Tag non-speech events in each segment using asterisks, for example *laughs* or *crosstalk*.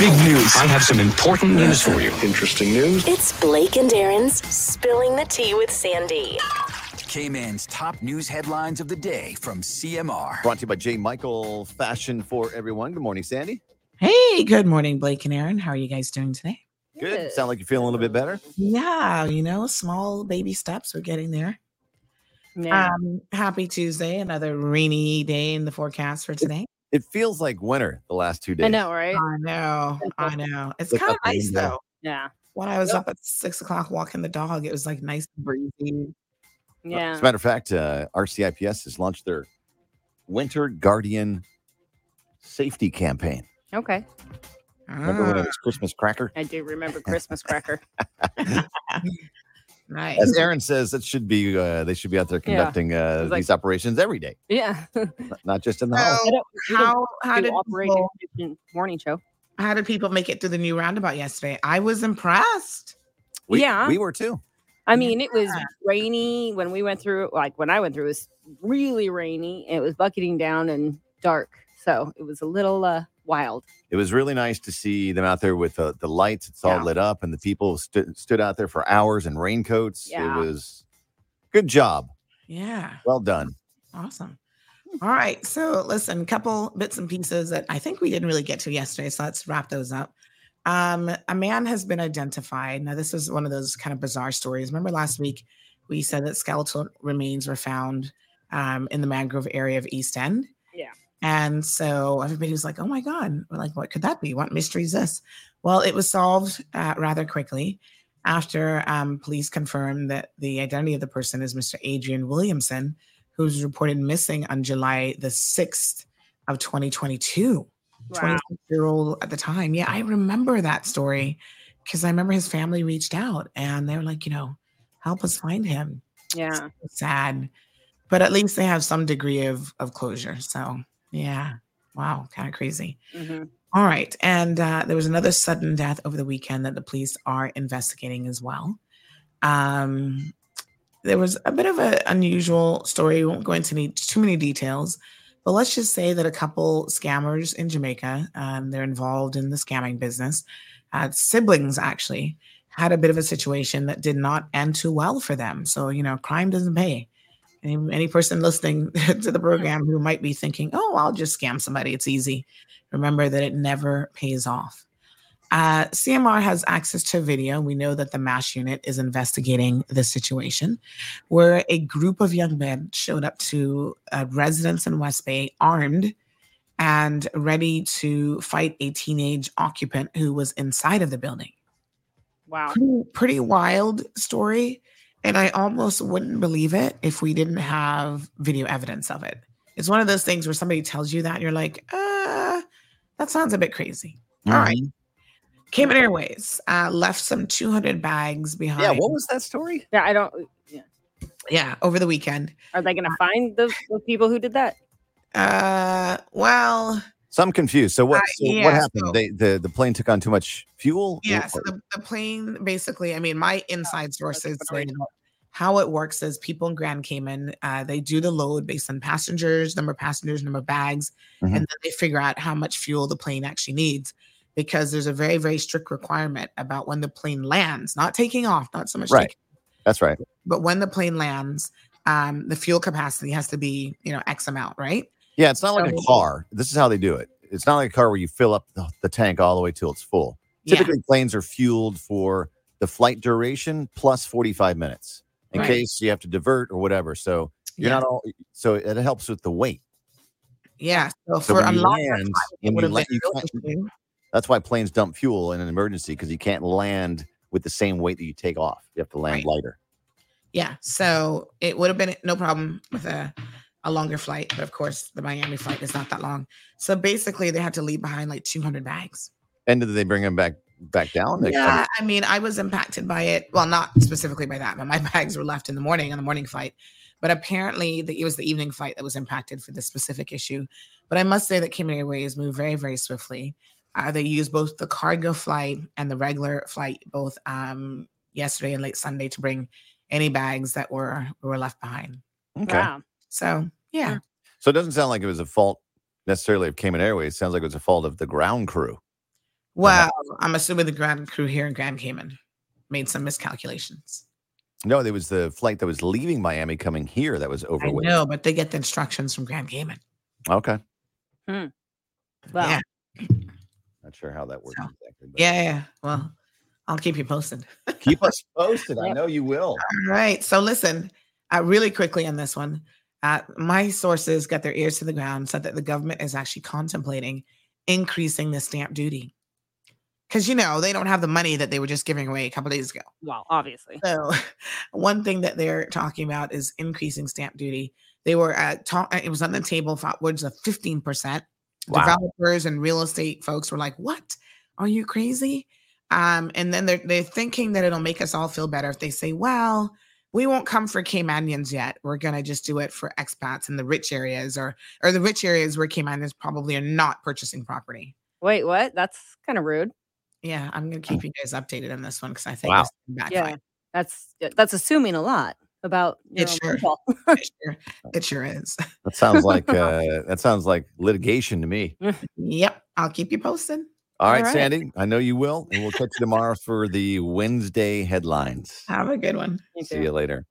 Big news. I have some important news for you. Interesting news. It's Blake and Aaron's Spilling the Tea with Sandy. Cayman's top news headlines of the day from CMR. Brought to you by J. Michael Fashion for Everyone. Good morning, Sandy. Hey, good morning, Blake and Aaron. How are you guys doing today? Good. Sound like you're feeling a little bit better. Yeah, you know, small baby steps. We're getting there. Yeah. Um, happy Tuesday, another rainy day in the forecast for today. It feels like winter the last two days. I know, right? I know, I know. It's kind of nice though. Yeah. When I was up at six o'clock walking the dog, it was like nice and breezy. Yeah. As a matter of fact, uh, RCIPS has launched their Winter Guardian Safety Campaign. Okay. Remember when it Ah, was Christmas cracker? I do remember *laughs* Christmas cracker. *laughs* *laughs* nice. As Aaron says, that should be uh, they should be out there Yeah. conducting uh, like- these operations every day, Yeah. not- not just in the So, house. I don't- we don't how how did Operation people, morning show? how did people make it through the new roundabout yesterday? I was impressed. We, yeah. we were too. I mean, it was rainy when we went through. Like when I went through, it was really rainy. It was bucketing down and dark, so it was a little uh, wild. It was really nice to see them out there with uh, the lights. It's all Yeah. lit up, and the people stood stood out there for hours in raincoats. Yeah. It was good job. Yeah. Well done. Awesome. All right. So listen, couple bits and pieces that I think we didn't really get to yesterday. So let's wrap those up. Um, a man has been identified. Now, this is one of those kind of bizarre stories. Remember last week we said that skeletal remains were found um, in the mangrove area of East End. And so everybody was like, oh my God, We're like, what could that be? What mystery is this? Well, it was solved uh, rather quickly after um, police confirmed that the identity of the person is Mr. Adrian Williamson, who was reported missing on July the 6th of 2022. Wow. 26 year old at the time. Yeah, I remember that story because I remember his family reached out and they were like, you know, help us find him. Yeah. So sad. But at least they have some degree of of closure. So yeah. Wow, kind of crazy. hmm All right. And uh, there was another sudden death over the weekend that the police are investigating as well. Um, there was a bit of an unusual story. We won't go into any, too many details, but let's just say that a couple scammers in Jamaica, um, they're involved in the scamming business, uh, siblings actually, had a bit of a situation that did not end too well for them. So, you know, crime doesn't pay. Any, any person listening *laughs* to the program who might be thinking, oh, I'll just scam somebody, it's easy remember that it never pays off. Uh, CMR has access to video. We know that the MASH unit is investigating the situation where a group of young men showed up to a residence in West Bay armed and ready to fight a teenage occupant who was inside of the building. Wow. Pretty, pretty wild story. And I almost wouldn't believe it if we didn't have video evidence of it. It's one of those things where somebody tells you that and you're like, uh, that sounds a bit crazy. All right. Cayman Airways uh, left some 200 bags behind. Yeah. What was that story? Yeah. I don't. Yeah. Yeah, over the weekend. Are they going to find the, the people who did that? Uh, well, So I'm confused. So what? Uh, yeah, what happened? so- they the the plane took on too much fuel. yeah. So the, the plane basically, I mean, my inside sources say how it works is people in Grand Cayman, uh, they do the load based on passengers, number of passengers, number of bags, Mhm. and then they figure out how much fuel the plane actually needs. Because there's a very, very strict requirement about when the plane lands, not taking off, not so much Right. taking That's right. but when the plane lands, um, the fuel capacity has to be, you know, X amount, right? Yeah. It's not like a car. This is how they do it. It's not like a car where you fill up the, the tank all the way till it's full. Yeah. Typically, planes are fueled for the flight duration plus 45 minutes in Right. case you have to divert or whatever. So you're yeah. not all. So it helps with the weight. yeah. So So for a land, it when you land, been you real can't- issue. That's why planes dump fuel in an emergency because you can't land with the same weight that you take off. You have to land Right. lighter. Yeah. So it would have been no problem with a, a longer flight. But of course, the Miami flight is not that long. So basically, they had to leave behind like 200 bags. And did they bring them back back down? They Yeah. I mean, I was impacted by it. Well, not specifically by that, but my *laughs* bags were left in the morning on the morning flight. But apparently, the, it was the evening flight that was impacted for this specific issue. But I must say that Cayman Airways moved very, very swiftly. Uh, they used both the cargo flight and the regular flight, both um, yesterday and late Sunday, to bring any bags that were were left behind. Okay. Wow. So yeah, So it doesn't sound like it was a fault necessarily of Cayman Airways. It sounds like it was a fault of the ground crew. Well, I'm assuming the ground crew here in Grand Cayman made some miscalculations. No, there was the flight that was leaving Miami coming here that was I overweight. know, but they get the instructions from Grand Cayman. Okay. Hmm. Well, Yeah. *clears throat* Not sure how that works So, exactly. Yeah, yeah. Well, I'll keep you posted. Keep us *laughs* posted. I know you will. All right. So listen, uh, really quickly on this one. Uh, my sources got their ears to the ground, said that the government is actually contemplating increasing the stamp duty. Because, you know, they don't have the money that they were just giving away a couple days ago. well, obviously. So, *laughs* one thing that they're talking about is increasing stamp duty. They were at talk, it was on the table for upwards of 15%. Wow. Developers and real estate folks were like, What? Are you crazy? Um, and then they're they're thinking that it'll make us all feel better if they say, Well, we won't come for Caymanians yet. We're gonna just do it for expats in the rich areas or or the rich areas where Caymanians probably are not purchasing property. Wait, what? That's kind of rude. Yeah, I'm gonna keep you guys updated on this one because I think Wow. this can. Yeah, that's that's assuming a lot about your It own sure- It *laughs* sure, it sure is. That sounds like *laughs* uh, that sounds like litigation to me. *laughs* Yep, I'll keep you posted. All right, All right. Sandy. I know you will, and we'll catch you tomorrow for the Wednesday headlines. Have a good one. You See too. you later.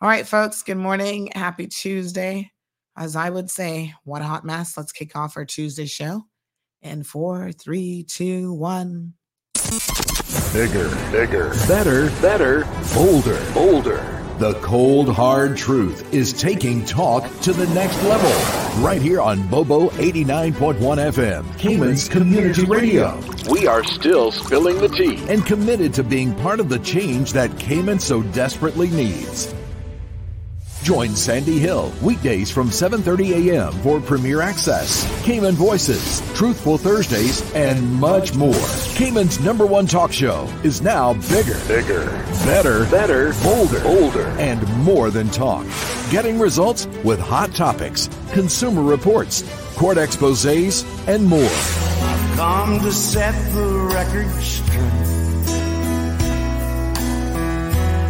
All right, folks. Good morning. Happy Tuesday. As I would say, what a hot mess. Let's kick off our Tuesday show. In four, three, two, one. Bigger, bigger, better, better, bolder, bolder. The cold, hard truth is taking talk to the next level. Right here on Bobo 89.1 FM, Cayman's Community Radio. We are still spilling the tea and committed to being part of the change that Cayman so desperately needs. Join Sandy Hill weekdays from 7:30 a.m. for Premier Access, Cayman Voices, Truthful Thursdays, and much more. Cayman's number one talk show is now bigger, bigger, better, better, bolder, bolder, and more than talk. Getting results with hot topics, consumer reports, court exposés, and more. come to set the record straight.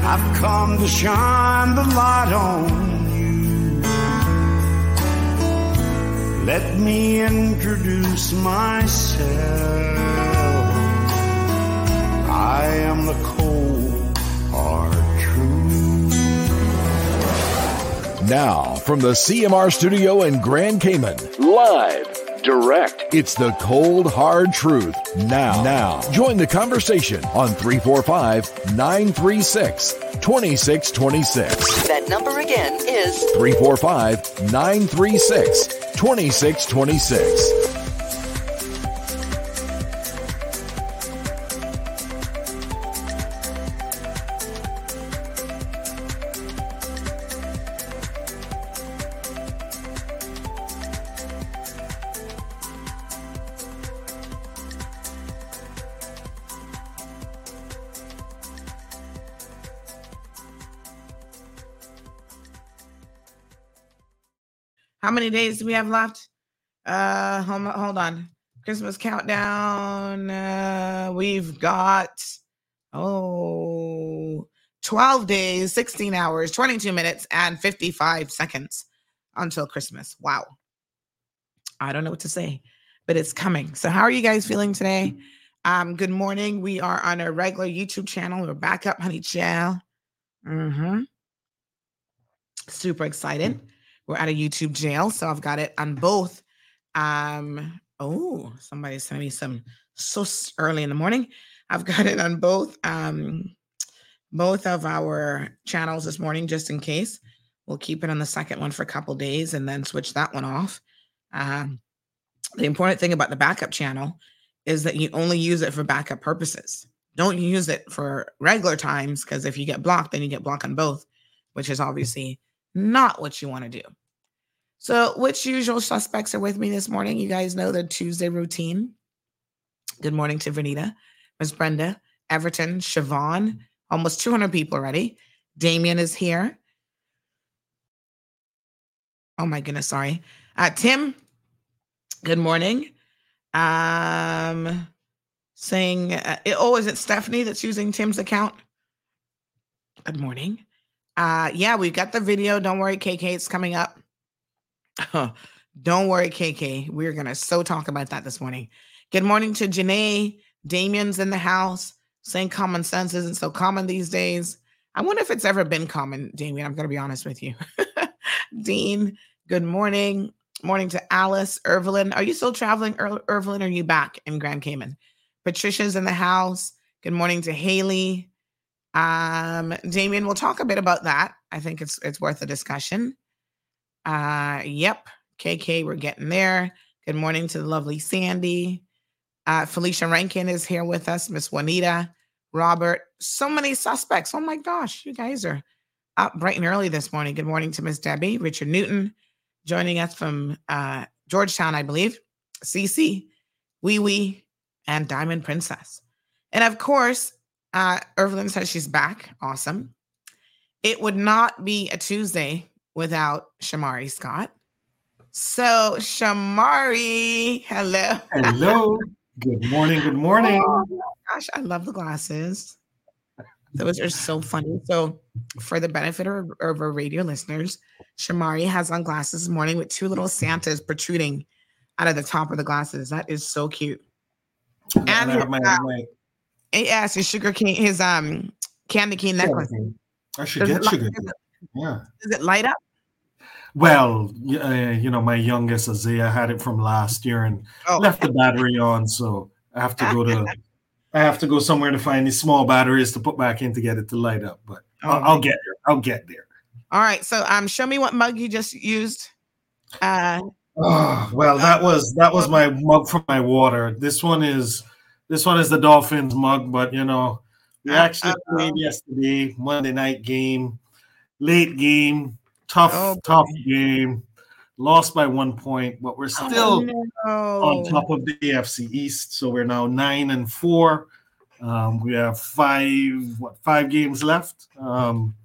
I've come to shine the light on you. Let me introduce myself. I am the cold, hard truth. Now, from the CMR studio in Grand Cayman, live, direct, it's the cold, hard truth. Now, now, join the conversation on 345 936 2626. That number again is 345 936 2626. Many days do we have left? Uh, hold on. Hold on. Christmas countdown. Uh, we've got oh 12 days, 16 hours, 22 minutes, and 55 seconds until Christmas. Wow. I don't know what to say, but it's coming. So, how are you guys feeling today? Um, good morning. We are on our regular YouTube channel. We're back up, honey child. Mm-hmm. Super excited. We're YouTube jail, so I've got it on both. Um, oh, somebody sent me some sus early in the morning. I've got it on both um both of our channels this morning, just in case. We'll keep it on the second one for a couple days and then switch that one off. Um, the important thing about the backup channel is that you only use it for backup purposes. Don't use it for regular times because if you get blocked, then you get blocked on both, which is obviously not what you want to do. So, which usual suspects are with me this morning? You guys know the Tuesday routine. Good morning to Vernita, Miss Brenda, Everton, Siobhan, almost 200 people already. Damien is here. Oh my goodness, sorry. Uh, Tim, good morning. Um, saying, uh, oh, is it Stephanie that's using Tim's account? Good morning. Uh, yeah, we've got the video. Don't worry, KK, it's coming up. *laughs* Don't worry, KK. We're gonna so talk about that this morning. Good morning to Janae. Damien's in the house saying common sense isn't so common these days. I wonder if it's ever been common, Damien. I'm going to be honest with you. *laughs* Dean, good morning. Morning to Alice, Irvelin. Are you still traveling, Ir- Irvelin? Are you back in Grand Cayman? Patricia's in the house. Good morning to Haley. Um, Damien, we'll talk a bit about that. I think it's it's worth a discussion. Uh, yep. KK, we're getting there. Good morning to the lovely Sandy. Uh, Felicia Rankin is here with us. Miss Juanita, Robert. So many suspects. Oh my gosh, you guys are up bright and early this morning. Good morning to Miss Debbie, Richard Newton, joining us from uh, Georgetown, I believe. Cece, Wee Wee, and Diamond Princess. And of course, uh, Irvelin says she's back. Awesome. It would not be a Tuesday without Shamari Scott. So, Shamari, hello. Hello. Good morning. Good morning. Oh, gosh, I love the glasses. Those are so funny. So, for the benefit of, of our radio listeners, Shamari has on glasses this morning with two little Santas protruding out of the top of the glasses. That is so cute. And, and I have my, uh, my yes, his sugar cane, his um candy cane necklace. I should get sugar. Light, yeah. Does it light up? Well, uh, you know, my youngest Isaiah had it from last year and oh. left the battery on, so I have to go to I have to go somewhere to find these small batteries to put back in to get it to light up. But oh, I'll, I'll get there. I'll get there. All right. So um, show me what mug you just used. Uh, oh, well, that was that was my mug for my water. This one is this one is the Dolphins mug, but you know, we uh, actually uh, played yesterday, Monday night game, late game Tough, oh, tough game. Lost by one point, but we're oh, still oh, no. on top of the AFC East. So we're now nine and four. Um, we have five what five games left. Um,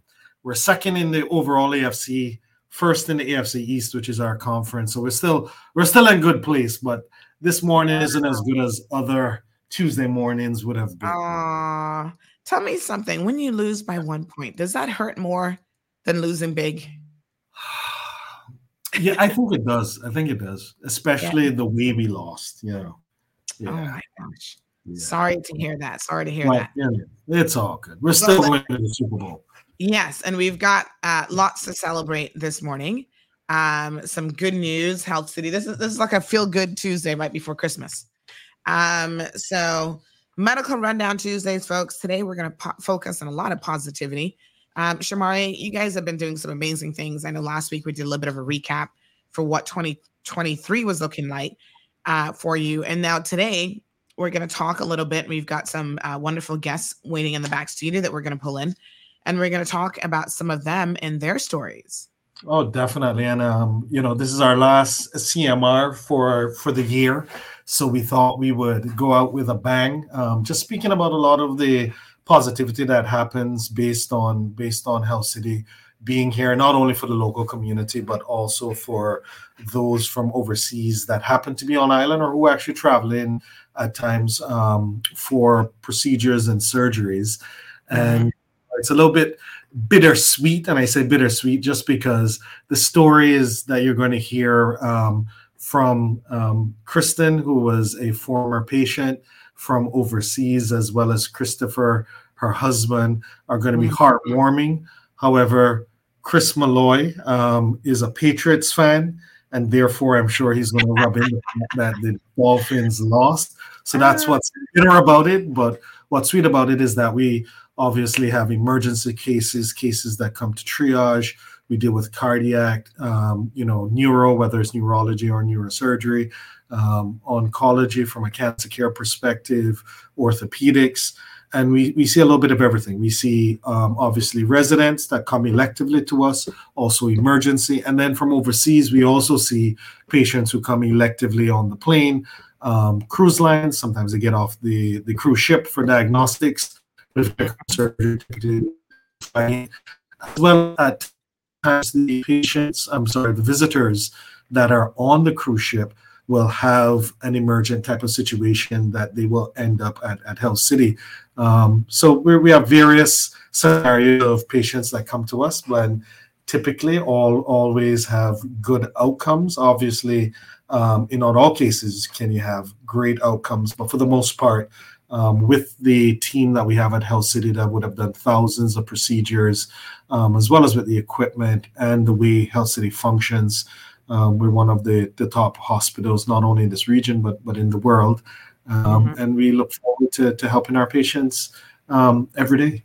we're second in the overall AFC, first in the AFC East, which is our conference. So we're still we're still in good place, but this morning isn't as good as other Tuesday mornings would have been. Uh, tell me something. When you lose by one point, does that hurt more than losing big? *sighs* yeah, I think it does. I think it does, especially yeah. the way we lost. You know. Yeah. Oh my gosh. Yeah. Sorry to hear that. Sorry to hear that. Yeah, it's all good. We're still going to the Super Bowl. Yes, and we've got uh, lots to celebrate this morning. Um, some good news, Health City. This is this is like a feel good Tuesday right before Christmas. Um, so medical rundown Tuesdays, folks. Today we're going to po- focus on a lot of positivity. Um, Shamari, you guys have been doing some amazing things. I know last week we did a little bit of a recap for what 2023 was looking like uh, for you. And now today we're going to talk a little bit. We've got some uh, wonderful guests waiting in the back studio that we're going to pull in. And we're going to talk about some of them and their stories. Oh, definitely. And um, you know, this is our last CMR for for the year, so we thought we would go out with a bang. Um, just speaking about a lot of the positivity that happens based on based on Health City being here, not only for the local community, but also for those from overseas that happen to be on island or who actually travel in at times um, for procedures and surgeries. And it's a little bit bittersweet. And I say bittersweet just because the stories that you're going to hear um, from um, Kristen, who was a former patient, from overseas, as well as Christopher, her husband, are going to be mm-hmm. heartwarming. However, Chris Malloy um, is a Patriots fan, and therefore I'm sure he's going to rub in that the Dolphins lost. So that's ah. what's bitter about it. But what's sweet about it is that we obviously have emergency cases, cases that come to triage. We deal with cardiac, um, you know, neuro, whether it's neurology or neurosurgery um, oncology from a cancer care perspective, orthopedics, and we, we see a little bit of everything. We see um, obviously residents that come electively to us, also emergency, and then from overseas, we also see patients who come electively on the plane, um, cruise lines. Sometimes they get off the, the cruise ship for diagnostics, as well at times the patients, I'm sorry, the visitors that are on the cruise ship will have an emergent type of situation that they will end up at, at Health City. Um, so we have various scenarios of patients that come to us, but typically all always have good outcomes. Obviously, um, in not all cases can you have great outcomes, but for the most part, um, with the team that we have at Health City that would have done thousands of procedures, um, as well as with the equipment and the way Health City functions. Um, we're one of the, the top hospitals, not only in this region, but, but in the world. Um, mm-hmm. And we look forward to, to helping our patients um, every day.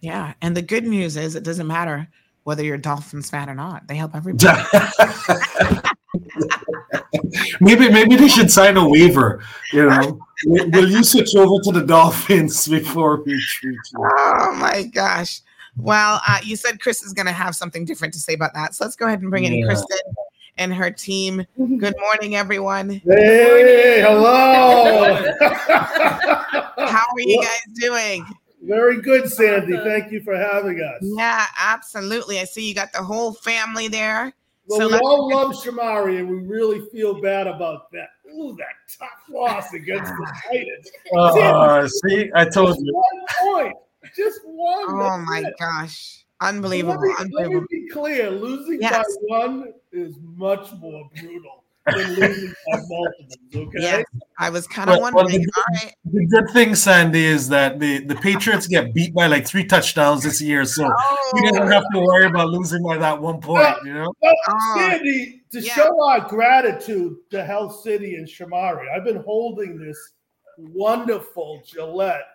Yeah. And the good news is it doesn't matter whether you're a Dolphins fan or not, they help everybody. *laughs* *laughs* maybe maybe they should sign a waiver. You know, will you switch over to the Dolphins *laughs* before we treat you? Oh my gosh! Well, uh, you said Chris is going to have something different to say about that, so let's go ahead and bring in yeah. Kristen and her team. Good morning, everyone. Hey, hello. *laughs* How are you guys doing? Very good, Sandy. Thank you for having us. Yeah, absolutely. I see you got the whole family there. Well, so we all love Shamari, and we really feel bad about that. Ooh, that tough loss against the *sighs* Titans. Uh, see, I told you. One point, just one. Oh my it. gosh, unbelievable! Let me, unbelievable. Let me be clear: losing yes. by one is much more brutal than losing by *laughs* multiples. Okay. Yes, I was kind of wondering. Well, the, the, good thing, Sandy, is that the, the Patriots get beat by like three touchdowns this year, so oh. you don't have to worry about losing by that one point. you know, oh. Sandy, to yeah. show our gratitude to Health City and Shamari, I've been holding this wonderful Gillette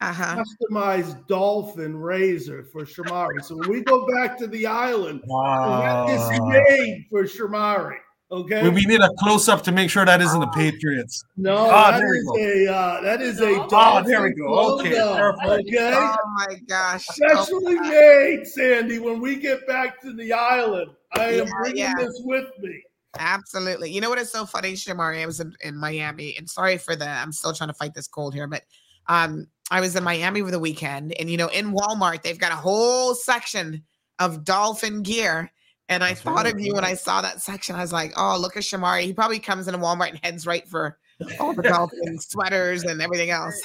uh-huh. customized dolphin razor for Shamari. So when we go back to the island, wow. it's made for Shamari. Okay. We need a close up to make sure that isn't the Patriots. No, oh, that is a uh, that is a oh, there we go. Okay, okay. Oh my gosh, specially oh made, Sandy. When we get back to the island, I am bringing yeah. this with me. Absolutely. You know what is so funny, Shamari? I was in, in Miami, and sorry for the. I'm still trying to fight this cold here, but um, I was in Miami over the weekend, and you know, in Walmart, they've got a whole section of dolphin gear and I That's thought right. of you when I saw that section. I was like, oh, look at Shamari. He probably comes into Walmart and heads right for all the *laughs* dolphin sweaters and everything else.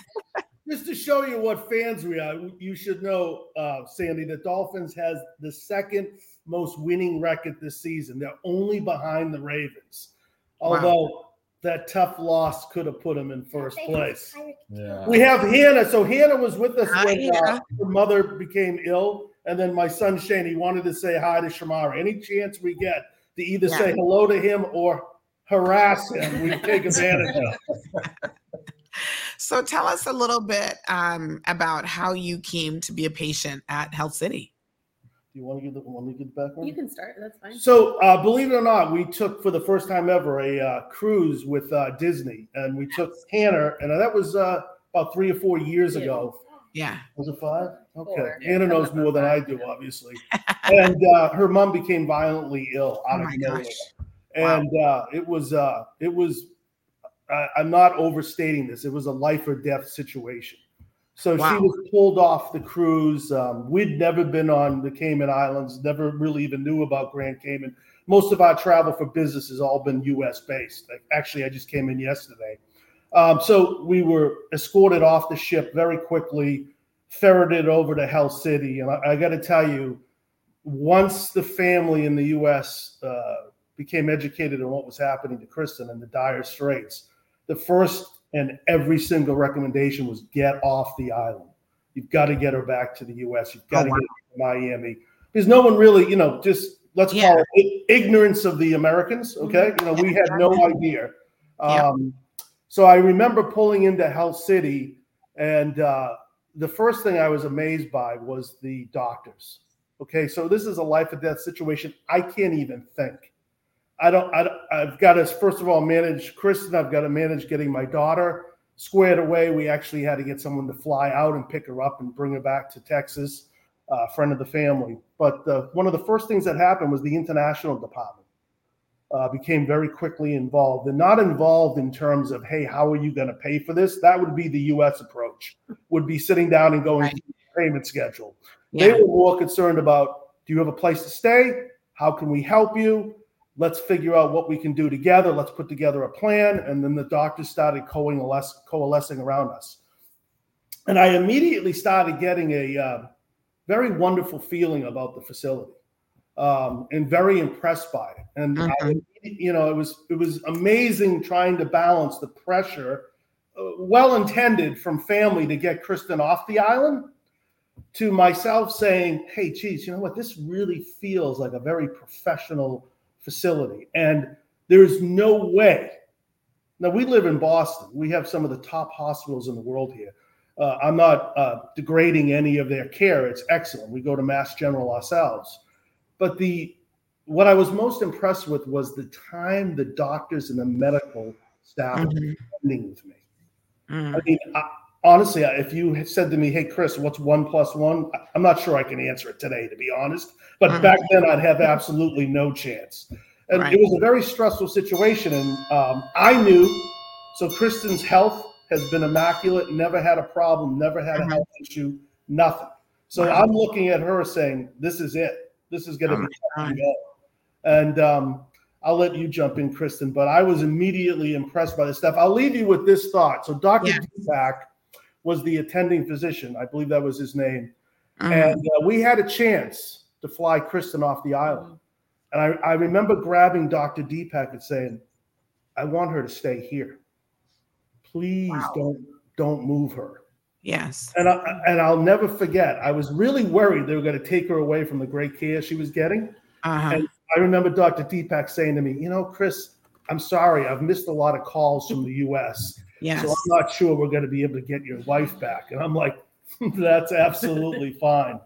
Just to show you what fans we are, you should know, uh, Sandy, the Dolphins has the second most winning record this season. They're only behind the Ravens. Although wow. That tough loss could have put him in first place. Yeah. We have Hannah. So Hannah was with us when uh, her mother became ill and then my son Shane, he wanted to say hi to Shamari. Any chance we get to either yeah. say hello to him or harass him, we take advantage of. *laughs* So tell us a little bit um, about how you came to be a patient at Health City. Do you want to give the want me to get the background? You can start. That's fine. So, uh, believe it or not, we took for the first time ever a uh, cruise with uh, Disney, and we took Hannah, and that was uh, about three or four years yeah. ago. Yeah. Was it five? Okay. Four. Hannah knows more than I do, obviously. and uh, her mom became violently ill out oh of nowhere. And wow. uh, it was, uh, it was, I'm not overstating this. It was a life or death situation. So wow. she was pulled off the cruise. Um, we'd never been on the Cayman Islands, never really even knew about Grand Cayman. Most of our travel for business has all been US based. Like, actually, I just came in yesterday. Um, so we were escorted off the ship very quickly, ferreted over to Health City. And I, I got to tell you, once the family in the U.S. Uh, became educated on what was happening to Kristen and the dire straits, the first and every single recommendation was get off the island. You've got to get her back to the U.S. You've got oh, to wow. get her to Miami because no one really, you know, just let's yeah. call it ignorance of the Americans. Okay, you know, we had no idea. Um, so I remember pulling into Health City, and uh, the first thing I was amazed by was the doctors. Okay, so this is a life or death situation. I can't even think. I don't. I, have got to first of all manage Kristen. I've got to manage getting my daughter squared away. We actually had to get someone to fly out and pick her up and bring her back to Texas, uh, friend of the family. But uh, one of the first things that happened was the international department uh, became very quickly involved and not involved in terms of hey how are you going to pay for this that would be the us approach would be sitting down and going right. payment schedule yeah. they were more concerned about do you have a place to stay how can we help you let's figure out what we can do together let's put together a plan and then the doctors started coalescing, coalescing around us and i immediately started getting a uh, very wonderful feeling about the facility um, and very impressed by it. And I, Mhm. you know, it was it was amazing trying to balance the pressure, uh, well intended from family to get Kristen off the island, to myself saying, "Hey, geez, you know what? This really feels like a very professional facility, and there's no way." Now we live in Boston. We have some of the top hospitals in the world here. Uh, I'm not uh, degrading any of their care. It's excellent. We go to Mass General ourselves. But the what I was most impressed with was the time the doctors and the medical staff were Mhm. spending with me. Mhm. I mean, I, honestly, if you had said to me, "Hey, Chris, what's one plus one?" I'm not sure I can answer it today, to be honest. But Mhm. back then, I'd have absolutely no chance. And Right. it was a very stressful situation, and um, I knew. So Kristen's health has been immaculate. Never had a problem. Never had a Mhm. health issue. Nothing. So Wow. I'm looking at her saying, "This is it. This is going to Oh be my to go." And um, I'll let you jump in, Kristen. But I was immediately impressed by this stuff. I'll leave you with this thought. So Dr. Deepak was the attending physician. I believe that was his name. Mhm. And uh, we had a chance to fly Kristen off the island. And I, I remember grabbing Dr. Deepak and saying, I want her to stay here. Please Wow. don't don't move her. Yes. And I, and I'll never forget. I was really worried they were going to take her away from the great care she was getting. Uh-huh. And I remember Dr. Deepak saying to me, "You know, Chris, I'm sorry. I've missed a lot of calls from the U.S. Yes. So I'm not sure we're going to be able to get your wife back." And I'm like, *laughs* "That's absolutely fine."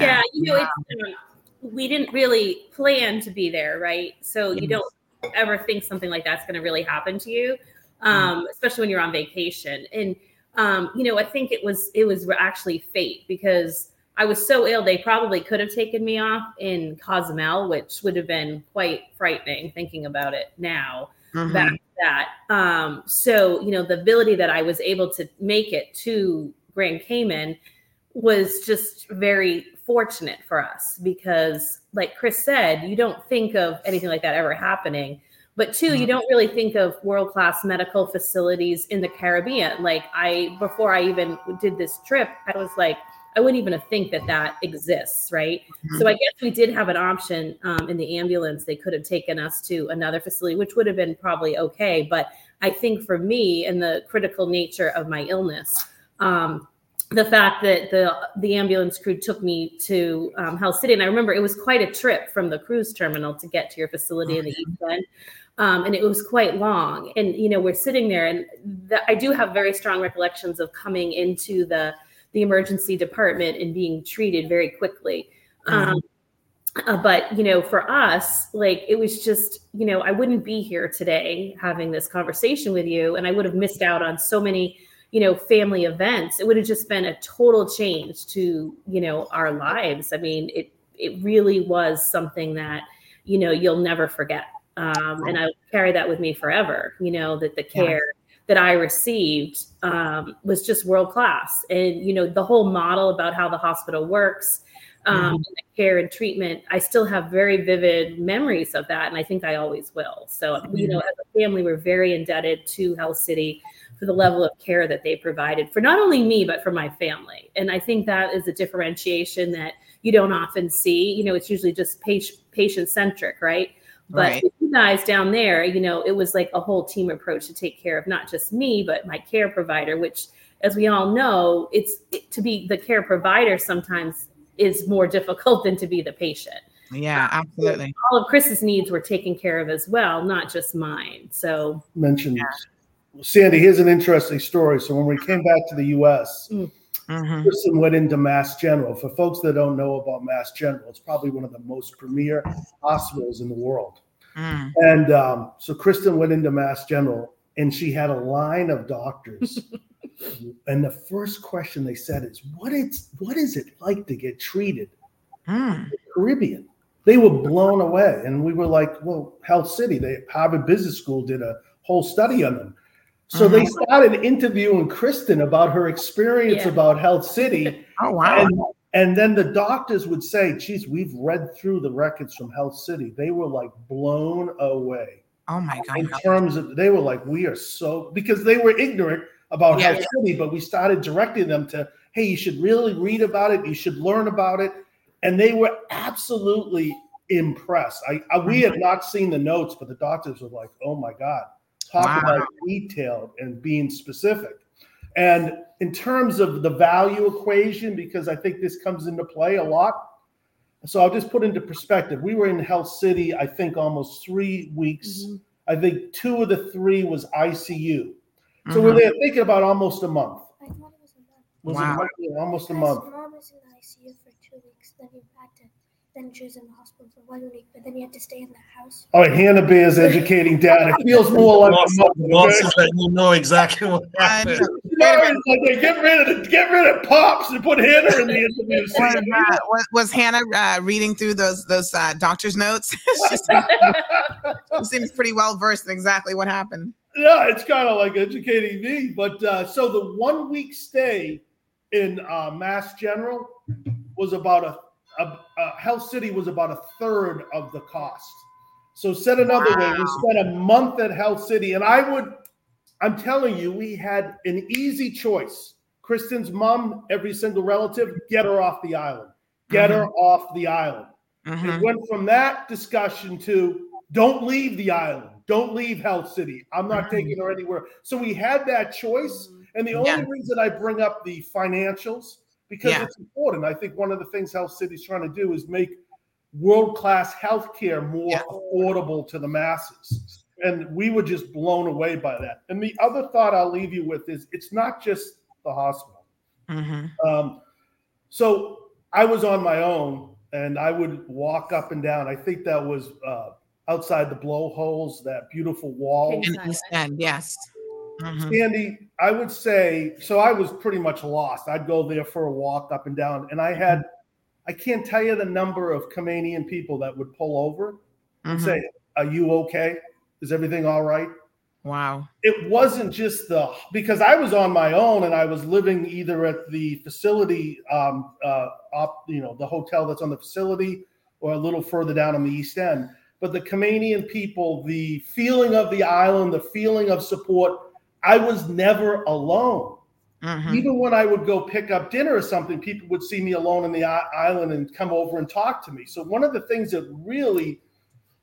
Yeah, you know, it's, um, we didn't really plan to be there, right? So you don't ever think something like that's going to really happen to you, um, especially when you're on vacation. And um, you know, I think it was it was actually fate because I was so ill they probably could have taken me off in Cozumel, which would have been quite frightening thinking about it now. Mhm. Back to that, um, so you know, the ability that I was able to make it to Grand Cayman was just very fortunate for us because like chris said you don't think of anything like that ever happening. But 2 you don't really think of world class medical facilities in the caribbean. Like i before i even did this trip i was like i wouldn't even think that that exists right? So i guess we did have an option um, in the ambulance. They could have taken us to another facility which would have been probably okay. But i think for me and the critical nature of my illness um, the fact that the the ambulance crew took me to um, Health City, and I remember it was quite a trip from the cruise terminal to get to your facility in the East End, um, and it was quite long. And you know, we're sitting there, and the, I do have very strong recollections of coming into the the emergency department and being treated very quickly. Um, uh, but you know, for us, like it was just, you know, I wouldn't be here today having this conversation with you, and I would have missed out on so many you know family events it would have just been a total change to you know our lives. I mean it it really was something that you know you'll never forget. Um, and i carry that with me forever you know that the care that i received um, was just world class and you know the whole model about how the hospital works um, Mhm. the care and treatment i still have very vivid memories of that and i think i always will. So you know as a family we're very indebted to health city for the level of care that they provided for not only me but for my family. And i think that is a differentiation that you don't often see. You know it's usually just patient patient centric right? But Right. you guys down there you know it was like a whole team approach to take care of not just me but my care provider which as we all know it's it, to be the care provider sometimes is more *laughs* difficult than to be the patient. Yeah, absolutely. all of chris's needs were taken care of as well not just mine. So Mentioned Sandy. Here's an interesting story. So when we came back to the U.S., Mhm. Kristen went into Mass General. For folks that don't know about Mass General, it's probably one of the most premier hospitals in the world. Mm. And um, so Kristen went into Mass General, and she had a line of doctors. *laughs* and the first question they said is, "What is what is it like to get treated Mm. in the Caribbean?" They were blown away, and we were like, "Well, Health City, they Harvard Business School did a whole study on them." So they Mhm. started interviewing Kristen about her experience Yeah. about Health City. Oh wow. And, and then the doctors would say, geez, we've read through the records from Health City. They were like blown away oh my God. in terms of, they were like, we are so, because they were ignorant about Yeah. Health City, but we started directing them to, hey, you should really read about it. You should learn about it. and they were absolutely impressed. I, I we had not seen the notes, but the doctors were like, "Oh my god, talk wow. about detailed and being specific." And in terms of the value equation, because I think this comes into play a lot. So I'll just put into perspective. We were in Health City, I think, almost three weeks. Mm-hmm. I think two of the three was ICU. So mm-hmm. we're there thinking about almost a month. Was wow. it almost a month? Mom was in ICU for two weeks. Then you had to then she was in the hospital for one week, but then you had to stay in the house. All right, Hannah Bear is educating dad. *laughs* It feels more like a month. Boss letting you know exactly what happened. like get rid of the, get rid of pops and put Hannah in the interview. *laughs* Was, uh, was, was, Hannah uh, reading through those those uh, doctor's notes? *laughs* she seems pretty well versed in exactly what happened. Yeah, it's kind of like educating me. But uh, so the one week stay in uh, Mass General was about a uh, uh, Health City was about a third of the cost. So said another wow. way, we spent a month at Health City, and I would, I'm telling you, we had an easy choice. Kristen's mom, every single relative, get her off the island. Get mm-hmm. her off the island. Mm-hmm. It went from that discussion to don't leave the island. Don't leave Health City. I'm not mm-hmm. taking her anywhere. So we had that choice. And the only yeah. reason I bring up the financials because yeah. it's important. I think one of the things Health City's trying to do is make world class healthcare more yeah. affordable to the masses. And we were just blown away by that. And the other thought I'll leave you with is it's not just the hospital. Mm-hmm. Um, so I was on my own and I would walk up and down. I think that was uh, outside the blowholes, that beautiful wall. In East End, yes. Mm-hmm. Sandy, I would say so. I was pretty much lost. I'd go there for a walk up and down, and I had, I can't tell you the number of Caymanian people that would pull over and mm-hmm. say, "Are you okay? Is everything all right?" Wow. It wasn't just the because I was on my own and I was living either at the facility, um, uh, up, you know, the hotel that's on the facility, or a little further down on the east end. But the Caymanian people, the feeling of the island, the feeling of support I was never alone. Mm-hmm. Even when I would go pick up dinner or something, people would see me alone in the island and come over and talk to me. So, one of the things that really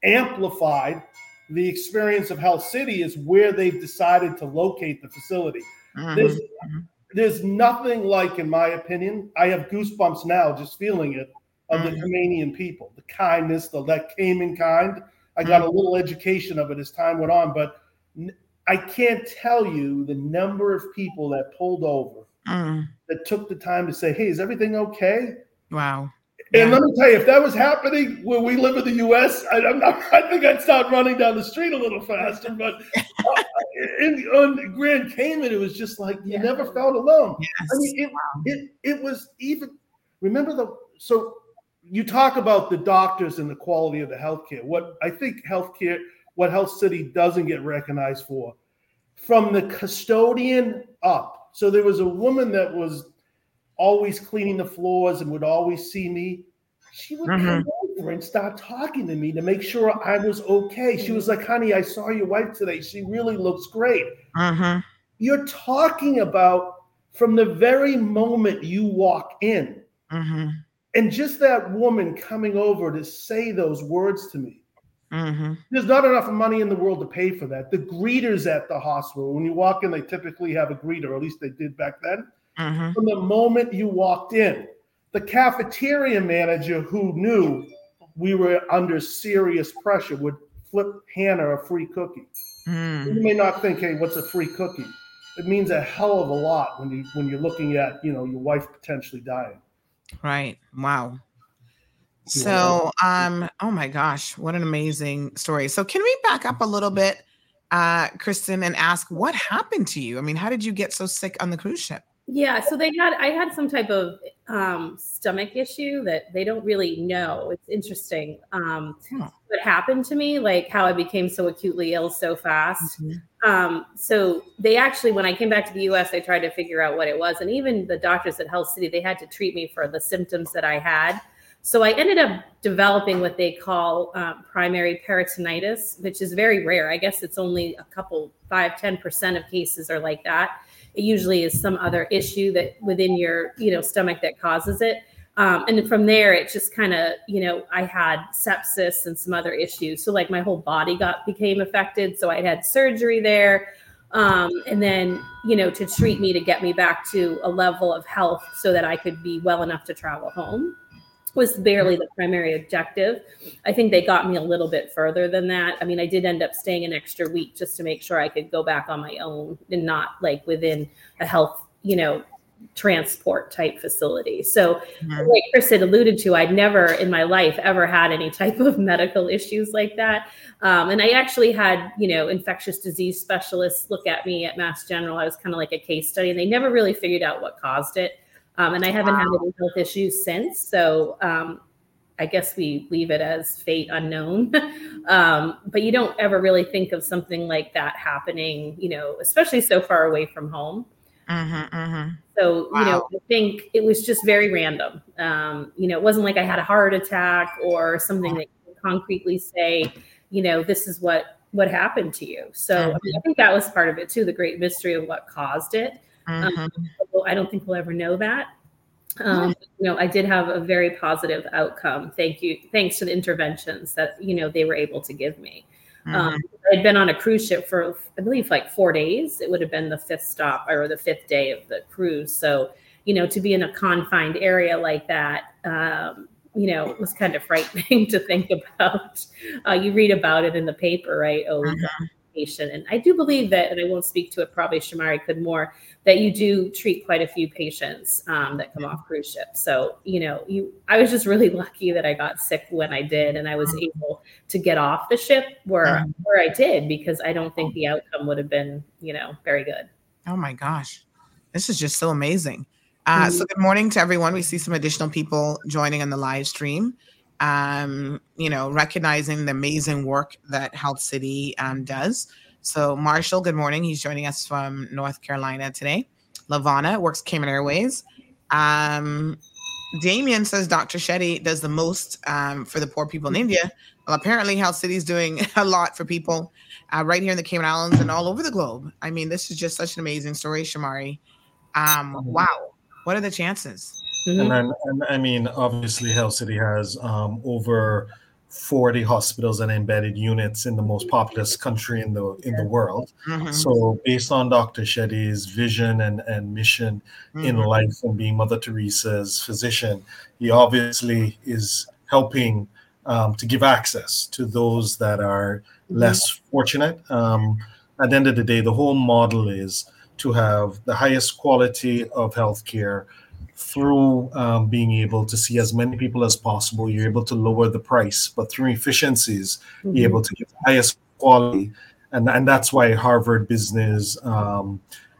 amplified the experience of Health City is where they've decided to locate the facility. Mm-hmm. There's, mm-hmm. there's nothing like, in my opinion, I have goosebumps now just feeling it of the Caymanian mm-hmm. people, the kindness, the that in kind. I got a mm-hmm. little education of it as time went on, but I can't tell you the number of people that pulled over mm. that took the time to say, "Hey, is everything okay?" Wow. And yeah. let me tell you, if that was happening where we live in the U.S., I, not, *laughs* I think I'd start running down the street a little faster. But uh, in, on Grand Cayman, it was just like you yeah. never felt alone. Yes. I mean, it, wow. it it was even. Remember the so you talk about the doctors and the quality of the healthcare. What I think healthcare what Health City doesn't get recognized for. From the custodian up. So there was a woman that was always cleaning the floors and would always see me. She would mm-hmm. come over and start talking to me to make sure I was okay. She was like, honey, I saw your wife today. She really looks great. Mm-hmm. You're talking about from the very moment you walk in. Mm-hmm. And just that woman coming over to say those words to me Mm-hmm. There's not enough money in the world to pay for that. The greeters at the hospital, when you walk in, they typically have a greeter, or at least they did back then. Mm-hmm. From the moment you walked in, the cafeteria manager who knew we were under serious pressure would flip Hannah a free cookie. Mm. You may not think, hey, what's a free cookie? It means a hell of a lot when you when you're looking at you know your wife potentially dying. Right. Wow. So, um, oh my gosh, what an amazing story. So, can we back up a little bit, uh, Kristen, and ask what happened to you? I mean, how did you get so sick on the cruise ship? Yeah, so they had I had some type of um, stomach issue that they don't really know. It's interesting um, huh. what happened to me, like how I became so acutely ill so fast. Mm-hmm. Um, so they actually, when I came back to the U.S., they tried to figure out what it was, and even the doctors at Health City, they had to treat me for the symptoms that I had. So I ended up developing what they call uh, primary peritonitis, which is very rare. I guess it's only a couple, five, 10% of cases are like that. It usually is some other issue that within your, you know, stomach that causes it. Um, and from there, it just kind of, you know, I had sepsis and some other issues. So like my whole body got became affected. So I had surgery there. Um, and then, you know, to treat me to get me back to a level of health so that I could be well enough to travel home was barely the primary objective. I think they got me a little bit further than that. I mean, I did end up staying an extra week just to make sure I could go back on my own and not like within a health, you know, transport type facility. So, mm-hmm. like Chris had alluded to, I'd never in my life ever had any type of *laughs* medical issues like that. Um, and I actually had, you know, infectious disease specialists look at me at Mass General. I was kind of like a case study, and they never really figured out what caused it. Um, and I haven't wow. had any health issues since. So, um, I guess we leave it as fate unknown. *laughs* um, but you don't ever really think of something like that happening, you know, especially so far away from home. Mm-hmm, mm-hmm. So, wow. you know, I think it was just very random. Um, you know, it wasn't like I had a heart attack or something that concretely say, you know, this is what what happened to you. So mm-hmm. I, mean, I, think that was part of it too, the great mystery of what caused it. Um, mm-hmm. I don't think we'll ever know that. Um, you know, I did have a very positive outcome. Thank you, thanks to the interventions that you know they were able to give me. Um, mm-hmm. Um, I'd been on a cruise ship for, I believe, like four days. It would have been the fifth stop or the fifth day of the cruise. So, you know, to be in a confined area like that, um, you know, was kind of frightening *laughs* to think about. Uh, you read about it in the paper, right? Oh, mm-hmm patient. And I do believe that, and I won't speak to it, probably Shamari could more, that you do treat quite a few patients um, that come off cruise ships. So, you know, you, I was just really *laughs* lucky that I got sick when I did, and I was mm-hmm. able to get off the ship where, mm-hmm. where I did, because I don't think the outcome would have been, you know, very good. Oh my gosh. This is just so amazing. Uh, mm-hmm. So, good morning to everyone. We see some additional people joining on the live stream um, you know, recognizing the amazing work that Health City um, does. So, Marshall, good morning. He's joining us from North Carolina today. Lavana works Cayman Airways. Um, Damien says Dr. Shetty does the most um, for the poor people in India. Well, apparently, Health City is doing *laughs* a lot for people uh, right here in the Cayman Islands and all over the globe. I mean, this is just such an amazing story, Shamari. Um, mm-hmm. wow. What are the chances? Mm-hmm. And then, and I mean, obviously, Health City has um, over 40 hospitals and embedded units in the most populous country in the in the world. Mm-hmm. So, based on Dr. Shetty's vision and, and mission mm-hmm. in life and being Mother Teresa's physician, he obviously is helping um, to give access to those that are mm-hmm. less fortunate. Um, at the end of the day, the whole model is to have the highest quality of healthcare through um, being able to see as many people as possible, you're able to lower the price, but through efficiencies, mm-hmm. you're able to get the highest quality. And, and that's why Harvard Business, um,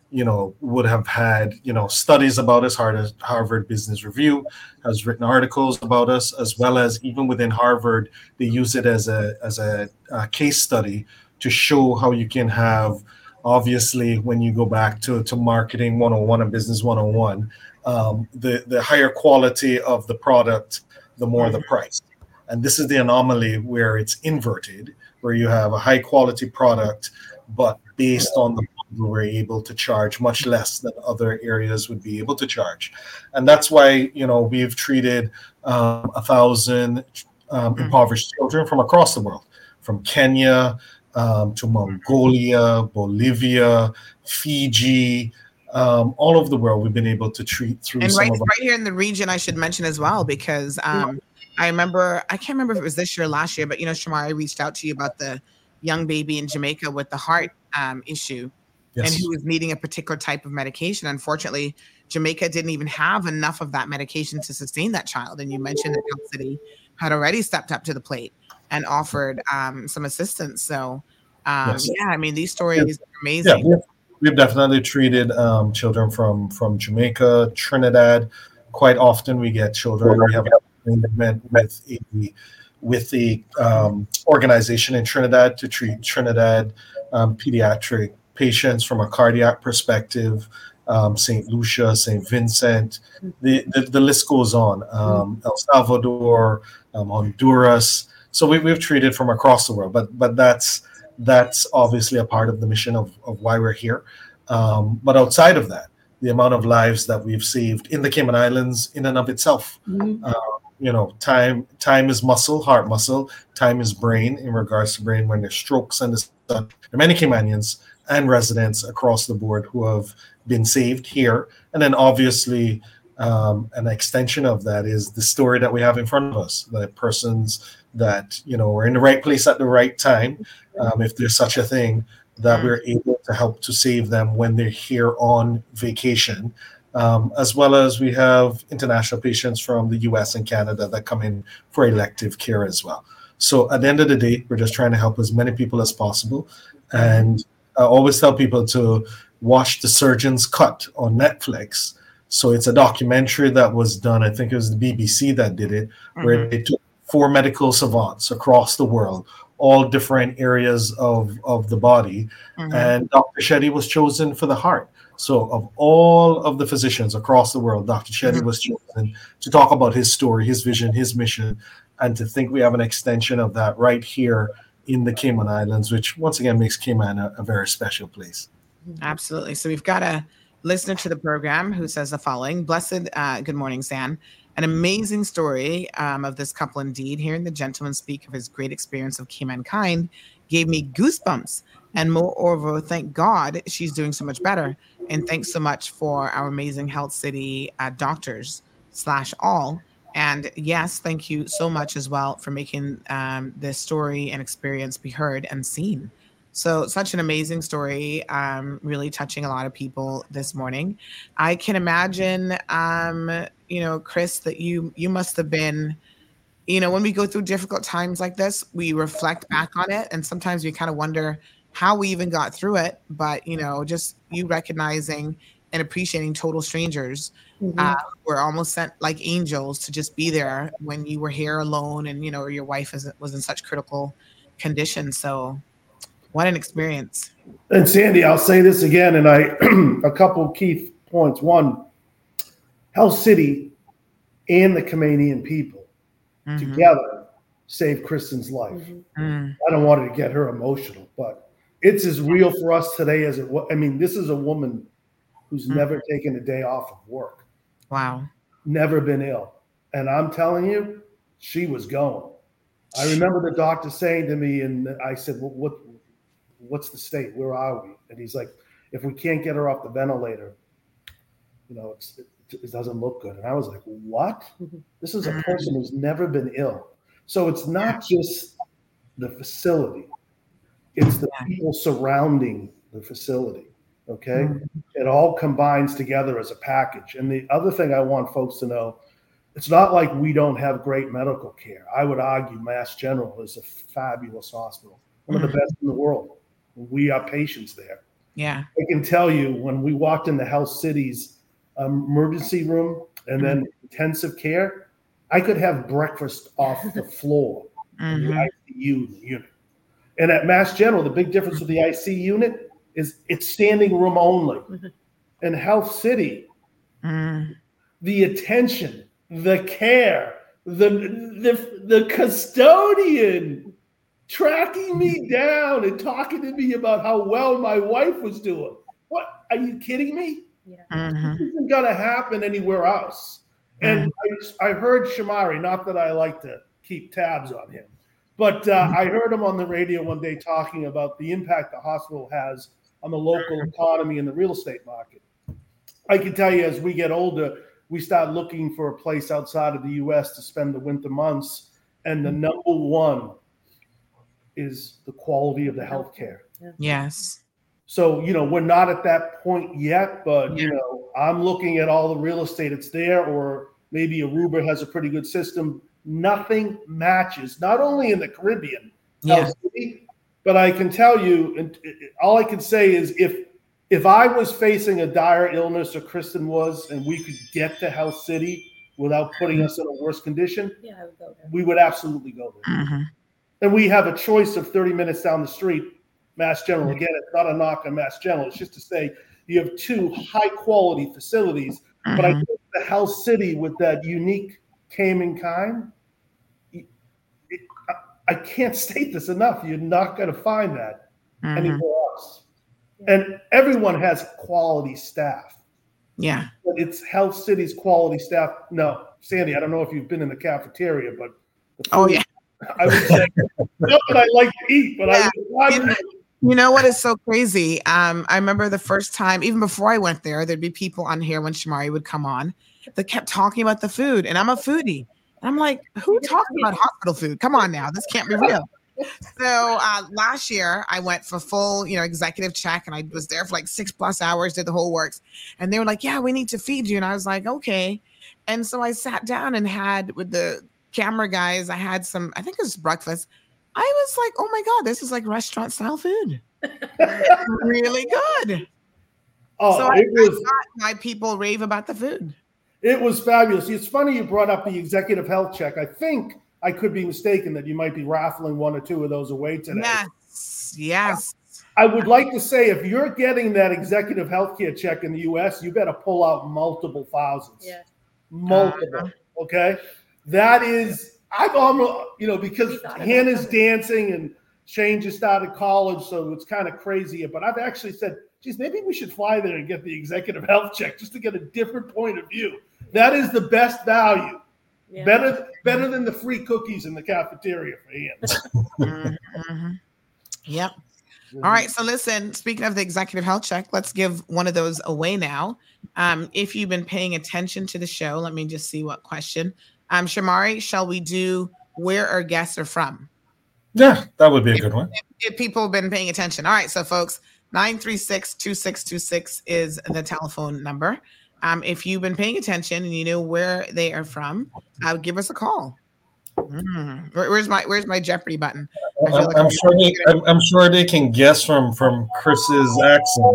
you know, would have had, you know, studies about us. Harvard Business Review has written articles about us, as well as even within Harvard, they use it as a, as a, a case study to show how you can have, obviously, when you go back to, to marketing 101 and business 101, um, the the higher quality of the product, the more the mm-hmm. price. And this is the anomaly where it's inverted, where you have a high quality product, but based on the model, we're able to charge much less than other areas would be able to charge, and that's why you know we've treated um, a thousand um, mm-hmm. impoverished children from across the world, from Kenya um, to Mongolia, Bolivia, Fiji, um, all over the world we've been able to treat through and right, right here in the region i should mention as well because um, i remember i can't remember if it was this year or last year but you know Shamari reached out to you about the young baby in jamaica with the heart um, issue yes. and who was needing a particular type of medication unfortunately jamaica didn't even have enough of that medication to sustain that child and you mentioned that health city had already stepped up to the plate and offered um, some assistance so um, yes. yeah i mean these stories yeah. are amazing yeah, we've definitely treated um, children from from Jamaica, Trinidad. Quite often, we get children. We have an agreement with a with the um, organization in Trinidad to treat Trinidad um, pediatric patients from a cardiac perspective. Um, St. Lucia, St. Vincent, the, the, the, list goes on. Um, El Salvador, um, Honduras. So we, we've treated from across the world, but but that's that's obviously a part of the mission of, of why we're here. Um, but outside of that, the amount of lives that we've saved in the Cayman Islands in and of itself. Mm-hmm. Uh, you know, time time is muscle, heart muscle. Time is brain in regards to brain. When there's strokes and the there are many Caymanians and residents across the board who have been saved here, and then obviously. Um, an extension of that is the story that we have in front of us. The persons that you know we're in the right place at the right time, um, if there's such a thing, that we're able to help to save them when they're here on vacation. Um, as well as we have international patients from the US and Canada that come in for elective care as well. So at the end of the day, we're just trying to help as many people as possible. And I always tell people to watch The Surgeon's Cut on Netflix. So it's a documentary that was done, I think it was the BBC that did it, where Mhm. they took four medical savants across the world, all different areas of, of the body. Mhm. And Dr. Shetty was chosen for the heart. So, of all of the physicians across the world, Dr. Shetty Mhm. was chosen to talk about his story, his vision, his mission, and to think we have an extension of that right here in the Cayman Islands, which once again makes Cayman a, a very special place. Absolutely. So we've got a listener to the program who says the following Blessed, uh, good morning, San. An amazing story um, of this couple indeed. Hearing the gentleman speak of his great experience of Caymankind gave me goosebumps. And moreover, thank God she's doing so much better. And thanks so much for our amazing Health City uh, doctors slash all. And yes, thank you so much as well for making um, this story and experience be heard and seen. So, such an amazing story, um, really touching a lot of people this morning. I can imagine, um, you know, Chris, that you you must have been, you know, when we go through difficult times like this, we reflect back on it, and sometimes we kind of wonder how we even got through it. But you know, just you recognizing and appreciating total strangers Mhm. uh, were almost sent like angels to just be there when you were here alone, and you know, your wife is, was in such critical condition. So, what an experience! And Sandy, I'll say this again, and I *clears throat* a couple key points. One, Health City and the Canadian people Mm-hmm. together saved Kristen's life. Mm. I don't want to get her emotional, but it's as real for us today as it was. I mean, this is a woman who's Mhm. never taken a day off of work, Wow. never been ill. And I'm telling you, she was going. I remember the doctor saying to me, and I said, well, what, what's the state? Where are we? And he's like, if we can't get her off the ventilator, you know, it's, it, it doesn't look good. And I was like, what? Mm-hmm. This is a mm-hmm. person who's never been ill. So it's not just the facility, it's the people surrounding the facility. Okay. Mm-hmm. It all combines together as a package. And the other thing I want folks to know it's not like we don't have great medical care. I would argue Mass General is a fabulous hospital, one of the best in the world. We are patients there. Yeah. I can tell you when we walked in the Health City's um, emergency room and then intensive care, I could have breakfast off the *laughs* floor in the Mhm. ICU unit. And at Mass General, the big difference with the IC unit is it's standing room only. In Health City, Mm. the attention, the care, the the the custodian tracking me down and talking to me about how well my wife was doing. What are you kidding me? Mhm. This isn't gonna happen anywhere else. And I, I heard Shamari, not that I like to keep tabs on him, but uh, I heard him on the radio one day talking about the impact the hospital has on the local economy and the real estate market. I can tell you as we get older, we start looking for a place outside of the US to spend the winter months. And the number one is the quality of the healthcare. Yes. So, you know, we're not at that point yet, but you know, I'm looking at all the real estate that's there, or maybe Aruba has a pretty good system. Nothing matches, not only in the Caribbean, Yeah. Health but I can tell you, and it- it- all I can say is if if I was facing a dire illness or Kristen was, and we could get to Health City without putting us in a worse condition, Yeah, I would go there. we would absolutely go there. Mhm. And we have a choice of 30 minutes down the street, Mass General. Again, it's not a knock on Mass General. It's just to say you have two high quality facilities. But I Mhm. think the Health City with that unique Cayman kind, it- it- I- I can't *laughs* state this enough. You're not going to find that Mhm. anywhere else. And everyone has quality staff. Yeah. But it's Health City's quality staff. No, Sandy, I don't know if you've been in the cafeteria, but the Oh yeah. *laughs* I would say not that I like to eat, but I would You know, what is so crazy? Um, I remember the first time, even before I went there, there'd be people on here when Shamari would come on that kept talking about the food, and I'm a foodie. And I'm like, who talks about hospital food? Come on now, this can't be real. So uh, last year I went for full, you know, executive check, and I was there for like six plus hours, did the whole works, and they were like, "Yeah, we need to feed you," and I was like, "Okay," and so I sat down and had with the camera guys, I had some, I think it was breakfast. I was like, "Oh my god, this is like restaurant style food, *laughs* really good." Oh, so I, it was- I got why people rave about the food. It was fabulous. It's funny you brought up the executive health check. I think I could be mistaken that you might be raffling one or two of those away today. Yes, yes. I would like to say if you're getting that executive health care check in the US, you better pull out multiple thousands. Yeah. Multiple. Okay. That is, I've almost, you know, because Hannah's dancing and Shane just started college, so it's kind of crazy. But I've actually said, geez, maybe we should fly there and get the executive *laughs* health check just to get a different point of view. That is the best value. Better, better than the free cookies in the cafeteria for Hannah. *laughs* Mhm. Yep. All right. So listen, speaking of the executive health check, let's give one of those away now. Um, if you've been paying attention to the show, let me just see what question. Um, Shamari, shall we do where our guests are from? Yeah, that would be a good one. If people have been paying attention. All right. So folks, 936-2626 is the telephone number. Um, if you've been paying attention and you know where they are from, uh, give us a call. Mm. Where- where's my where's my Jeopardy button? I feel I'm, like I'm I'm- sure they, I'm, I'm sure they can guess from from Chris's accent.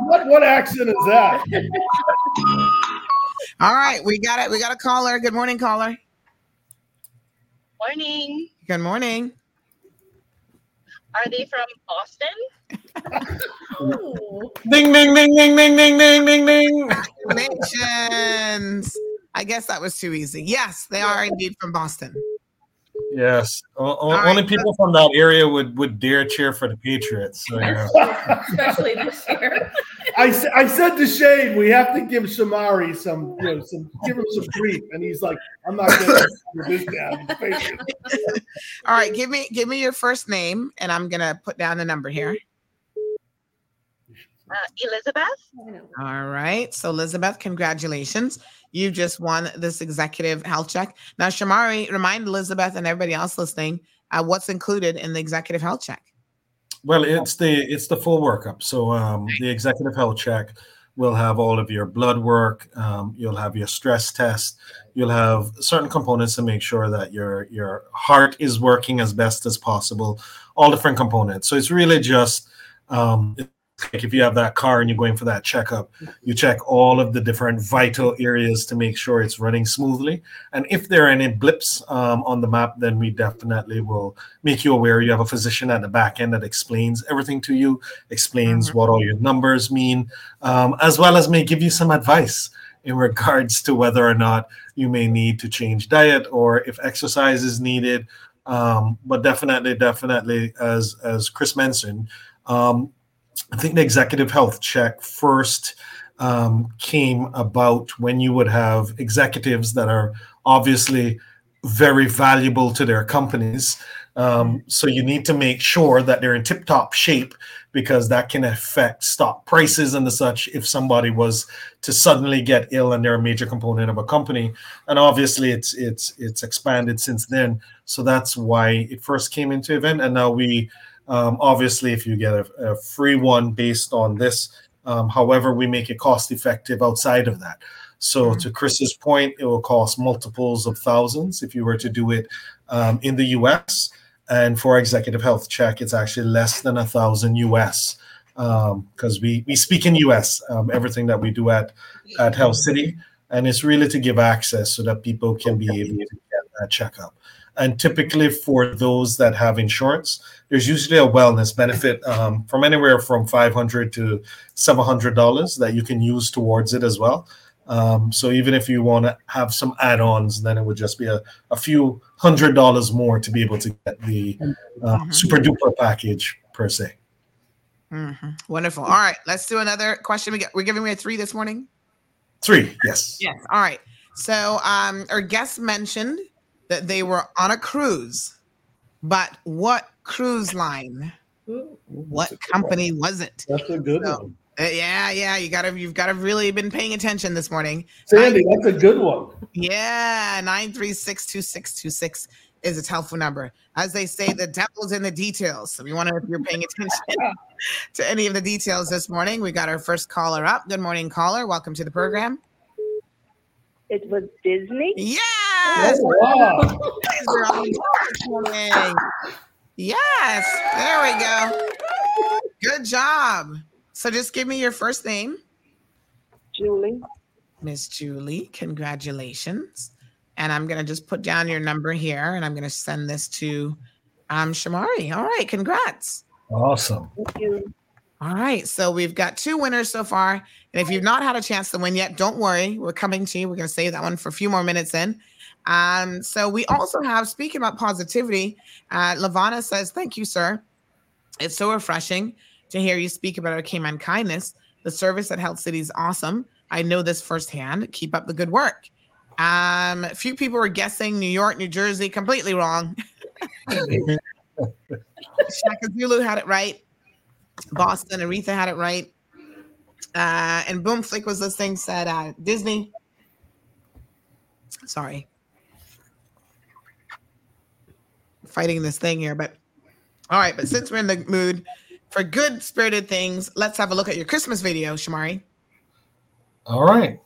What, what accent is that? *laughs* All right, we got it. We got a caller. Good morning, caller. Morning. Good morning. Are they from Boston? *laughs* Ding ding ding ding ding ding ding ding ding. Congratulations. I guess that was too easy. Yes, they are indeed from Boston. Yes, o- o- only people from that area would would dare cheer for the Patriots. So, yeah. *laughs* especially this year. I, s- I said to Shane, we have to give Shamari some, you know, some give him some grief, and he's like, "I'm not getting *laughs* this down." He's patient. All right, give me give me your first name, and I'm gonna put down the number here. Uh, Elizabeth? All right. So Elizabeth, congratulations. You just won this executive health check. Now, Shamari, remind Elizabeth and everybody else listening uh, what's included in the executive health check. Well, it's the it's the full workup. So um, the executive health check will have all of your blood work. Um, you'll have your stress test. You'll have certain components to make sure that your your heart is working as best as possible. All different components. So it's really just um, like if you have that car and you're going for that checkup, you check all of the different vital areas to make sure it's running smoothly. And if there are any blips um, on the map, then we definitely will make you aware. You have a physician at the back end that explains everything to you, explains what all your numbers mean, um, as well as may give you some advice in regards to whether or not you may need to change diet or if exercise is needed. Um, but definitely, definitely, as as Chris mentioned, um, I think the executive health check first um, came about when you would have executives that are obviously very valuable to their companies. Um, so you need to make sure that they're in tip top shape because that can affect stock prices and the such if somebody was to suddenly get ill and they're a major component of a company. And obviously it's it's it's expanded since then. So that's why it first came into event. And now we um, obviously if you get a, a free one based on this, um, however, we make it cost effective outside of that. So to Chris's point, it will cost multiples of thousands if you were to do it um, in the US. And for executive health check, it's actually less than a thousand US because we, we speak in US, um, everything that we do at, at Health City. And it's really to give access so that people can be able to get that checkup. And typically for those that have insurance, there's usually a wellness benefit um, from anywhere from 500 to $700 that you can use towards it as well. Um, so even if you want to have some add-ons, then it would just be a, a few hundred dollars more to be able to get the uh, super duper package per se. Mhm. Wonderful. All right, let's do another question. We got, we're giving me a three this morning. Three, yes. Yes. All right. So, um, our guest mentioned that they were on a cruise, but what cruise line? What company was it? That's a good So, one. uh, yeah, yeah. You gotta, you've gotta really been paying attention this morning. Sandy, that's a good one. Yeah, nine three six two six two six is a telephone number. As they say, the devil's in the details. So we want to if you're paying attention *laughs* to any of the details this morning. We got our first caller up. Good morning, caller. Welcome to the program. It was Disney. Yes. Oh, wow. We're on this morning. Yes. There we go. Good job. So just give me your first name. Julie. Miss Julie, congratulations. And I'm going to just put down your number here and I'm going to send this to um, Shamari. All right, congrats. Awesome. Thank you. All right, so we've got two winners so far. And if you've not had a chance to win yet, don't worry. We're coming to you. We're going to save that one for a few more minutes in. Um, so we also have, speaking about positivity, uh, Lavana says, Thank you, sir. It's so refreshing to hear you speak about our Cayman kindness. The service at Health City is awesome. I know this firsthand. Keep up the good work. Um, a few people were guessing New York, New Jersey, completely wrong. *laughs* Shaka Zulu had it right. Boston, Aretha had it right. Uh, and Boom Flick was listening, said uh, Disney. Sorry. Fighting this thing here, but all right. But since we're in the mood for good spirited things, let's have a look at your Christmas video, Shamari. All right.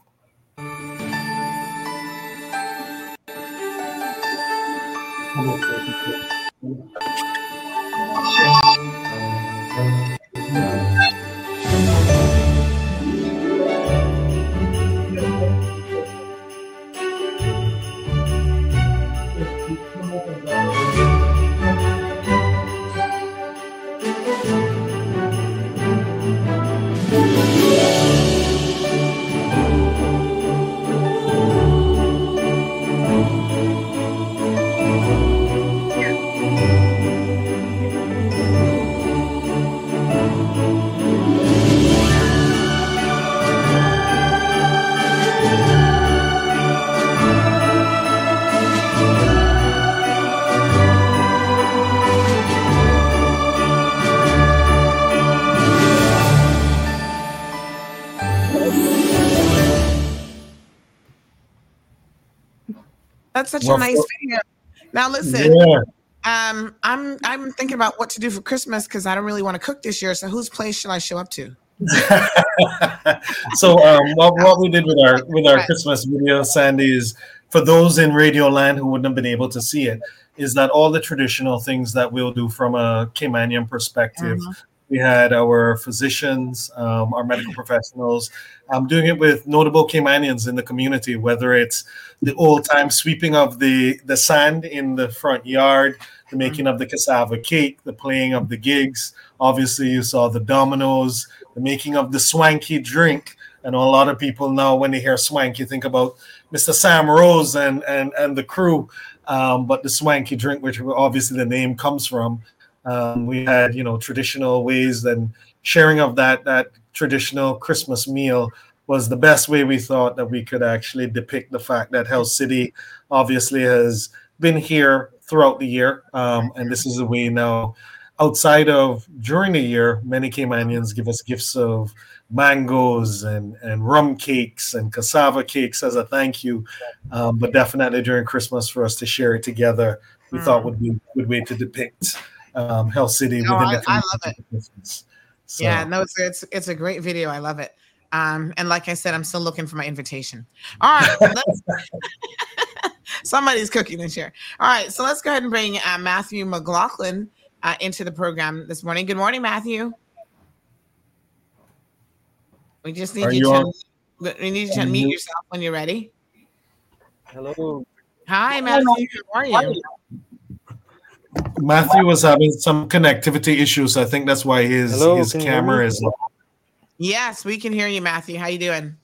That's such Well, a nice video. Now listen, Yeah. um, I'm I'm thinking about what to do for Christmas because I don't really want to cook this year. So whose place should I show up to? *laughs* so um, what, *laughs* what we did with our with our Christmas video, Sandy, is for those in Radio Land who wouldn't have been able to see it, is that all the traditional things that we'll do from a Caymanian perspective. We had our physicians, um, our medical professionals, um, doing it with notable Caymanians in the community, whether it's the old time sweeping of the, the sand in the front yard, the making of the cassava cake, the playing of the gigs. Obviously, you saw the dominoes, the making of the swanky drink. And a lot of people now, when they hear swank, you think about Mr. Sam Rose and and and the crew. Um, but the swanky drink, which obviously the name comes from, um, we had you know traditional ways and sharing of that that traditional Christmas meal was the best way we thought that we could actually depict the fact that Health City obviously has been here throughout the year, um, and this is a way now outside of during the year, many Caymanians give us gifts of mangoes and, and rum cakes and cassava cakes as a thank you. Um, but definitely during Christmas for us to share it together, we thought would be a good way to depict um, Health City No, within I- the I love community for Christmas. So, Yeah, no, it's it's it's a great video. I love it. Um, and like I said, I'm still looking for my invitation. All right, let's, *laughs* somebody's cooking this year. All right, so let's go ahead and bring uh, Matthew McLaughlin uh, into the program this morning. Good morning, Matthew. We just need Are you, you to on- we need you to Are unmute yourself when you're ready. Hello. Hi, Matthew. How are you? Matthew was having some connectivity issues. I think that's why his Hello, his can you hear camera me? is. Yes, we can hear you, Matthew. How you doing?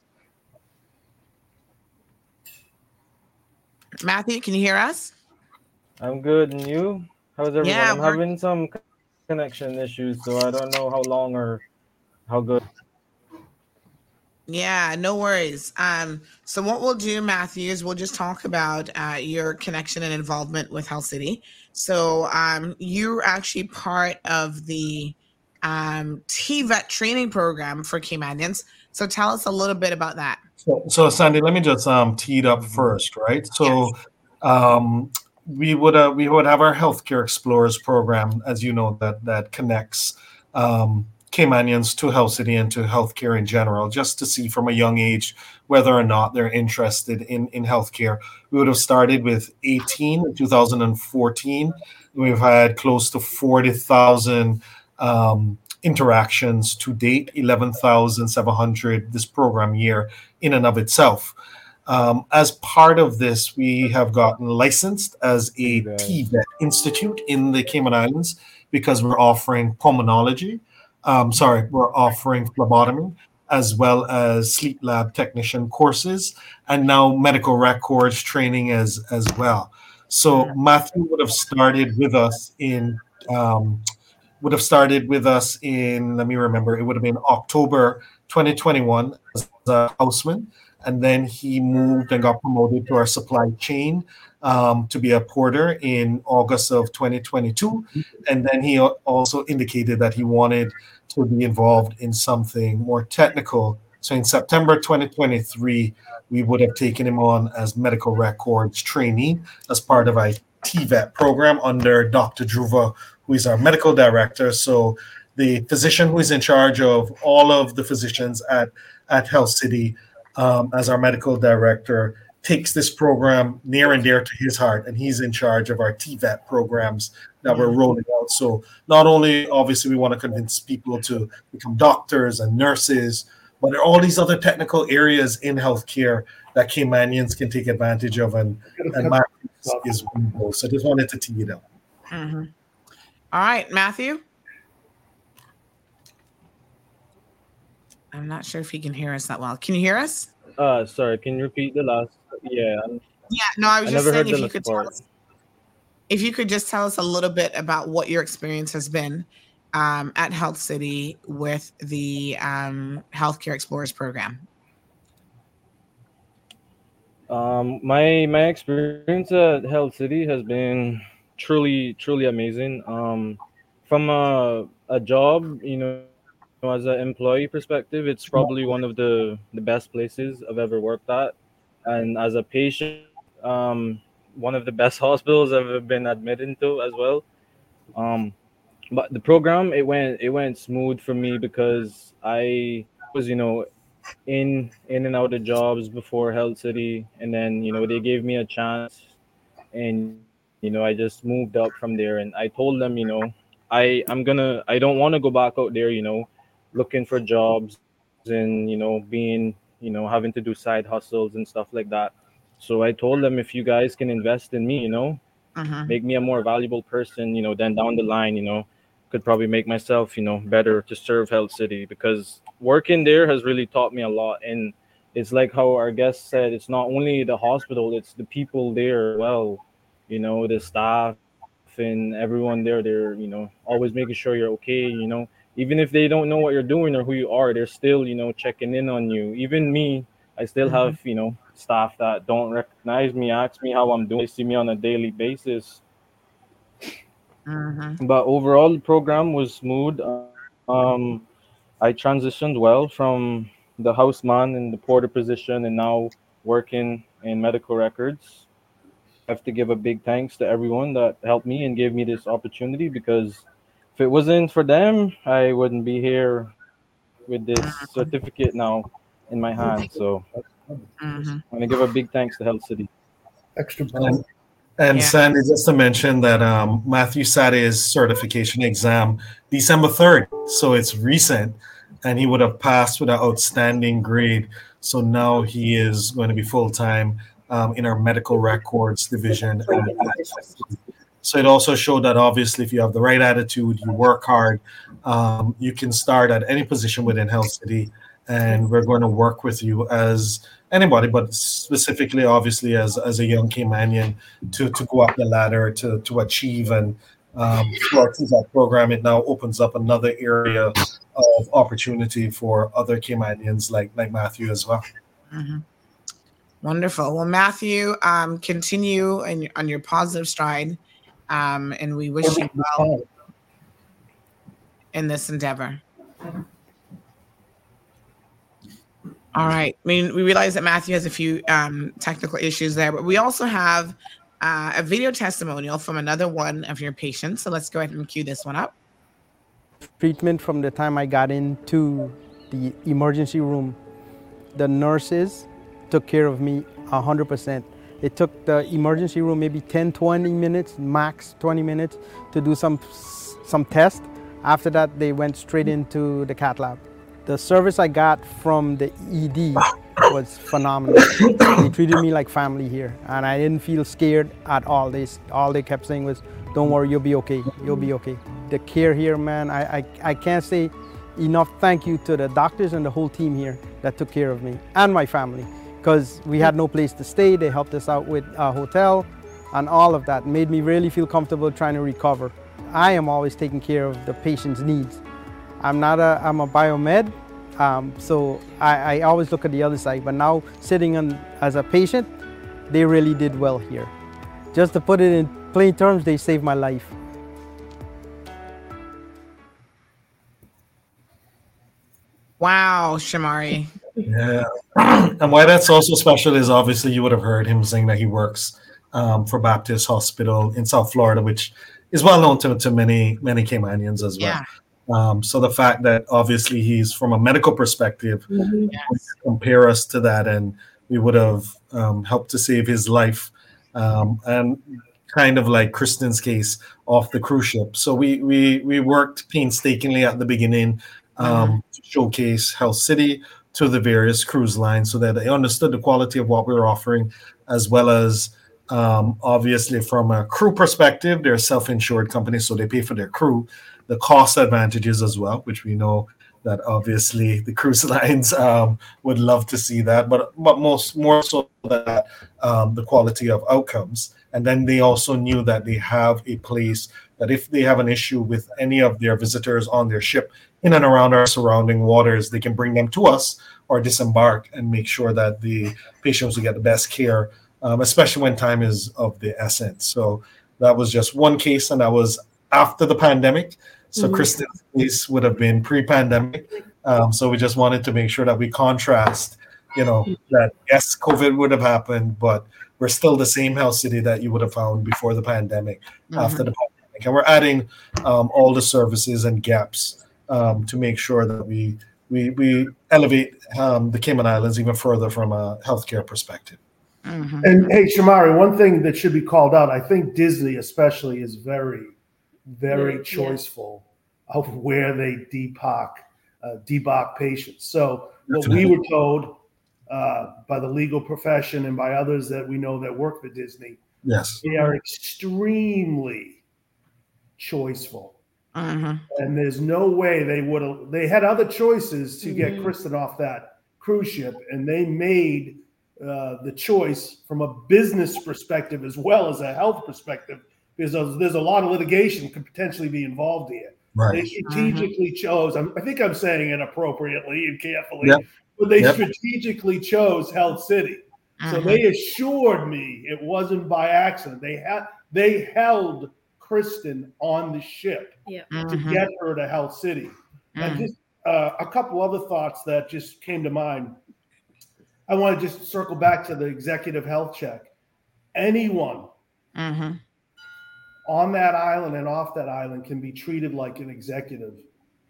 Matthew, can you hear us? I'm good, and you? How's everyone? Yeah, I'm we're- having some connection issues, so I don't know how long or how good. Yeah, no worries. Um, so what we'll do, Matthew, is we'll just talk about uh, your connection and involvement with Health City. So um, you're actually part of the um, TVET training program for Caymanians. So tell us a little bit about that. So, so Sandy, let me just um, tee it up first, right? So, yes. um, we would uh, we would have our healthcare explorers program, as you know, that that connects um, Caymanians to Health City and to healthcare in general, just to see from a young age whether or not they're interested in in healthcare. We would have started with 18 in 2014. We've had close to 40,000 um, interactions to date, 11,700 this program year in and of itself. Um, as part of this, we have gotten licensed as a TVET institute in the Cayman Islands because we're offering pulmonology. Um, sorry, we're offering phlebotomy as well as sleep lab technician courses and now medical records training as as well. So Matthew would have started with us in um, would have started with us in let me remember it would have been October 2021 as a houseman and then he moved and got promoted to our supply chain um, to be a porter in August of 2022. And then he also indicated that he wanted to be involved in something more technical. So in September 2023, we would have taken him on as medical records trainee as part of a TVET program under Dr. Druva, who is our medical director. So the physician who is in charge of all of the physicians at, at Health City um, as our medical director, takes this program near and dear to his heart, and he's in charge of our TVET programs that we're mm-hmm. rolling out. So not only obviously we want to convince people to become doctors and nurses, but there are all these other technical areas in healthcare that Caymanians can take advantage of, and and Mark is one of those. So I just wanted to tee it up. Mm-hmm. All right, Matthew. I'm not sure if he can hear us that well. Can you hear us? Uh, sorry. Can you repeat the last? Yeah. Yeah. No, I was I just saying if you could tell us, if you could just tell us a little bit about what your experience has been um, at Health City with the um, Healthcare Explorers program. Um, my my experience at Health City has been truly truly amazing. Um, from a a job, you know, as an employee perspective, it's probably one of the the best places I've ever worked at, and as a patient, um, one of the best *laughs* hospitals I've ever been admitted to as well. Um, but the program it went it went smooth for me because I was you know in in and out of jobs before Health City, and then you know they gave me a chance, and you know I just moved up from there, and I told them you know I I'm gonna I don't want to go back out there you know looking for jobs and you know being you know having to do side hustles and stuff like that. So i told them if you guys can invest in me you know uh-huh. make me a more valuable person you know then down the line you know could probably make myself you know better to serve health city. Because working there has really taught me a lot. And it's like how our guest said it's not only the hospital it's the people there well you know the staff and everyone there they're you know always making sure you're okay you know even if they don't know what you're doing or who you are, they're still, you know, checking in on you. Even me, I still mm-hmm. have, you know, staff that don't recognize me, ask me how I'm doing, they see me on a daily basis. Mm-hmm. But overall, the program was smooth. Um, I transitioned well from the houseman in the porter position and now working in medical records. I have to give a big thanks to everyone that helped me and gave me this opportunity because if it wasn't for them, I wouldn't be here with this certificate now in my hand. So mm-hmm. I'm gonna give a big thanks to Health City. Extra and, and yeah. Sandy, just to mention that um, Matthew sat his certification exam December 3rd, so it's recent, and he would have passed with an outstanding grade. So now he is going to be full time um, in our medical records division. So it also showed that obviously, if you have the right attitude, you work hard, um, you can start at any position within Health City, and we're going to work with you as anybody, but specifically, obviously, as as a young Caymanian, to to go up the ladder to to achieve and um, through our program, it now opens up another area of opportunity for other Caymanians like like Matthew as well. Mhm. Wonderful. Well, Matthew, um, continue in, on your positive stride, um, and we wish you well in this endeavor. All right. I mean, we realize that Matthew has a few um, technical issues there, but we also have uh, a video testimonial from another one of your patients. So let's go ahead and cue this one up. treatment from the time I got into the emergency room. The nurses took care of me 100%. It took the emergency room maybe 10, 20 minutes, max 20 minutes to do some some tests. After that, they went straight into the cath lab. The service I got from the ED *coughs* was phenomenal. they treated me like family here, and I didn't feel scared at all. They all they kept saying was, "Don't worry, you'll be okay. You'll be okay." The care here, man, I I, I can't say enough thank you to the doctors and the whole team here that took care of me and my family because we had no place to stay. They helped us out with a hotel and all of that made me really feel comfortable trying to recover. I am always taking care of the patient's needs. I'm not a, I'm a biomed, um, so I, I always look at the other side. But now sitting on as a patient, they really did well here. Just to put it in plain terms, they saved my life. Wow, Shamari. Yeah. *clears throat* and why that's also special is obviously you would have heard him saying that he works um, for Baptist Hospital in South Florida, which is well known to, to many, many Caymanians as well. Yeah. Um, so the fact that obviously he's from a medical perspective, Mhm. compare us to that, and we would have um, helped to save his life, um, and kind of like Kristen's case off the cruise ship. So we we we worked painstakingly at the beginning um, to showcase Health City to the various cruise lines, so that they understood the quality of what we were offering, as well as um, obviously from a crew perspective, they're self-insured company, so they pay for their crew. The cost advantages as well, which we know that obviously the cruise *laughs* lines um, would love to see that, but but most more so that um, the quality of outcomes. And then they also knew that they have a place that if they have an issue with any of their visitors on their ship in and around our surrounding waters, they can bring them to us or disembark and make sure that the patients will get the best care, um, especially when time is of the essence. So that was just one case, and that was after the pandemic. So Mhm. Kristen's case would have been pre-pandemic. Um, so we just wanted to make sure that we contrast, you know, that yes, COVID would have happened, but we're still the same health city that you would have found before the pandemic, after the pandemic, and we're adding um, all the services and gaps um, to make sure that we we we elevate um, the Cayman Islands even further from a healthcare perspective. And hey, Shamari, one thing that should be called out, I think Disney especially is very, very Yeah. choiceful of where they debark, uh, debark patients. So what we were told uh, by the legal profession and by others that we know that work for Disney, Yes. they are extremely choiceful. Mhm. And there's no way they would have. They had other choices to get Mhm. Kristen off that cruise ship, and they made uh, the choice from a business perspective as well as a health perspective, because there's, there's a lot of litigation could potentially be involved here. Right. They strategically chose. I'm, I think I'm saying it appropriately and carefully, Yep. but they Yep. strategically chose Health City. So they assured me it wasn't by accident. They had they held Kristen on the ship Yeah. to Mhm. get her to Health City. And Mhm. just uh, a couple other thoughts that just came to mind. I want to just circle back to the executive health check. Anyone Mhm. on that island and off that island can be treated like an executive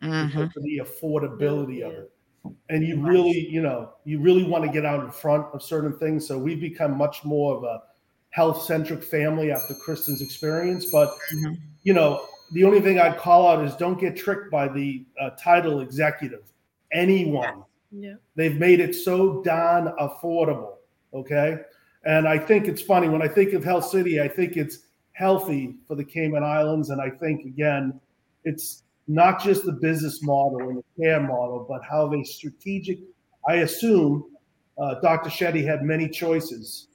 Mhm. because of the affordability of it. And you really, you know, you really want to get out in front of certain things. So we've become much more of a health centric family after Kristen's experience. But, you know, the only thing I'd call out is don't get tricked by the uh, title executive. Anyone. Yeah. They've made it so darn affordable. Okay. And I think it's funny when I think of Health City, I think it's healthy for the Cayman Islands. And I think, again, it's not just the business model and the care model, but how they strategic. I assume uh, Dr. Shetty had many choices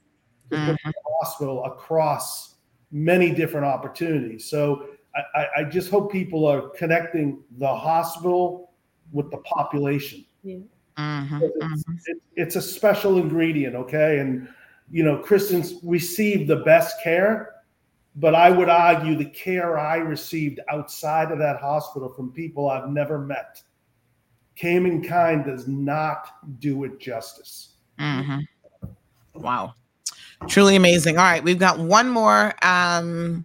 to put the hospital across many different opportunities. So I, I, I just hope people are connecting the hospital with the population. Yeah. Mhm, It's, it- it's a special ingredient, okay? And you know, Kristen's receive the best care, but I would argue the care I received outside of that hospital from people I've never met, Cayman kind does not do it justice. Mhm. Wow. Truly amazing. All right, we've got one more um,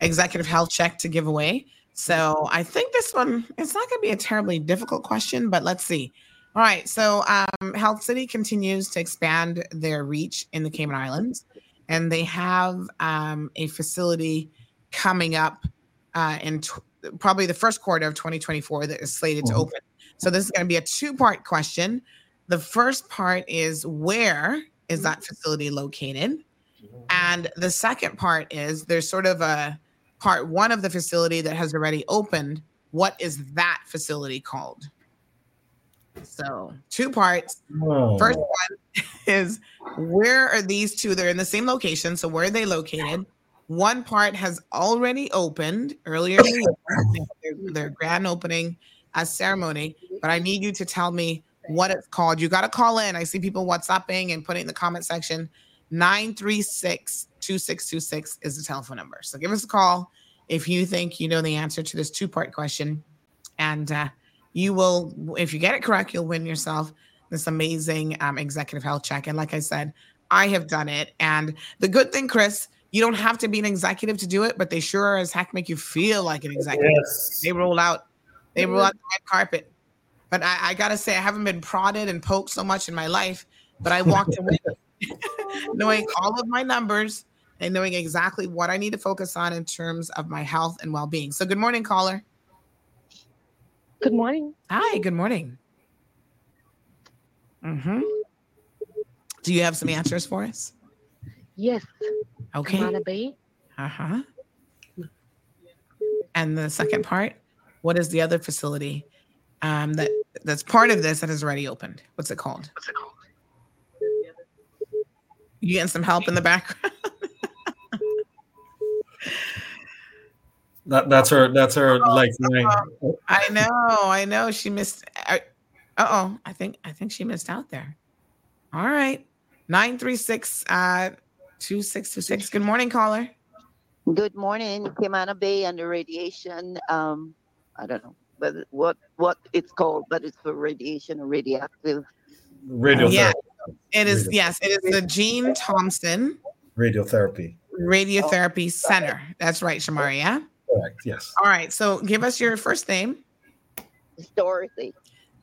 executive health check to give away. So I think this one it's not going to be a terribly difficult question, but let's see. All right, so um, Health City continues to expand their reach in the Cayman Islands, and they have um, a facility coming up uh, in probably the first quarter of 2024 that is slated to Mhm. open. So this is going to be a two-part question. The first part is where is that facility located? And the second part is there's sort of a part one of the facility that has already opened. What is that facility called? So, two parts. Oh. First one *laughs* is where are these two? They're in the same location. So, where are they located? One part has already opened earlier in the year, their, their grand opening uh, ceremony. But I need you to tell me what it's called. You got to call in. I see people WhatsApping and putting in the comment section. 936 2626 is the telephone number. So give us a call if you think you know the answer to this two part question. And uh, you will, if you get it correct, you'll win yourself this amazing um, executive health check. And like I said, I have done it. And the good thing, Chris, you don't have to be an executive to do it, but they sure as heck make you feel like an executive. Yes. They roll out, they roll out the red carpet. But I, I gotta say, I haven't been prodded and poked so much in my life, but I walked away *laughs* knowing all of my numbers and knowing exactly what I need to focus on in terms of my health and well-being. So good morning, caller. Good morning. Hi, good morning. Mm-hmm. Do you have some answers for us? Yes. Okay. Camana Bay. Uh-huh. And the second part, what is the other facility um, that that's part of this that has already opened? What's it called? What's it called? You getting some help in the background? *laughs* That, that's her. That's her lifeline. I know, I know. She missed. Uh oh, I think I think she missed out there. All right, nine three six uh two six two six. Good morning, caller. Good morning, Camana Bay under radiation. Um, I don't know whether, what what it's called, but it's for radiation or radioactive. Radiotherapy. Yeah, it is. Yes, it is the Gene Thompson Radiotherapy. Radiotherapy Center. That's right, Shamari. Yeah. Correct. Yes. All right. So give us your first name. It's Dorothy.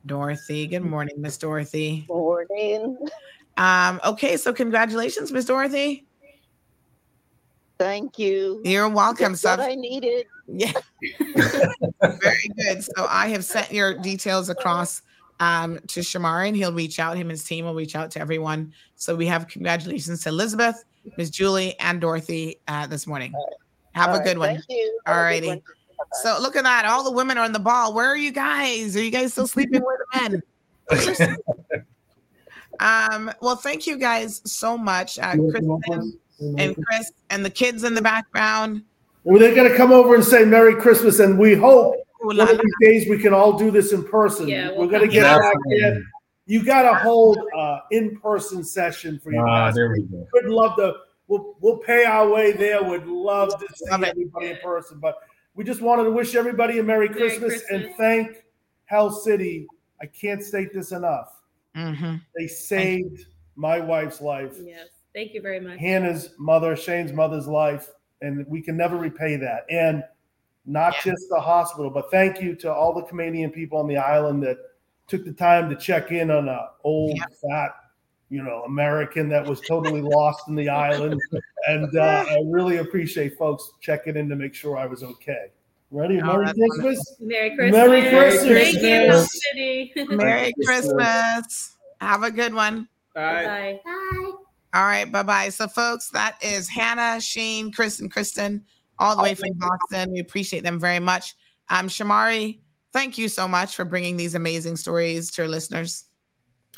Dorothy. Good morning, Miss Dorothy. Morning. Um, okay, so congratulations, Miss Dorothy. Thank you. You're welcome. Just So what I needed. Yeah. *laughs* Very good. So I have sent your details across um, to Shamari, and he'll reach out. Him and his team will reach out to everyone. So we have congratulations to Elizabeth, Miss Julie, and Dorothy uh, this morning. Have All a right, good one. thank you. All righty. So look at that. All the women are on the ball. Where are you guys? Are you guys still sleeping with the men? *laughs* um, well, thank you guys so much. Uh, Kristen and Chris and the kids in the background. Well, they're going to come over and say Merry Christmas, and we hope Ooh, one of these days we can all do this in person. Yeah, We're we'll going to get back. back there. You got to hold uh, in-person session for you Ah, there we go. Would love to. We'll we'll pay our way there. Would love to see Love everybody in person, but we just wanted to wish everybody a Merry, Merry Christmas, and thank Health City. I can't state this enough. Mhm. They saved my wife's life. Yes. Thank you very much. Hannah's mother, Shane's mother's life, and we can never repay that. And not just the hospital, but thank you to all the Caymanian people on the island that took the time to check in on a old fat, you know, American that was totally lost in the island. And uh, I really appreciate folks checking in to make sure I was okay. Ready? Oh, Merry Christmas. Merry Christmas. Merry Christmas. Thank you, Merry Health City. *laughs* Merry Christmas. Have a good one. Bye. Bye. All right, bye bye. So, folks, that is Hannah, Shane, Chris, and Kristen, all the way from Boston. We appreciate them very much. Um, Shamari, thank you so much for bringing these amazing stories to our listeners.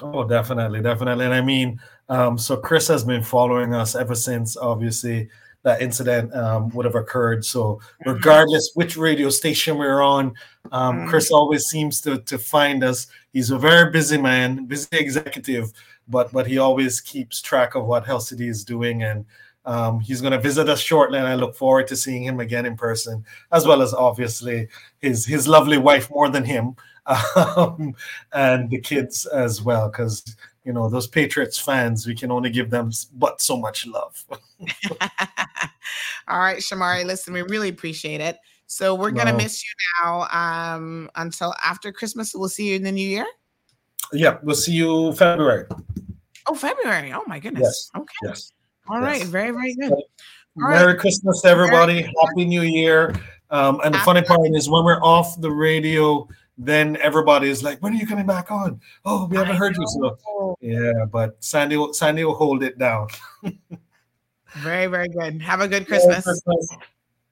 Oh, definitely, definitely. And I mean, um, so Chris has been following us ever since, obviously, that incident um, would have occurred. So regardless which radio station we're on, um, Mm. Chris always seems to to find us. He's a very busy man, busy executive, but but he always keeps track of what Health is doing and. Um, he's going to visit us shortly, and I look forward to seeing him again in person, as well as obviously his his lovely wife more than him, *laughs* um, and the kids as well. Because you know those Patriots fans, we can only give them but so much love. *laughs* All right, Shamari, listen, we really appreciate it. So we're gonna No. miss you now um, until after Christmas. We'll see you in the new year. Yeah, we'll see you February. Oh, February. Oh my goodness. Yes. Okay. Yes. All right. Yes. Very, very good. All Merry right. Christmas, to everybody! Happy New Year! Um, and the funny part is when we're off the radio, then everybody is like, "When are you coming back on?" Oh, we haven't heard you. So yeah, but Sandy, will, Sandy will hold it down. Very, very good. Have a good Christmas. Christmas.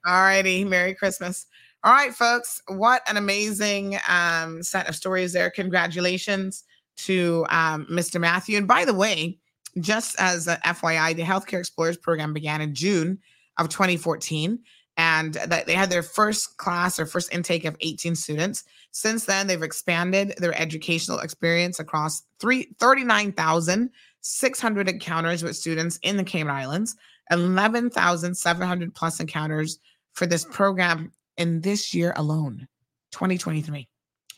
All righty. Merry Christmas. All right, folks. What an amazing um, set of stories there. Congratulations to um, Mr. Matthew. And by the way, just as a FYI, the Healthcare Explorers program began in June of 2014, and that they had their first class or first intake of 18 students. Since then, they've expanded their educational experience across three, 39,600 encounters with students in the Cayman Islands, 11,700 plus encounters for this program in this year alone, 2023.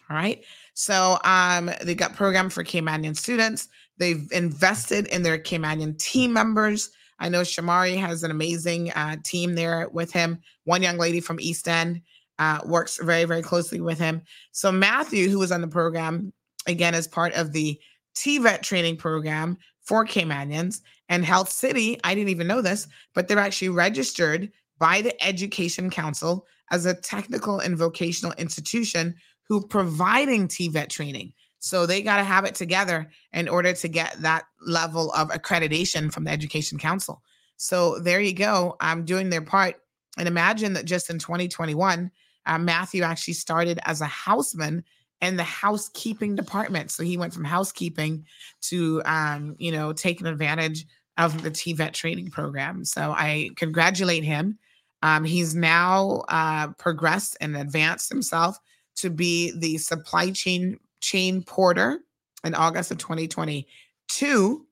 All right. So um, they got program for Caymanian students. They've invested in their Caymanian team members. I know Shamari has an amazing uh, team there with him. One young lady from East End uh, works very, very closely with him. So Matthew, who was on the program, again, as part of the TVET training program for Caymanians and Health City. I didn't even know this, but they're actually registered by the Education Council as a technical and vocational institution who providing TVET training. So they got to have it together in order to get that level of accreditation from the Education Council. So there you go. I'm doing their part. And imagine that just in 2021, uh, Matthew actually started as a houseman in the housekeeping department. So he went from housekeeping to, um, you know, taking advantage of the TVET training program. So I congratulate him. Um, he's now uh, progressed and advanced himself to be the supply chain chain porter in August of 2022.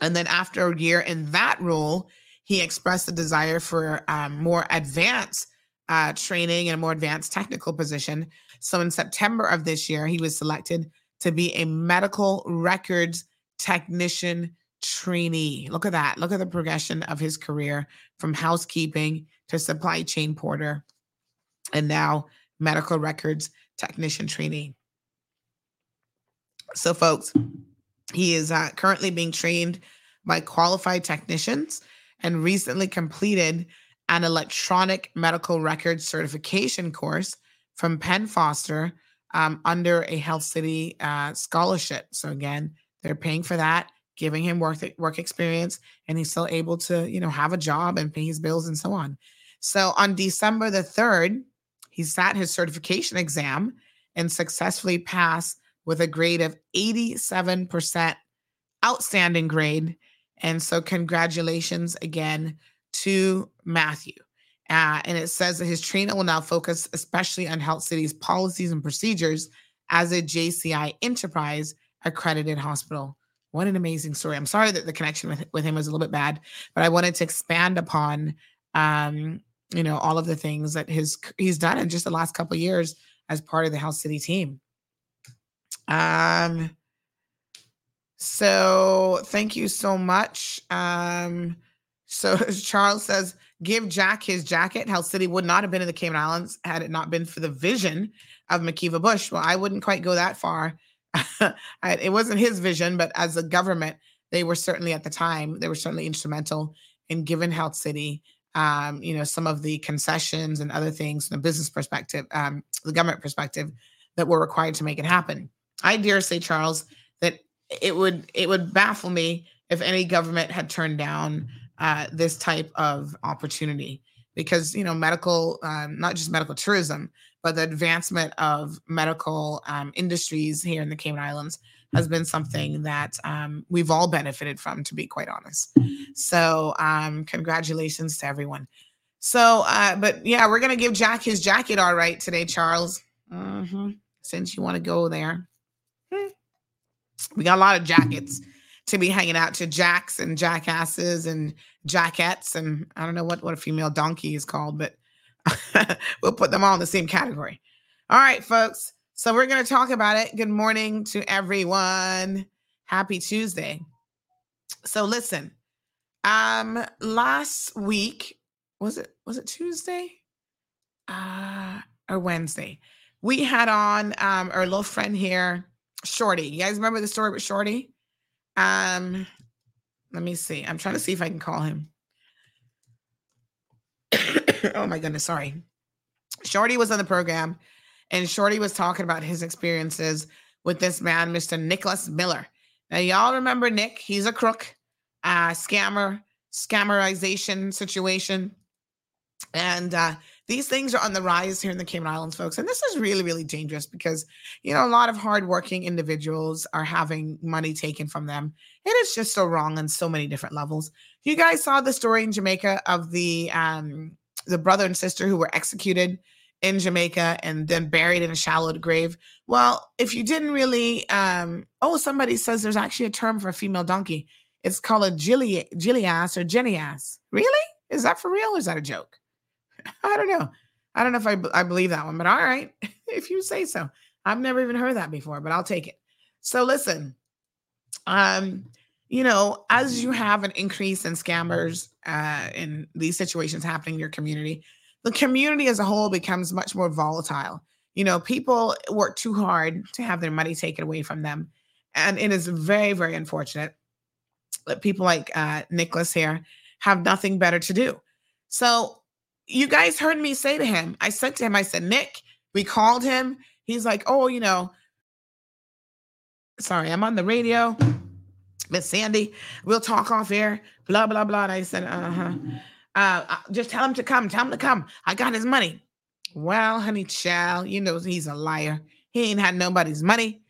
And then after a year in that role, he expressed a desire for um, more advanced uh, training and a more advanced technical position. So in September of this year, he was selected to be a medical records technician trainee. Look at that. Look at the progression of his career from housekeeping to supply chain porter and now medical records technician trainee. So, folks, he is uh, currently being trained by qualified technicians and recently completed an electronic medical records certification course from Penn Foster um, under a Health City uh, scholarship. So, again, they're paying for that, giving him work work experience, and he's still able to, you know, have a job and pay his bills and so on. So, on December the third, he sat his certification exam and successfully passed with a grade of 87%, outstanding grade. And so, congratulations again to Matthew. Uh, and it says that his trainer will now focus especially on Health City's policies and procedures as a JCI enterprise accredited hospital. What an amazing story. I'm sorry that the connection with, with him was a little bit bad, but I wanted to expand upon um, you know, all of the things that his he's done in just the last couple years as part of the Health City team. Um so thank you so much. Um so *laughs* Charles says give Jack his jacket. Health City would not have been in the Cayman Islands had it not been for the vision of McKeeva Bush. Well, I wouldn't quite go that far. *laughs* It wasn't his vision, but as a government, they were certainly at the time, they were certainly instrumental in giving Health City um, you know, some of the concessions and other things from the business perspective, um, the government perspective that were required to make it happen. I dare say, Charles, that it would it would baffle me if any government had turned down uh, this type of opportunity because you know medical um, not just medical tourism but the advancement of medical um, industries here in the cayman islands has been something that um, we've all benefited from, to be quite honest. So, um, congratulations to everyone. So, uh, but yeah, we're gonna give Jack his jacket all right today, Charles. Mm-hmm. Since you want to go there, hmm. we got a lot of jackets to be hanging out to jacks and jackasses and jackettes and I don't know what what a female donkey is called, but *laughs* we'll put them all in the same category. All right, folks. So we're going to talk about it. Good morning to everyone. Happy Tuesday. So listen, um last week was it was it Tuesday? Uh or Wednesday. We had on um our little friend here, Shorty. You guys remember the story with Shorty? Um let me see. I'm trying to see if I can call him. *coughs* oh my goodness, sorry. Shorty was on the program and Shorty was talking about his experiences with this man, Mr. Nicholas Miller. Now, y'all remember Nick? He's a crook, uh, scammer, scammerization situation. And uh, these things are on the rise here in the Cayman Islands, folks. And this is really, really dangerous because, you know, a lot of hardworking individuals are having money taken from them. And It is just so wrong on so many different levels. You guys saw the story in Jamaica of the um, the brother and sister who were executed in Jamaica and then buried in a shallow grave. Well, if you didn't really, um, oh, somebody says there's actually a term for a female donkey. It's called a gilly, gilliass or jenny-ass. Really? Is that for real or is that a joke? *laughs* I don't know. I don't know if I, I believe that one, but all right, *laughs* if you say so. I've never even heard that before, but I'll take it. So listen, um, you know, as you have an increase in scammers uh, in these situations happening in your community, the community as a whole becomes much more volatile. You know, people work too hard to have their money taken away from them. And it is very, very unfortunate that people like uh, Nicholas here have nothing better to do. So, you guys heard me say to him, I said to him, I said, Nick, we called him. He's like, oh, you know, sorry, I'm on the radio. Miss Sandy, we'll talk off air, blah, blah, blah. And I said, uh huh. Uh, uh, just tell him to come. Tell him to come. I got his money. Well, honey, child, you know he's a liar. He ain't had nobody's money.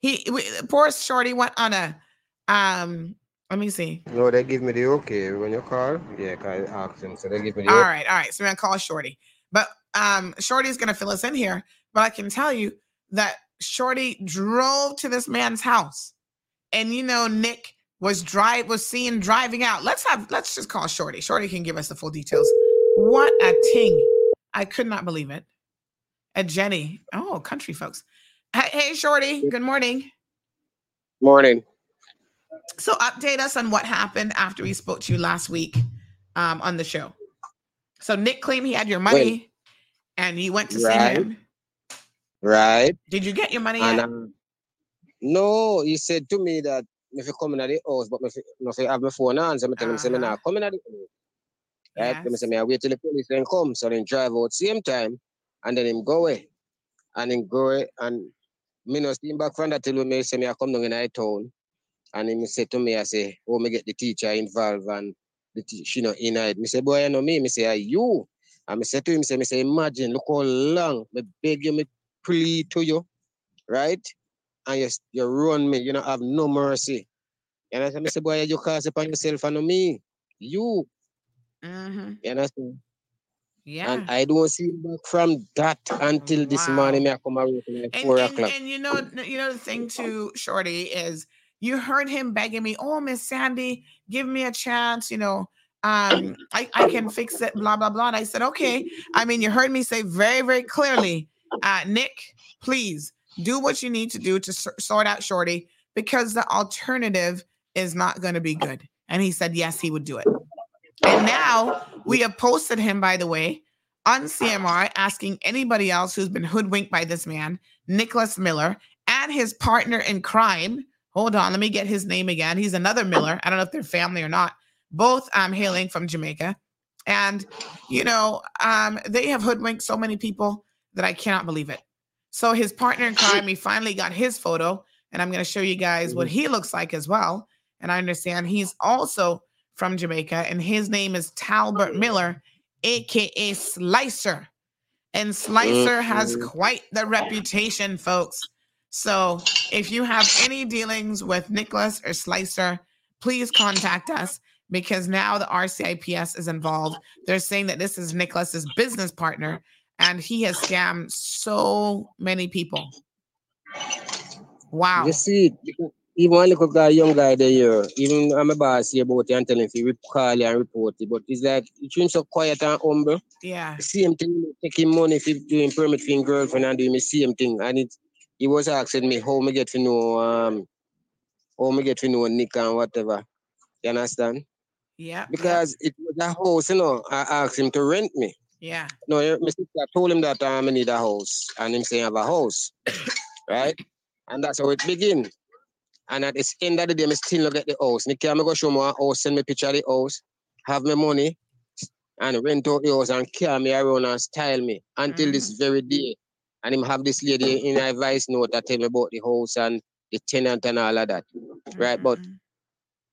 He we, poor shorty went on a um. Let me see. No, they give me the okay when you call. Yeah, I asked him, so they give me the. All okay. right, all right. So we're gonna call Shorty, but um, Shorty's gonna fill us in here. But I can tell you that Shorty drove to this man's house, and you know Nick was drive was seen driving out. Let's have let's just call Shorty. Shorty can give us the full details. What a ting! I could not believe it. And Jenny, oh, country folks. Hey, hey, Shorty. Good morning. Morning. So, update us on what happened after we spoke to you last week um, on the show. So, Nick claimed he had your money, Wait. and you went to right. see him. Right. Did you get your money and? Um, no, he said to me that if you come in at the house, but if you have my phone on, so I tell him, say, me now ah. come in at the house. Right? Yes. Then I say, me I wait till the police then come. So then drive out the same time, and then him go away. And him go away, and me no steam back from that till me say, me I come down in the town. And him say to me, I say, oh, me get the teacher involved, and the teacher, you know, in it. Me say, boy, you know me. Me say, are you? And me say to him, say, me say, imagine, look how long, me beg you, me plead to you, right? And you, you run me, you don't have no mercy. And I say, boy, you cause upon yourself and me. You. Mm-hmm. You understand? Yeah. And I don't see back from that until wow. this morning. I come around like and, four and, o'clock. And you know, you know the thing too, Shorty, is you heard him begging me, oh Miss Sandy, give me a chance, you know. Um, I, I can fix it, blah, blah, blah. And I said, okay. I mean, you heard me say very, very clearly, uh, Nick, please do what you need to do to sort out Shorty because the alternative is not going to be good. And he said, yes, he would do it. And now we have posted him, by the way, on CMR asking anybody else who's been hoodwinked by this man, Nicholas Miller, and his partner in crime. Hold on, let me get his name again. He's another Miller. I don't know if they're family or not. Both um, hailing from Jamaica. And, you know, um, they have hoodwinked so many people that I cannot believe it. So his partner in crime, he finally got his photo, and I'm going to show you guys what mm-hmm. he looks like as well. And I understand he's also from Jamaica, and his name is Talbert Miller, aka Slicer. And Slicer has mm-hmm. quite the reputation, folks. So if you have any dealings with Nicholas or Slicer, please contact us because now the RCIPS is involved. They're saying that this is Nicholas's business partner and he has scammed so many people. Wow. You see, even one little that young guy there, here, even I'm a boss here about it and telling him to call and report it, but it's like, you seem so quiet and humble. Yeah. Same thing, taking money if doing permit for girlfriend and doing the same thing. And it, he was asking me how me get to know, um, how me get to know Nick and whatever. You understand? Yeah. Because it was a house, you know, I asked him to rent me. Yeah. No, my sister told him that um, I need a house, and him saying I have a house, *coughs* right? And that's how it begin. And at the end of the day, I still not get the house. Nick, I'm go show me a house, send me picture of the house, have my money, and rent out the house and carry me around and style me until this very day. And him have this lady in advice note that tell me about the house and the tenant and all of that. Right? But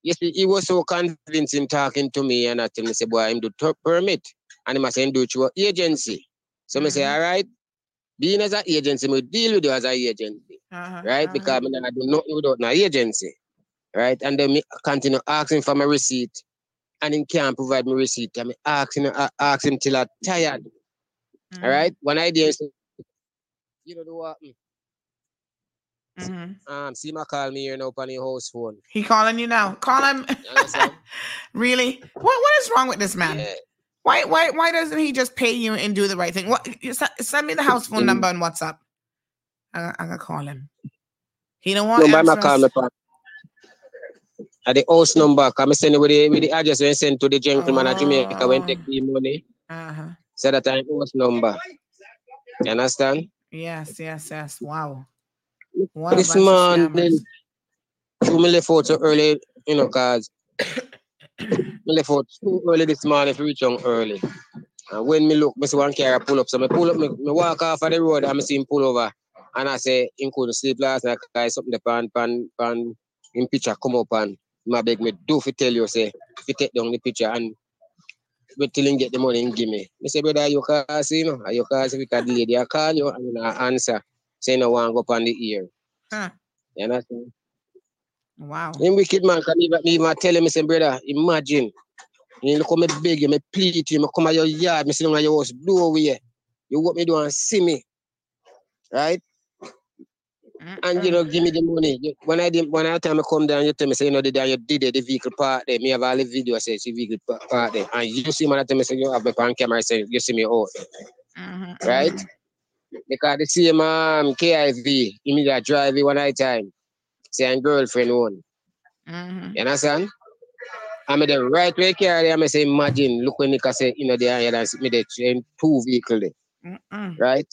you see, he was so convincing talking to me and I tell me, say, boy, him do t- permit. And him say, do it through agency. So I say, all right, being as an agency, we deal with you as an agency. Uh-huh, Right? Because I, mean, I do nothing without an agency. Right? And then me continue asking for my receipt. And he can't provide me receipt. I mean, asking, uh, ask him till I'm tired. All right? When I did, you know, do what? Mm-hmm. Um, see my call me here now on the house phone. He calling you now. Call him. *laughs* really? What what is wrong with this man? Why why why doesn't he just pay you and do the right thing? What send me the house phone number on WhatsApp. I, I'm gonna call him. He don't want No, answers. call me pa. At the house number, come send it with the, with the address when send to the gentleman at Jamaica when take the money. Uh-huh. So that time house number. You understand? Yes, yes, yes. Wow. What this a bunch of man, then, me left out so early, you know, cause left out too early this morning to reach on early. And when me look, me see one car pull up. So me pull up, me, me walk off of the road and me see him pull over. And I say, him couldn't sleep last night, cause something the pan, pan, pan, in picture come up and my beg me do fi tell you, say, if you take down the picture and wait till him get the money and give me. Me say, brother, you you know, are you call, see, because the lady I call you and I answer, say, no one go up on the ear. Huh. You understand? Wow. Him wicked man can even, me even tell him, say, brother, imagine. You look how me beg you, me plead to you, me come at your yard, me sit down at your house, doorway. You what me do and see me. Right? And you know, give me the money. When I did when I time I come down, you tell me say, you know, the day you did it, the vehicle part there. Me have all the video say see vehicle part there. And you see man I tell me say you have me on camera I say you see me out. Right? Because the same um KIV, immediate drive one night time. Say and girlfriend one. Mm-hmm. You understand? I'm the right way carry. I'm say, imagine, look when Nika say, you know, there and me the train two vehicle there, Mm-mm. right?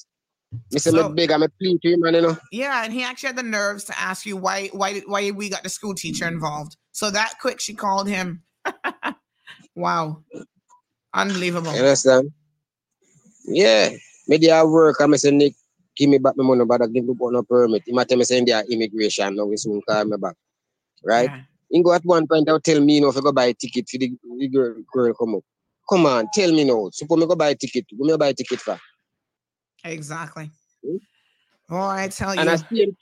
Me say, So- me big, I'm a plea to him, and you know. Yeah, and he actually had the nerves to ask you why why why we got the school teacher involved. So that quick, she called him. *laughs* wow, unbelievable. You understand? Yeah. Me there work, I'm say, Nick, give me back my money, but I give me no permit. He might tell me saying there immigration, now we soon call me back. Right? He go at one point, I'll tell me, you know, if I go buy a ticket for the, the girl, girl come up. Come on, tell me now. Suppose me go buy a ticket. Go me buy a ticket for. Exactly. Oh, I tell you. And I see him,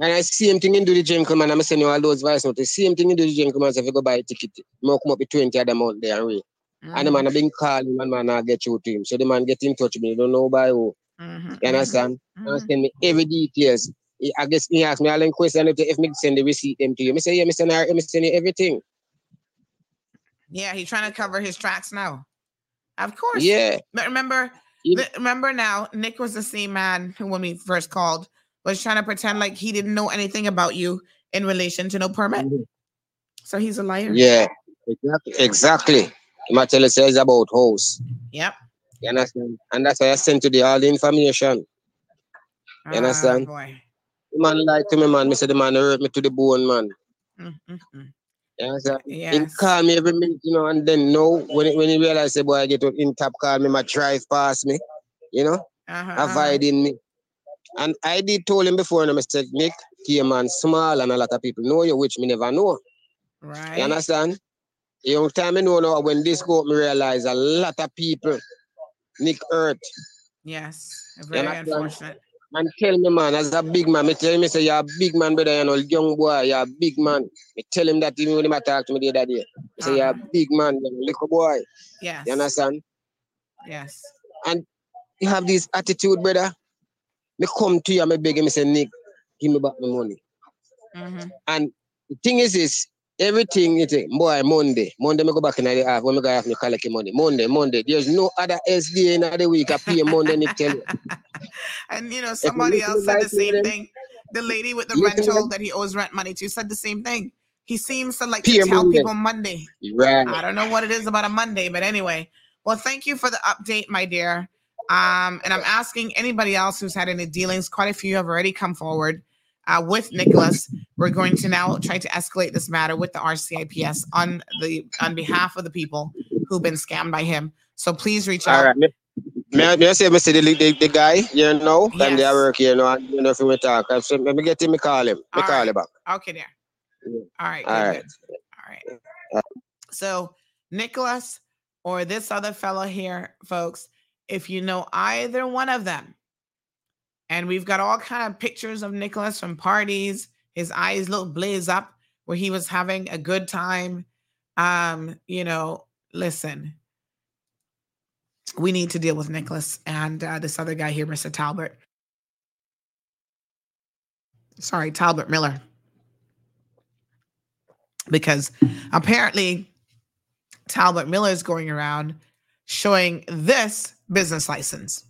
and I see him thinking into the gentleman. I'm sending you all those voice notes. The same thing into the gentleman. So if you go buy a ticket, me come up with 20 of them out there and wait. And the mm. man have been calling, and man I get you to him. So the man get in touch with me. Don't know by who. Mm-hmm. You understand? And send me every details. I guess he asked me all them questions if if me send the receipt them to you. Me say, yeah, me send her, me send you everything. Yeah, he's trying to cover his tracks now. Of course. Yeah. But remember, th- remember now, Nick was the same man who, when we first called, was trying to pretend like he didn't know anything about you in relation to no permit. Mm-hmm. So he's a liar. Yeah, exactly. Exactly. He might tell us says about house. Yep. You understand? And that's why I sent to the all the information. You understand? Ah, boy. The man lied to me, man. Me say the man hurt me to the bone, man. Mm-mm-mm. You understand? He Yes. call me every minute, you know, and then no, when he, when he realize, say, boy, I get in tap, call me, my drive past me, you know, Uh-huh, avoiding me. And I did told him before, and I said, Nick, here man small, and a lot of people know you, which me never know. Right. You understand? The young time I know now, when this go up, me realize a lot of people, Nick hurt. Yes. Very understand? unfortunate. and tell me, man, as a big man, me tell him, say, you're a big man, brother, you know, young boy, you're a big man. Me tell him that even when he talk to me the other day. Me say, you're a big man, you're a little boy. Yes. You understand? Yes. And you have this attitude, brother. Me come to you, me beg him, me say, Nick, give me back my money. Mm-hmm. And the thing is, is everything you think, boy, Monday. Monday, me go back in the half when me go have me collect money. Monday, Monday. There's no other SDA in the week. I pay Monday, Nick tell you. *laughs* And you know, somebody else said the same thing. The lady with the rental that he owes rent money to said the same thing. He seems to like to tell people Monday. Right. I don't know what it is about a Monday, but anyway. Well, thank you for the update, my dear. Um, and I'm asking anybody else who's had any dealings. Quite a few have already come forward uh, with Nicholas. We're going to now try to escalate this matter with the RCIPS on the on behalf of the people who've been scammed by him. So please reach out. All right. Me, me, I- me I say, see the, the, the guy, you know, and they Yes. work here, you know, and, you know, if we talk, I say, let me get him, me call him. Me All call right. him back. Okay, there. All right. All right. All right. So, Nicholas or this other fellow here, folks, if you know either one of them, and we've got all kind of pictures of Nicholas from parties, his eyes look blaze up where he was having a good time. Um, you know, listen, we need to deal with Nicholas and uh, this other guy here, Mr. Talbot. Sorry, Talbot Miller because apparently Talbot Miller is going around showing this business license.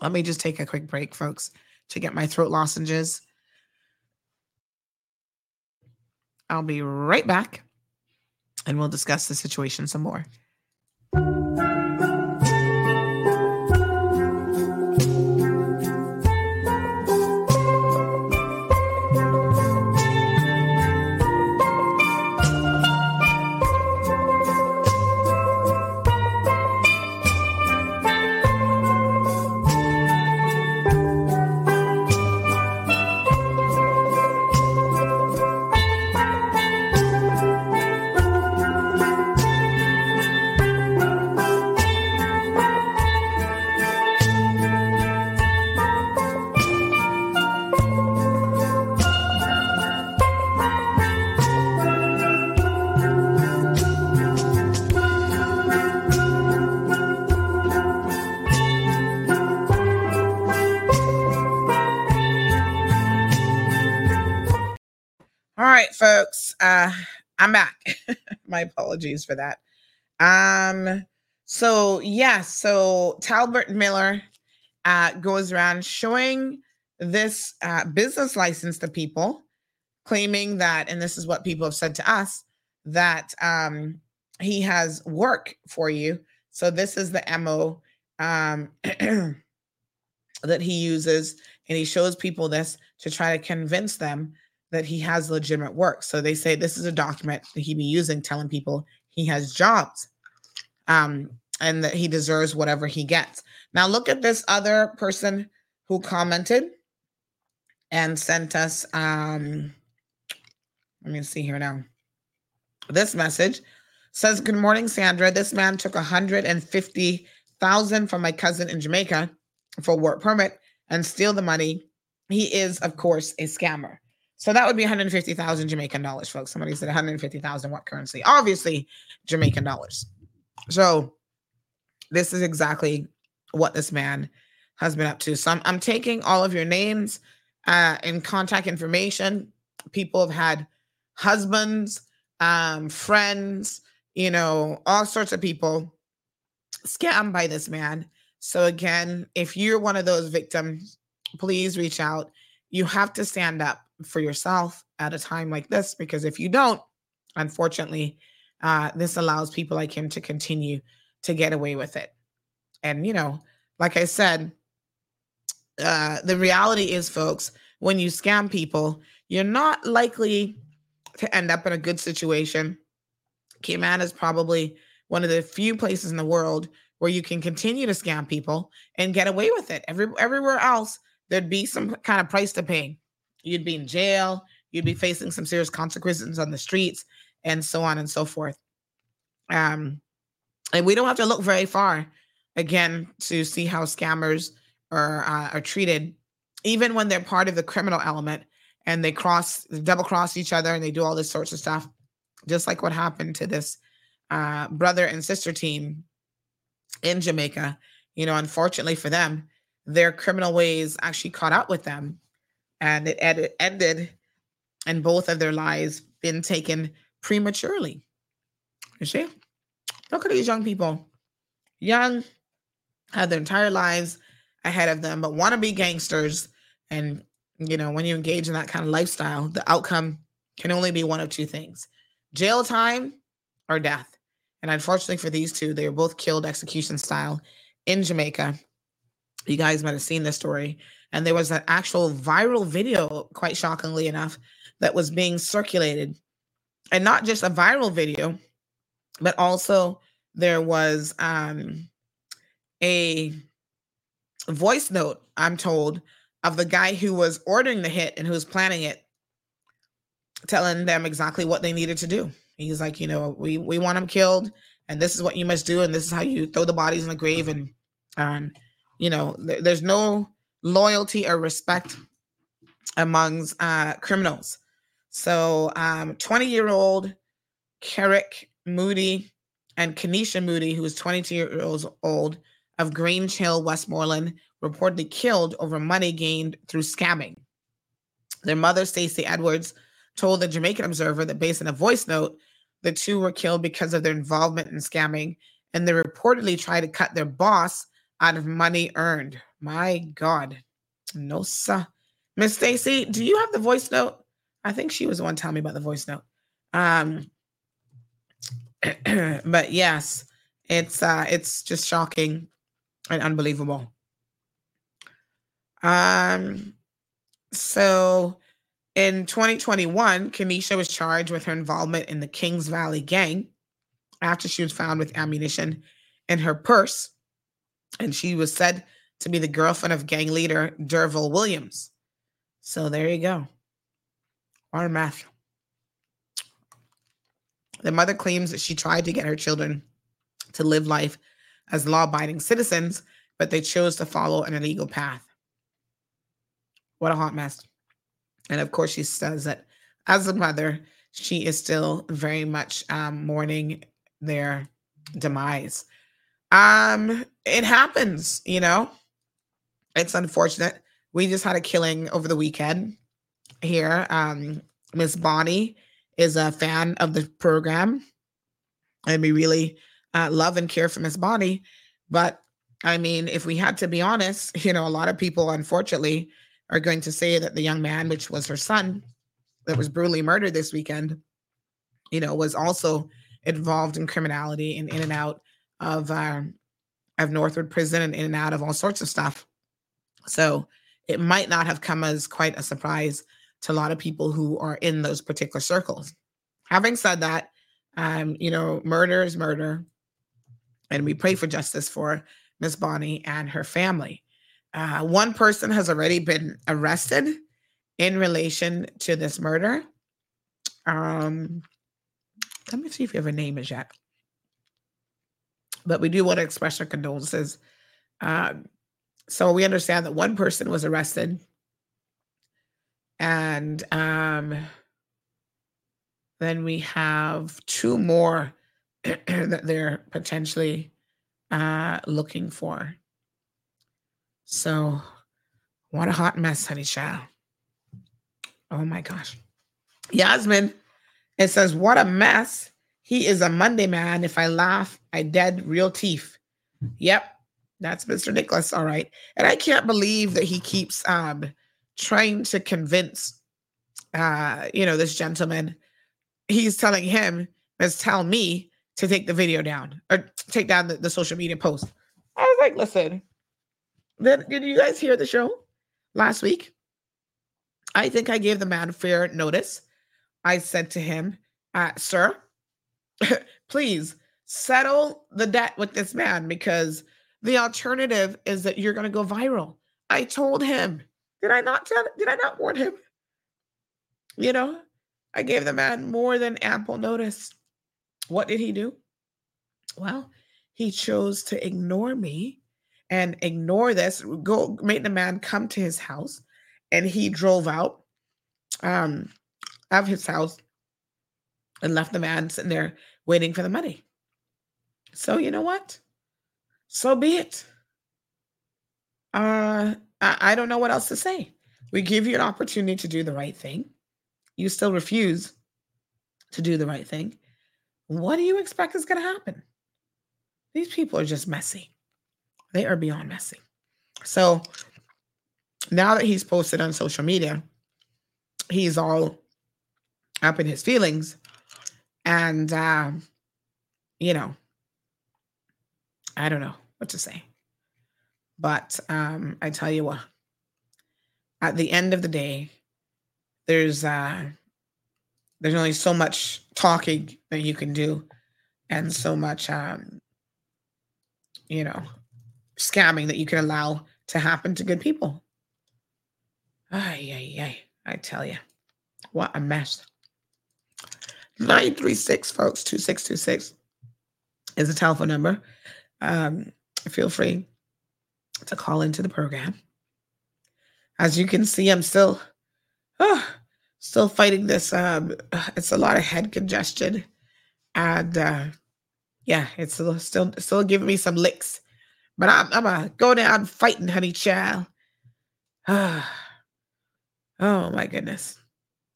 Let me just take a quick break, folks, to get my throat lozenges. I'll be right back and we'll discuss the situation some more. My apologies for that. Um, so yeah, so Talbert Miller uh goes around showing this uh business license to people, claiming that, and this is what people have said to us, that um he has work for you. So this is the MO um *clears throat* that he uses, and he shows people this to try to convince them that he has legitimate work. So they say this is a document that he be using, telling people he has jobs, um, and that he deserves whatever he gets. Now look at this other person who commented and sent us. Um, let me see here now. This message says, "Good morning, Sandra. This man took a hundred and fifty thousand from my cousin in Jamaica for work permit and steal the money. He is, of course, a scammer." So that would be 150,000 Jamaican dollars, folks. Somebody said 150,000 what currency? Obviously, Jamaican dollars. So this is exactly what this man has been up to. So I'm, I'm taking all of your names uh, and contact information. People have had husbands, um, friends, you know, all sorts of people scammed by this man. So again, if you're one of those victims, please reach out. You have to stand up for yourself at a time like this because if you don't, unfortunately, uh, this allows people like him to continue to get away with it. And, you know, like I said, uh, the reality is, folks, when you scam people, you're not likely to end up in a good situation. Cayman is probably one of the few places in the world where you can continue to scam people and get away with it. Every, everywhere else, there'd be some kind of price to pay. You'd be in jail, you'd be facing some serious consequences on the streets, and so on and so forth. Um, and we don't have to look very far again to see how scammers are uh, are treated even when they're part of the criminal element and they cross, double cross each other and they do all this sorts of stuff, just like what happened to this uh, brother and sister team in Jamaica. You know, unfortunately for them, their criminal ways actually caught up with them and it ed- ended and both of their lives been taken prematurely. You see? Look at these young people. Young, have their entire lives ahead of them, but want to be gangsters. And, you know, when you engage in that kind of lifestyle, the outcome can only be one of two things jail time or death. And unfortunately for these two, they were both killed execution style in Jamaica. You guys might have seen this story. And there was an actual viral video, quite shockingly enough, that was being circulated. And not just a viral video, but also there was um, a voice note, I'm told, of the guy who was ordering the hit and who was planning it, telling them exactly what they needed to do. He's like, you know, we we want him killed, and this is what you must do, and this is how you throw the bodies in the grave, and um, you know, th- there's no loyalty or respect amongst uh, criminals. So, um, 20 year old Kerrick Moody and Kenesha Moody, who is was 22 years old of Grange Hill, Westmoreland, reportedly killed over money gained through scamming. Their mother, Stacey Edwards, told the Jamaican Observer that based on a voice note, the two were killed because of their involvement in scamming, and they reportedly tried to cut their boss out of money earned. My God. No, sir. Miss Stacy, do you have the voice note? I think she was the one telling me about the voice note. Um, *clears throat* but yes, it's uh it's just shocking and unbelievable. Um so in 2021, Kenesha was charged with her involvement in the Kings Valley gang after she was found with ammunition in her purse. And she was said to be the girlfriend of gang leader Derville Williams. So there you go. Our math. The mother claims that she tried to get her children to live life as law abiding citizens, but they chose to follow an illegal path. What a hot mess. And of course, she says that as a mother, she is still very much um, mourning their demise. Um, it happens, you know. It's unfortunate. We just had a killing over the weekend here. Um, Miss Bonnie is a fan of the program, and we really uh, love and care for Miss Bonnie. But I mean, if we had to be honest, you know, a lot of people, unfortunately, are going to say that the young man, which was her son, that was brutally murdered this weekend, you know, was also involved in criminality and in and out of uh, of Northward Prison and in and out of all sorts of stuff. So it might not have come as quite a surprise to a lot of people who are in those particular circles. Having said that, um, you know, murder is murder, and we pray for justice for Miss Bonnie and her family. Uh, one person has already been arrested in relation to this murder. Um, let me see if you have a name as yet. But we do want to express our condolences. Um, so we understand that one person was arrested and um, then we have two more *clears throat* that they're potentially uh, looking for. So, what a hot mess, honey child. Oh my gosh. Yasmin, it says, What a mess. He is a Monday man. If I laugh, I dead real teeth. Yep, that's Mr. Nicholas. All right. And I can't believe that he keeps um trying to convince uh, you know, this gentleman. He's telling him, let's tell me to take the video down or take down the, the social media post. I was like, listen, then did you guys hear the show last week? I think I gave the man fair notice. I said to him, uh, sir, *laughs* please settle the debt with this man because the alternative is that you're going to go viral. I told him did I not tell? Did I not warn him? You know, I gave the man more than ample notice. What did he do? Well, he chose to ignore me and ignore this. Go made the man come to his house, and he drove out um, of his house and left the man sitting there waiting for the money. So you know what? So be it. Uh, I, I don't know what else to say. We give you an opportunity to do the right thing. You still refuse to do the right thing. What do you expect is going to happen? These people are just messy. They are beyond messy. So now that he's posted on social media, he's all up in his feelings. And, uh, you know, I don't know what to say. But um, I tell you what, at the end of the day, there's uh, there's only so much talking that you can do, and so much um, you know scamming that you can allow to happen to good people. Ay, ay, ay. I tell you, what a mess. 936, folks, 2626 is the telephone number. Um, feel free to call into the program. As you can see, I'm still, oh, still fighting this. Um, it's a lot of head congestion, and uh, yeah, it's still still, still giving me some licks. But I'm I'm gonna go down fighting, honey child. *sighs* oh my goodness,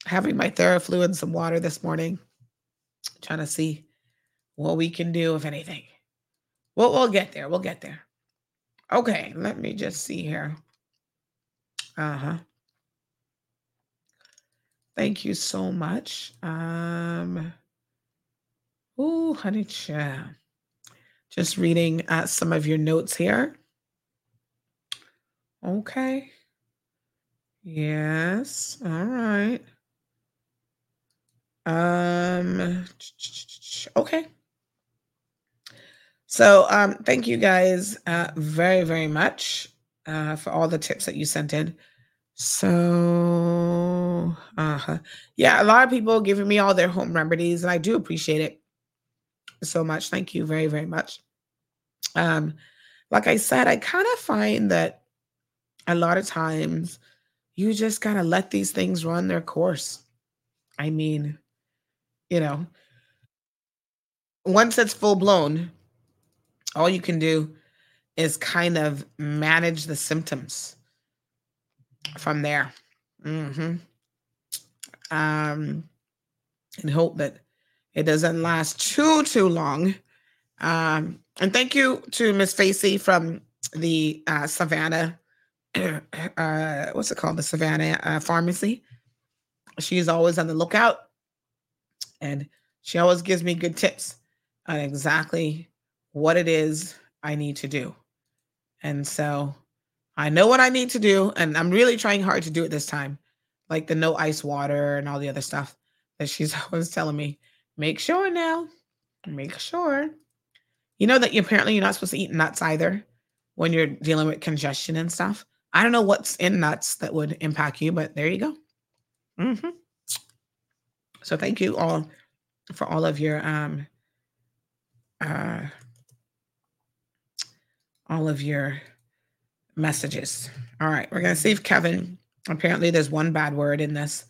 having my Theraflu and some water this morning, trying to see what we can do, if anything. Well, we'll get there. We'll get there. Okay, let me just see here. Uh huh. Thank you so much. Um, oh, honey, child. Just reading uh, some of your notes here. Okay. Yes. All right. Um. Okay. So, um, thank you guys uh, very, very much uh, for all the tips that you sent in. So, uh-huh. yeah, a lot of people giving me all their home remedies, and I do appreciate it so much. Thank you very, very much. Um, like I said, I kind of find that a lot of times you just gotta let these things run their course. I mean, you know, once it's full blown, all you can do is kind of manage the symptoms from there. Mm-hmm. Um, and hope that it doesn't last too too long. Um, and thank you to Miss Facey from the uh, Savannah. *clears throat* Uh, what's it called? The Savannah uh, Pharmacy. She's always on the lookout, and she always gives me good tips on exactly what it is I need to do. And so I know what I need to do, and I'm really trying hard to do it this time, like the no ice water and all the other stuff that she's *laughs* always telling me. Make sure now, make sure. You know that you, apparently you're not supposed to eat nuts either when you're dealing with congestion and stuff. I don't know what's in nuts that would impact you, but there you go. Mm-hmm. So thank you all for all of your um uh all of your messages. All right, we're going to see if Kevin, apparently there's one bad word in this.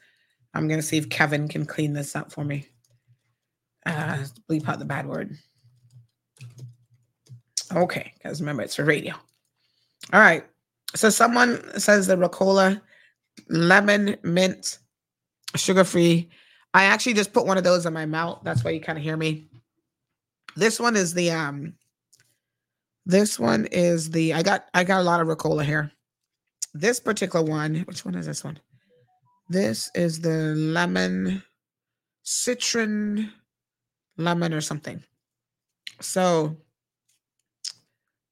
I'm going to see if Kevin can clean this up for me. Uh, bleep out the bad word. Okay, because remember it's for radio. All right. So someone says the Ricola lemon mint sugar free. I actually just put one of those in my mouth. That's why you kind of hear me. This one is the um this one is the I got I got a lot of Ricola here. This particular one, which one is this one? This is the lemon citron lemon or something. So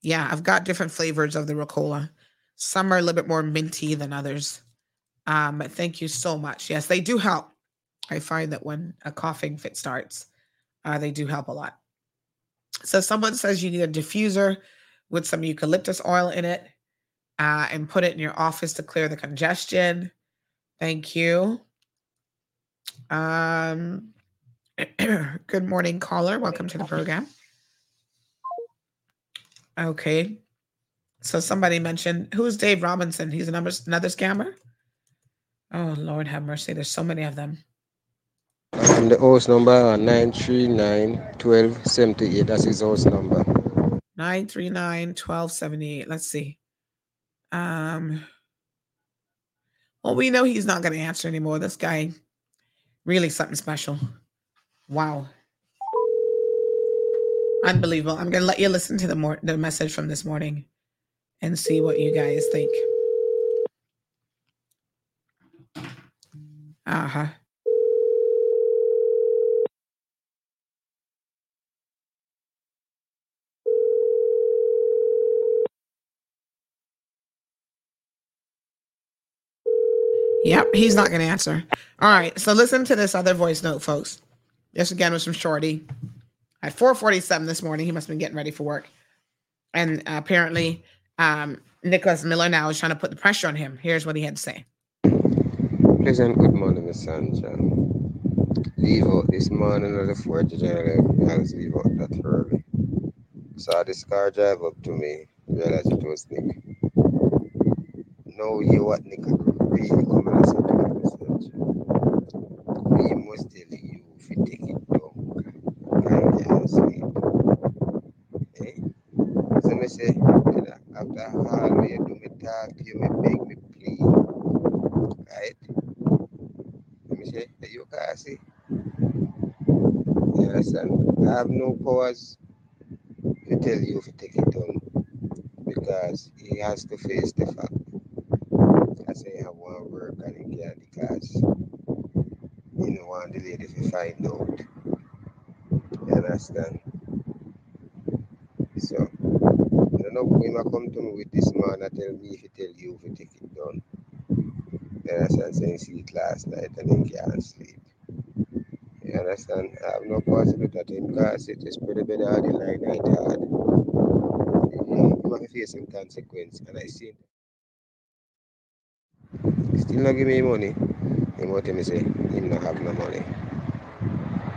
yeah, I've got different flavors of the Ricola. Some are a little bit more minty than others. Um, but thank you so much. Yes, they do help. I find that when a coughing fit starts, uh, they do help a lot. So someone says you need a diffuser with some eucalyptus oil in it uh, and put it in your office to clear the congestion. Thank you. Um, *clears throat* good morning, caller. Welcome to the program. Okay. So somebody mentioned who's Dave Robinson? He's another another scammer. Oh Lord, have mercy. There's so many of them. Um, the house number 939 1278. That's his house number. 939 1278. Let's see. Um well, we know he's not going to answer anymore. This guy really something special. Wow. Unbelievable. I'm going to let you listen to the more the message from this morning and see what you guys think. Uh-huh. Yep, he's not going to answer. All right, so listen to this other voice note, folks. This again was from Shorty at 4:47 this morning. He must have been getting ready for work, and apparently, um, Nicholas Miller now is trying to put the pressure on him. Here's what he had to say. Pleasant good morning, Miss Sandra. Leave out this morning at the 4th of. I was leave out that early. Saw this car drive up to me. Realized it was Nick. No, you what Nick really I. Eh? Have no powers to tell you you take it down because he has to face the fact. I say I want work and he can't because you know want the lady to find out. You understand? So I don't know when I come to me with this man, I tell me if he tell you if you take it down. You understand? Saying see it last night and then can't sleep. You understand? I have no that to him because it is pretty bad like night hard. You might face some consequence and I see Still not give me money. He tell me say he not have no money.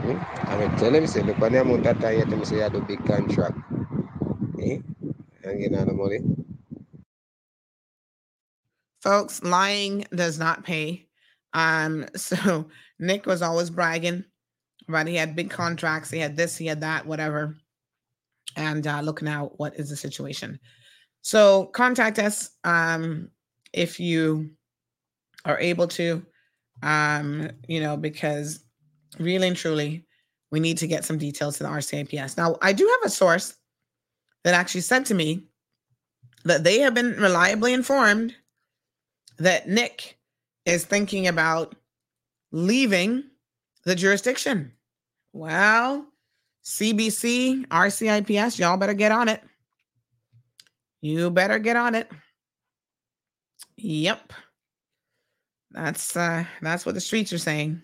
Hmm? I mean tell him say look on the amount of time me say have a big contract. Eh? And get no money. Folks, lying does not pay. Um, *laughs* so Nick was always bragging about he had big contracts, he had this, he had that, whatever. And uh, look now, what is the situation? So contact us um, if you are able to, um, you know, because really and truly, we need to get some details to the RCIPS. Now, I do have a source that actually said to me that they have been reliably informed that Nick is thinking about leaving the jurisdiction. Well, CBC, RCIPS, y'all better get on it. You better get on it. Yep. That's uh that's what the streets are saying.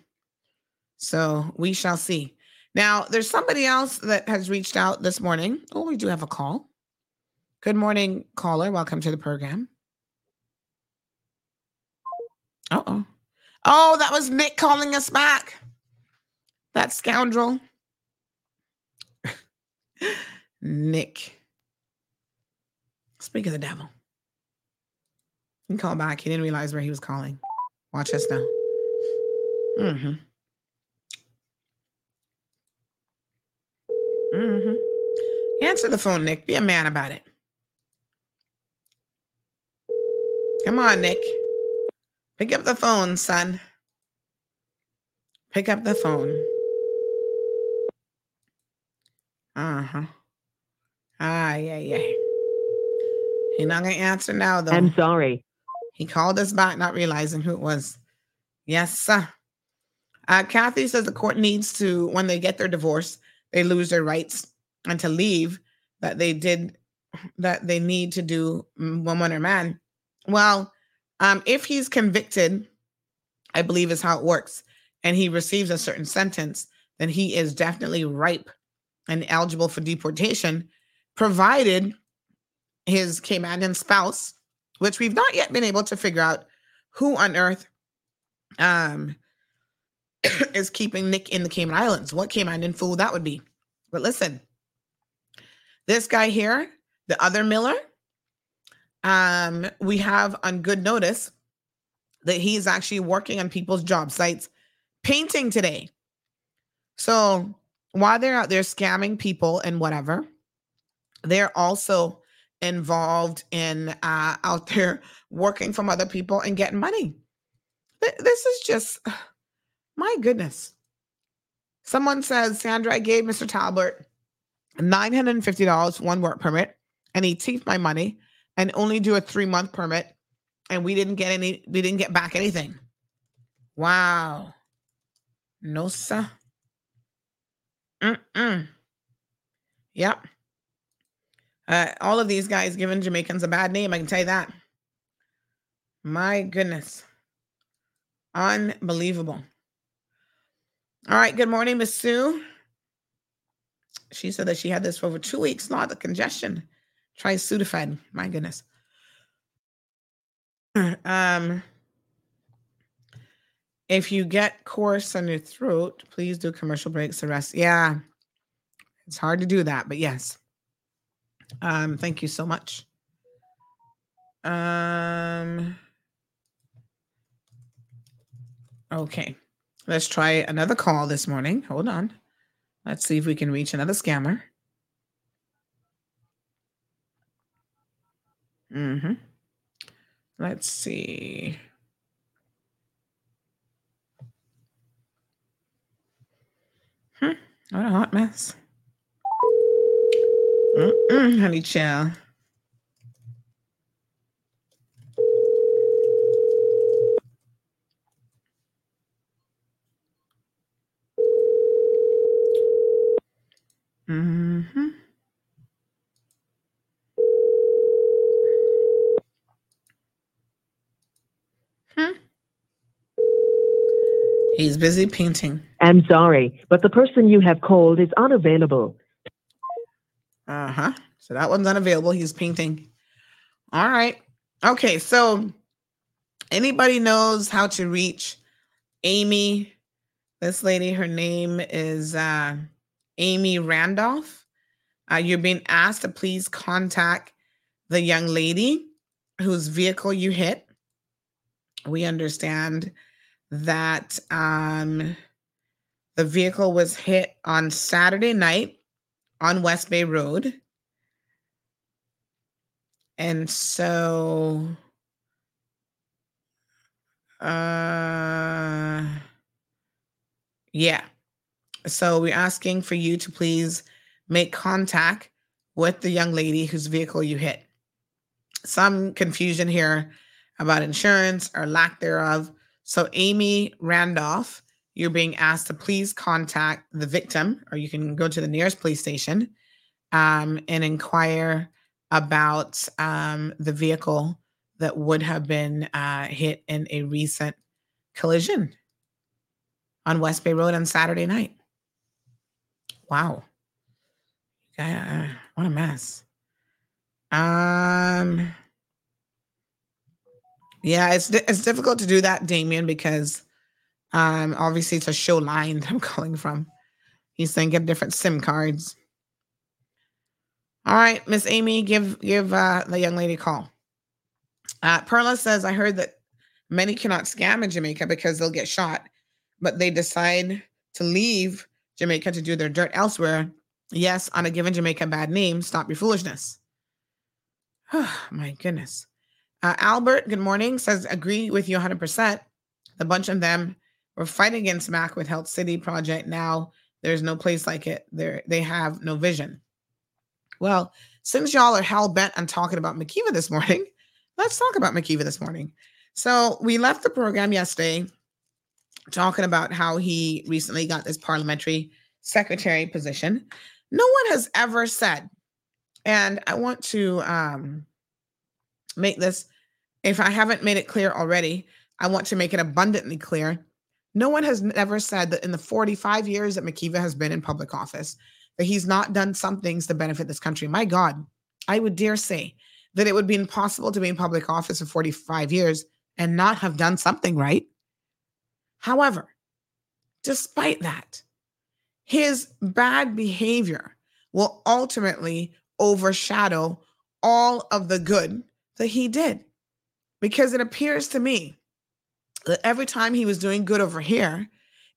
So we shall see. Now, there's somebody else that has reached out this morning. Oh, we do have a call. Good morning, caller. Welcome to the program. Uh oh. Oh, that was Nick calling us back. That scoundrel. *laughs* Nick. Speak of the devil. He called back. He didn't realize where he was calling. Watch us now. Mm-hmm. Mm-hmm. Answer the phone, Nick. Be a man about it. Come on, Nick. Pick up the phone, son. Pick up the phone. Uh huh. Ah, yeah, yeah. He's not gonna answer now, though. I'm sorry. He called us back, not realizing who it was. Yes, sir. Uh, Kathy says the court needs to, when they get their divorce, they lose their rights and to leave that they did, that they need to do woman or man. Well, um, if he's convicted, I believe is how it works, and he receives a certain sentence, then he is definitely ripe and eligible for deportation, provided his Caymanian spouse, which we've not yet been able to figure out who on earth um, *coughs* is keeping Nick in the Cayman Islands. What Caymanian fool that would be. But listen, this guy here, the other Miller, um, we have on good notice that he's actually working on people's job sites, painting today. So while they're out there scamming people and whatever, they're also involved in uh, out there working from other people and getting money. This is just, *sighs* my goodness. Someone says, Sandra, I gave Mr. Talbert $950 one work permit and he teeth my money and only do a three month permit and we didn't get any we didn't get back anything wow no sir Mm-mm. yep uh, all of these guys giving jamaicans a bad name i can tell you that. My goodness. Unbelievable. All right good morning miss sue. She said that she had this for over two weeks. Not the congestion. Try sudafed. My goodness. *clears throat* Um, if you get coarse on your throat, please do commercial breaks. The rest, yeah, it's hard to do that, but yes. Um, thank you so much. Um, okay, let's try another call this morning. Hold on. Let's see if we can reach another scammer. Mm-hmm. Let's see. Hmm. What a hot mess. Mm-mm, honey child. Mm-hmm. He's busy painting. I'm sorry, but the person you have called is unavailable. Uh huh. So that one's unavailable. He's painting. All right. Okay. So anybody knows how to reach Amy? This lady, her name is uh, Amy Randolph. Uh, you're being asked to please contact the young lady whose vehicle you hit. We understand that um, the vehicle was hit on Saturday night on West Bay Road. And so uh yeah. So we're asking for you to please make contact with the young lady whose vehicle you hit. Some confusion here about insurance or lack thereof. So, Amy Randolph, you're being asked to please contact the victim, or you can go to the nearest police station um, and inquire about um, the vehicle that would have been uh, hit in a recent collision on West Bay Road on Saturday night. Wow. Uh, what a mess. Um, yeah, it's it's difficult to do that, Damien, because um obviously it's a show line *laughs* that I'm calling from. He's saying get different SIM cards. All right, Miss Amy, give give uh, the young lady a call. Uh, Perla says, I heard that many cannot scam in Jamaica because they'll get shot, but they decide to leave Jamaica to do their dirt elsewhere. Yes, on a given Jamaica bad name, stop your foolishness. Oh, *sighs* my goodness. Uh, Albert, good morning, says, agree with you 100%. A bunch of them were fighting against Mac with Health City Project. Now there's no place like it. There, they have no vision. Well, since y'all are hell bent on talking about McKeeva this *laughs* morning, let's talk about McKeeva this morning. So we left the program yesterday talking about how he recently got this parliamentary secretary position. No one has ever said, and I want to um, make this, if I haven't made it clear already, I want to make it abundantly clear. No one has ever said that in the 45 years that McKeeva has been in public office, that he's not done some things to benefit this country. My God, I would dare say that it would be impossible to be in public office for 45 years and not have done something right. However, despite that, his bad behavior will ultimately overshadow all of the good that he did. Because it appears to me that every time he was doing good over here,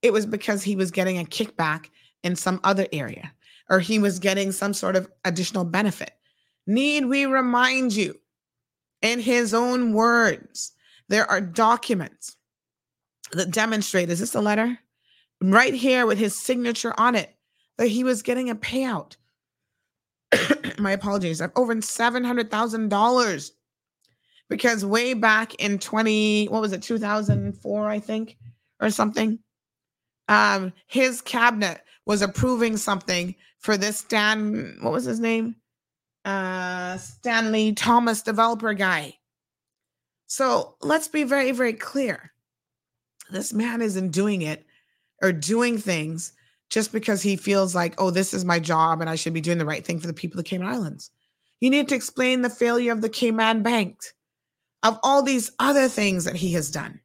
it was because he was getting a kickback in some other area or he was getting some sort of additional benefit. Need we remind you, in his own words, there are documents that demonstrate is this a letter? Right here with his signature on it that he was getting a payout. *coughs* My apologies, of over $700,000 because way back in 20 what was it 2004 i think or something um his cabinet was approving something for this stan what was his name? Uh stanley thomas developer guy. So let's be very very clear. This man isn't doing it or doing things just because he feels like oh this is my job and i should be doing the right thing for the people of the cayman islands. You need to explain the failure of the cayman bank of all these other things that he has done.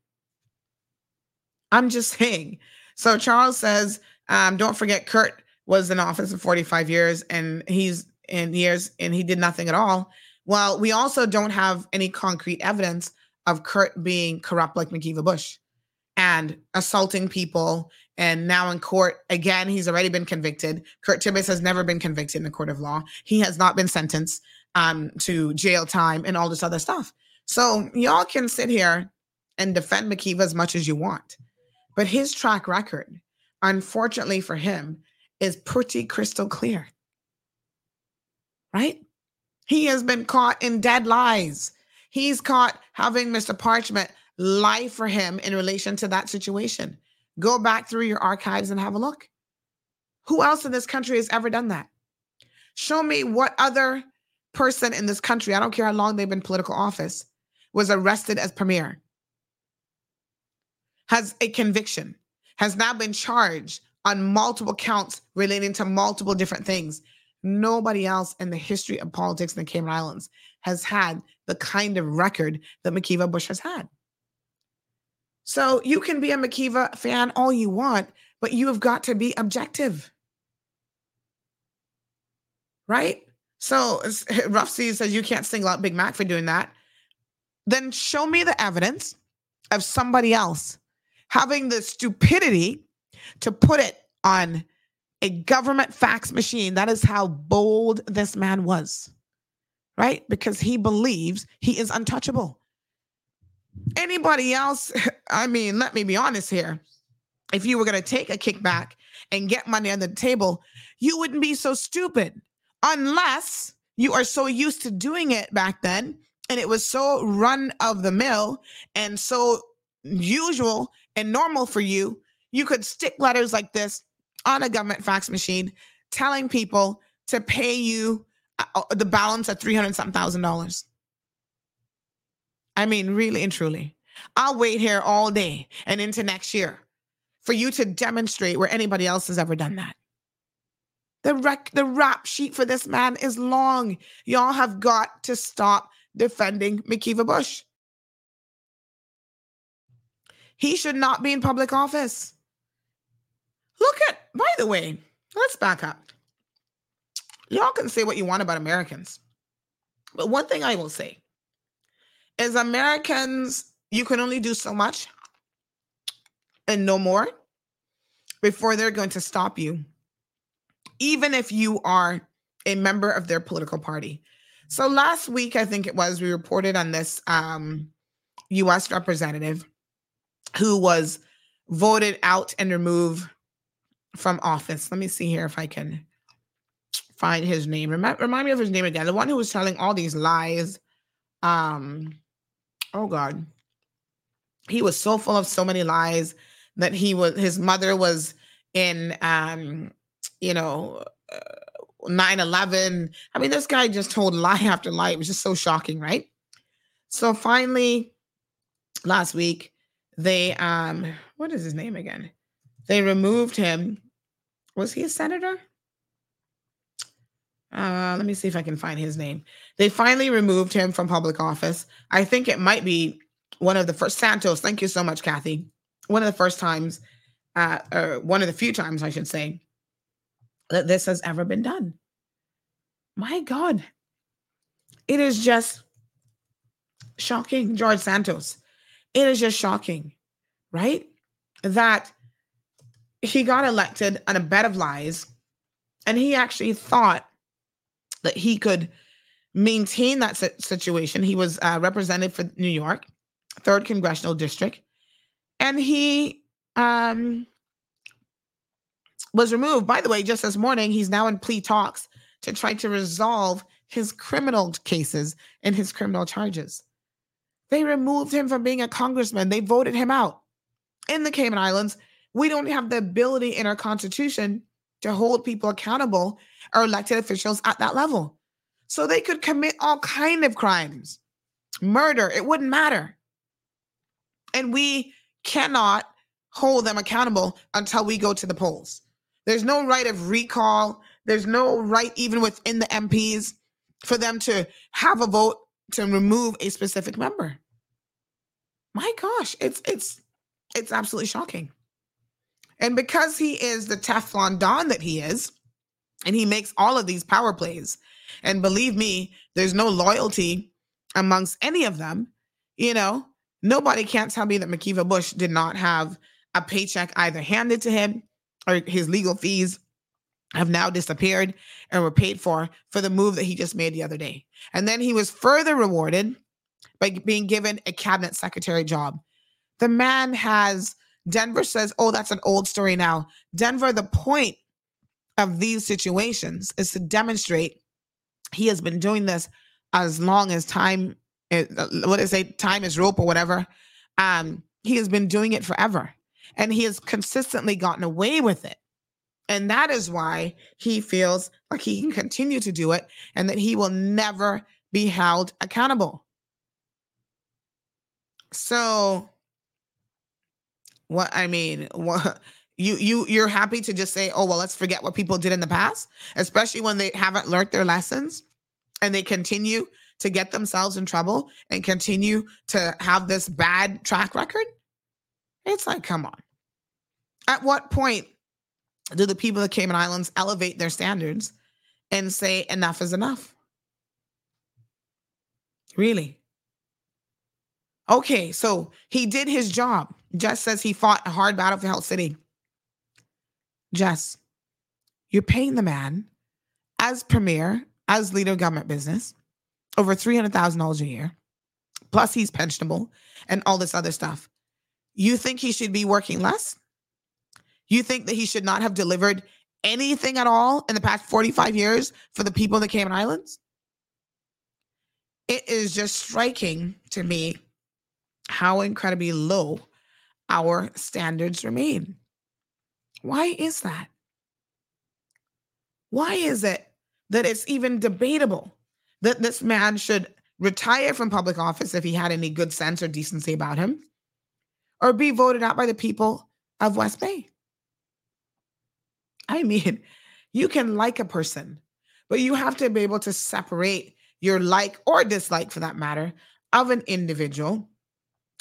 I'm just saying. So Charles says, um, don't forget Kurt was in office for 45 years and he's in years and he did nothing at all. Well, we also don't have any concrete evidence of Kurt being corrupt like McKeeva Bush and assaulting people. And now in court, again, he's already been convicted. Kurt Tibbetts has never been convicted in the court of law. He has not been sentenced um, to jail time and all this other stuff. So y'all can sit here and defend McKeeva as much as you want. But his track record, unfortunately for him, is pretty crystal clear. Right? He has been caught in dead lies. He's caught having Mr. Parchment lie for him in relation to that situation. Go back through your archives and have a look. Who else in this country has ever done that? Show me what other person in this country, I don't care how long they've been in political office, was arrested as premier, has a conviction, has now been charged on multiple counts relating to multiple different things. Nobody else in the history of politics in the Cayman Islands has had the kind of record that McKeeva Bush has had. So you can be a McKeeva fan all you want, but you have got to be objective. Right? So *laughs* Rough says you can't single out Big Mac for doing that then show me the evidence of somebody else having the stupidity to put it on a government fax machine. That is how bold this man was, right? Because he believes he is untouchable. Anybody else, *laughs* I mean, let me be honest here. If you were going to take a kickback and get money on the table, you wouldn't be so stupid unless you are so used to doing it back then and it was so run of the mill and so usual and normal for you, you could stick letters like this on a government fax machine telling people to pay you uh, uh the balance of 300 something thousand dollars. I mean, really and truly. I'll wait here all day and into next year for you to demonstrate where anybody else has ever done that. The rec- the rap sheet for this man is long. Y'all have got to stop defending McKeeva Bush. He should not be in public office. Look at, by the way, let's back up. Y'all can say what you want about Americans. But one thing I will say is Americans, you can only do so much and no more before they're going to stop you, even if you are a member of their political party. So last week, I think it was, we reported on this um, U.S. representative who was voted out and removed from office. Let me see here if I can find his name. Remind, remind me of his name again. The one who was telling all these lies. Um, oh God, he was so full of so many lies that he was. His mother was in, um, you know. Uh, 9 11. I mean, this guy just told lie *laughs* after lie. It was just so shocking, right? So finally, last week, they, um, what is his name again? They removed him. Was he a senator? Uh, let me see if I can find his name. They finally removed him from public office. I think it might be one of the first Santos. Thank you so much, Kathy. One of the first times, uh, or one of the few times, I should say, that this has ever been done. My God. It is just shocking, George Santos. It is just shocking. right? That he got elected on a bed of lies and he actually thought that he could maintain that situation. He was uh, represented for New York, third congressional district, and he um, was removed. By the way, just this morning, he's now in plea talks to try to resolve his criminal cases and his criminal charges. They removed him from being a congressman. They voted him out. In the Cayman Islands, we don't have the ability in our constitution to hold people accountable or elected officials at that level. So they could commit all kind of crimes. Murder, it wouldn't matter. And we cannot hold them accountable until we go to the polls. There's no right of recall. There's no right, even within the MPs, for them to have a vote to remove a specific member. My gosh, it's it's it's absolutely shocking. And because he is the Teflon Don that he is, and he makes all of these power plays, and believe me, there's no loyalty amongst any of them. You know, nobody can't tell me that McKeeva Bush did not have a paycheck either handed to him or his legal fees have now disappeared and were paid for for the move that he just made the other day. And then he was further rewarded by being given a cabinet secretary job. The man has, Denver says, oh, that's an old story now. Denver, the point of these situations is to demonstrate he has been doing this as long as time, is, uh, what is it, time is rope or whatever. Um, he has been doing it forever and he has consistently gotten away with it. And that is why he feels like he can continue to do it and that he will never be held accountable. So what I mean, what you you you're happy to just say, "Oh, well, let's forget what people did in the past," especially when they haven't learned their lessons and they continue to get themselves in trouble and continue to have this bad track record. It's like, come on. At what point do the people of the Cayman Islands elevate their standards and say enough is enough? Really? Okay, so he did his job. Jess says he fought a hard battle for Health City. Jess, you're paying the man as premier, as leader of government business, over $300,000 a year. Plus, he's pensionable and all this other stuff. You think he should be working less? You think that he should not have delivered anything at all in the past 45 years for the people of the Cayman Islands? It is just striking to me how incredibly low our standards remain. Why is that? Why is it that it's even debatable that this man should retire from public office if he had any good sense or decency about him or be voted out by the people of West Bay? I mean, *laughs* you can like a person, but you have to be able to separate your like or dislike, for that matter, of an individual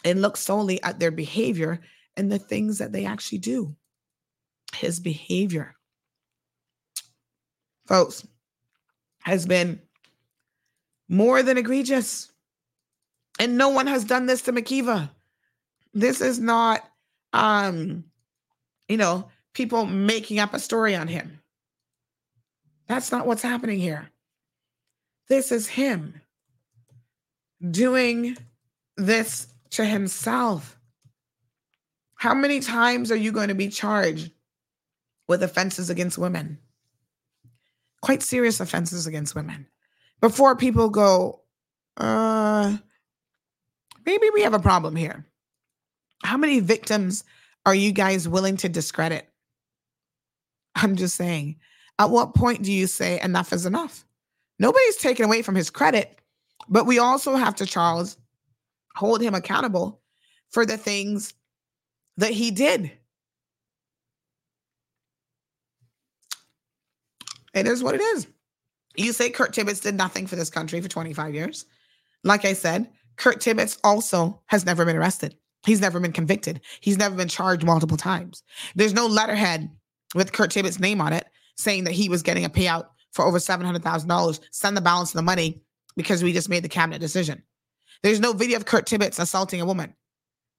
and look solely at their behavior and the things that they actually do. His behavior, folks, has been more than egregious. And no one has done this to McKeeva. This is not, um, you know, people making up a story on him. That's not what's happening here. This is him doing this to himself. How many times are you going to be charged with offenses against women? Quite serious offenses against women. Before people go, uh, maybe we have a problem here. How many victims are you guys willing to discredit? I'm just saying, at what point do you say enough is enough? Nobody's taken away from his credit, but we also have to, Charles, hold him accountable for the things that he did. It is what it is. You say Kurt Tibbetts did nothing for this country for 25 years. Like I said, Kurt Tibbetts also has never been arrested. He's never been convicted. He's never been charged multiple times. There's no letterhead with Kurt Tibbetts' name on it saying that he was getting a payout for over $700,000. Send the balance of the money because we just made the cabinet decision. There's no video of Kurt Tibbetts assaulting a woman.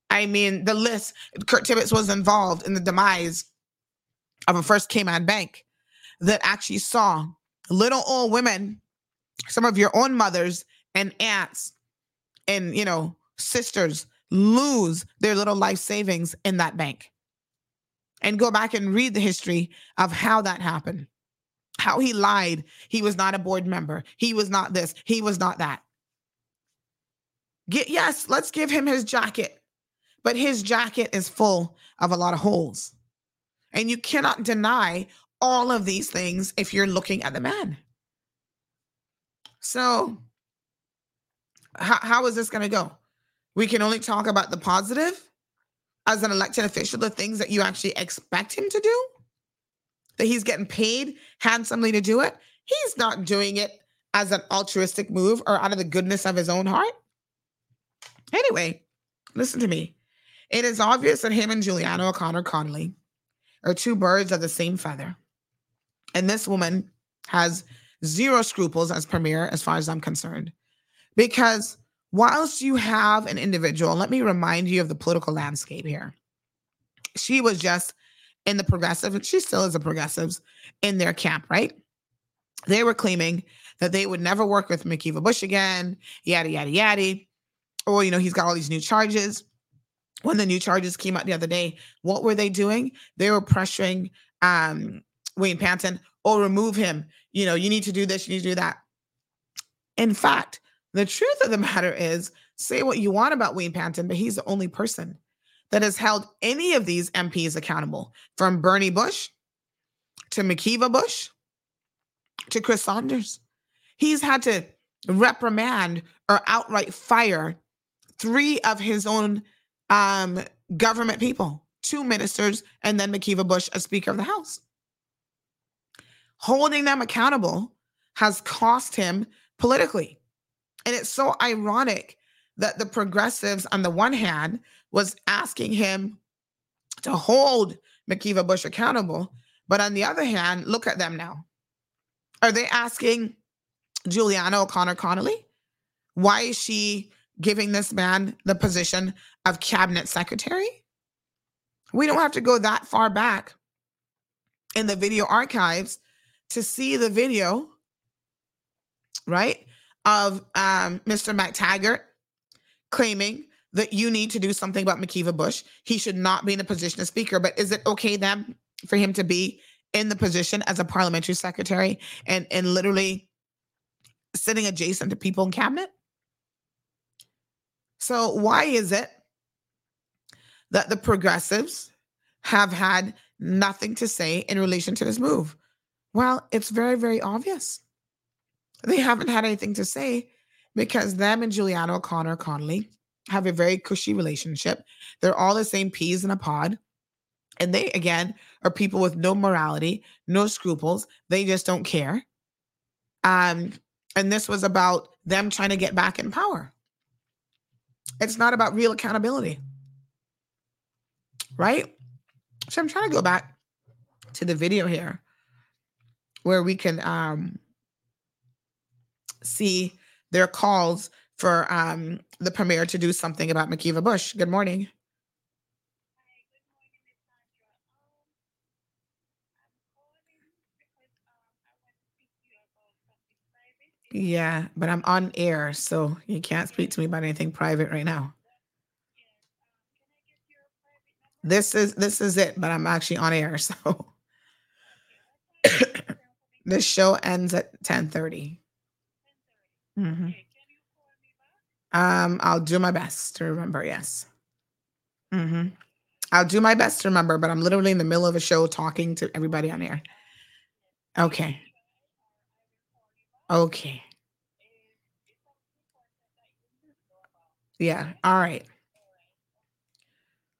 I mean, the list, Kurt Tibbetts was involved in the demise of a first Cayman bank that actually saw little old women, some of your own mothers and aunts and, you know, sisters lose their little life savings in that bank. And go back and read the history of how that happened, how he lied. He was not a board member. He was not this. He was not that. Get, yes, let's give him his jacket, but his jacket is full of a lot of holes. And you cannot deny all of these things if you're looking at the man. So, how, how is this going to go? We can only talk about the positive as an elected official, the things that you actually expect him to do, that he's getting paid handsomely to do it. He's not doing it as an altruistic move or out of the goodness of his own heart. Anyway, listen to me. It is obvious that him and Juliana O'Connor Connolly are two birds of the same feather. And this woman has zero scruples as premier, as far as I'm concerned. Because whilst you have an individual, let me remind you of the political landscape here. She was just in the progressive, and she still is a progressives in their camp, right? They were claiming that they would never work with McKeeva Bush again, yada, yada, yada. Or, you know, he's got all these new charges. When the new charges came out the other day, what were they doing? They were pressuring um, Wayne Panton, or remove him. You know, you need to do this, you need to do that. In fact, the truth of the matter is, say what you want about Wayne Panton, but he's the only person that has held any of these MPs accountable, from Bernie Bush to McKeeva Bush to Chris Saunders. He's had to reprimand or outright fire three of his own um, government people, two ministers, and then McKeeva Bush, a Speaker of the House. Holding them accountable has cost him politically. And it's so ironic that the progressives, on the one hand, was asking him to hold McKeeva Bush accountable. But on the other hand, look at them now. Are they asking Juliana O'Connor Connolly? Why is she giving this man the position of cabinet secretary? We don't have to go that far back in the video archives to see the video, right, of um, Mr. McTaggart claiming that you need to do something about McKeeva Bush. He should not be in the position of speaker. But is it okay then for him to be in the position as a parliamentary secretary and and literally sitting adjacent to people in cabinet? So why is it that the progressives have had nothing to say in relation to this move? Well, it's very, very obvious. They haven't had anything to say because them and Juliana O'Connor Connolly have a very cushy relationship. They're all the same peas in a pod. And they, again, are people with no morality, no scruples. They just don't care. Um, and this was about them trying to get back in power. It's not about real accountability. Right? So I'm trying to go back to the video here where we can um, see their calls for um, the premier to do something about McKeeva Bush. Good morning. Yeah, but I'm on air, so you can't speak to me about anything private right now. This is this is it, but I'm actually on air, *laughs* so *coughs* this show ends at 10:30. Mm-hmm. Um, I'll do my best to remember, yes. Mm-hmm. I'll do my best to remember, but I'm literally in the middle of a show talking to everybody on air. Okay. Okay. Yeah. All right.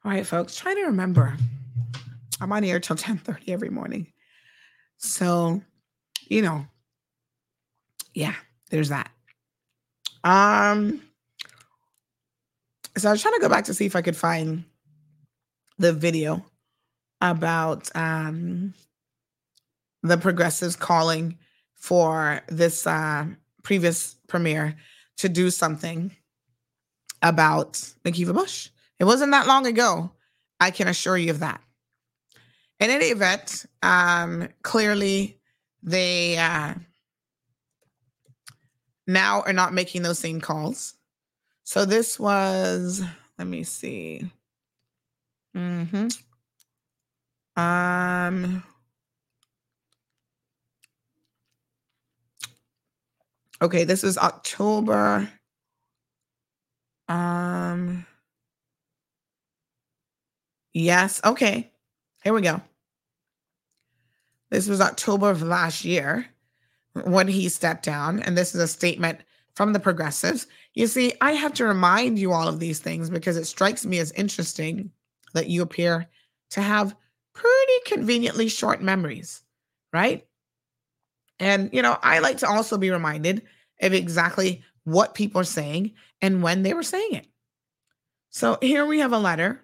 All right, folks. Trying to remember. I'm on air till *laughs* 10:30 every morning. So, you know, yeah, there's that. Um so I was trying to go back to see if I could find the video about um the progressives calling for this uh, previous premier to do something about McKeeva Bush It wasn't that long ago. I can assure you of that. In any event, um, clearly they uh, now are not making those same calls. So this was, let me see. Mm-hmm. Um, okay, this is October. Um, yes, okay. Here we go. This was October of last year when he stepped down. And this is a statement from the progressives. You see, I have to remind you all of these things because it strikes me as interesting that you appear to have pretty conveniently short memories, right? And, you know, I like to also be reminded of exactly what people are saying and when they were saying it. So here we have a letter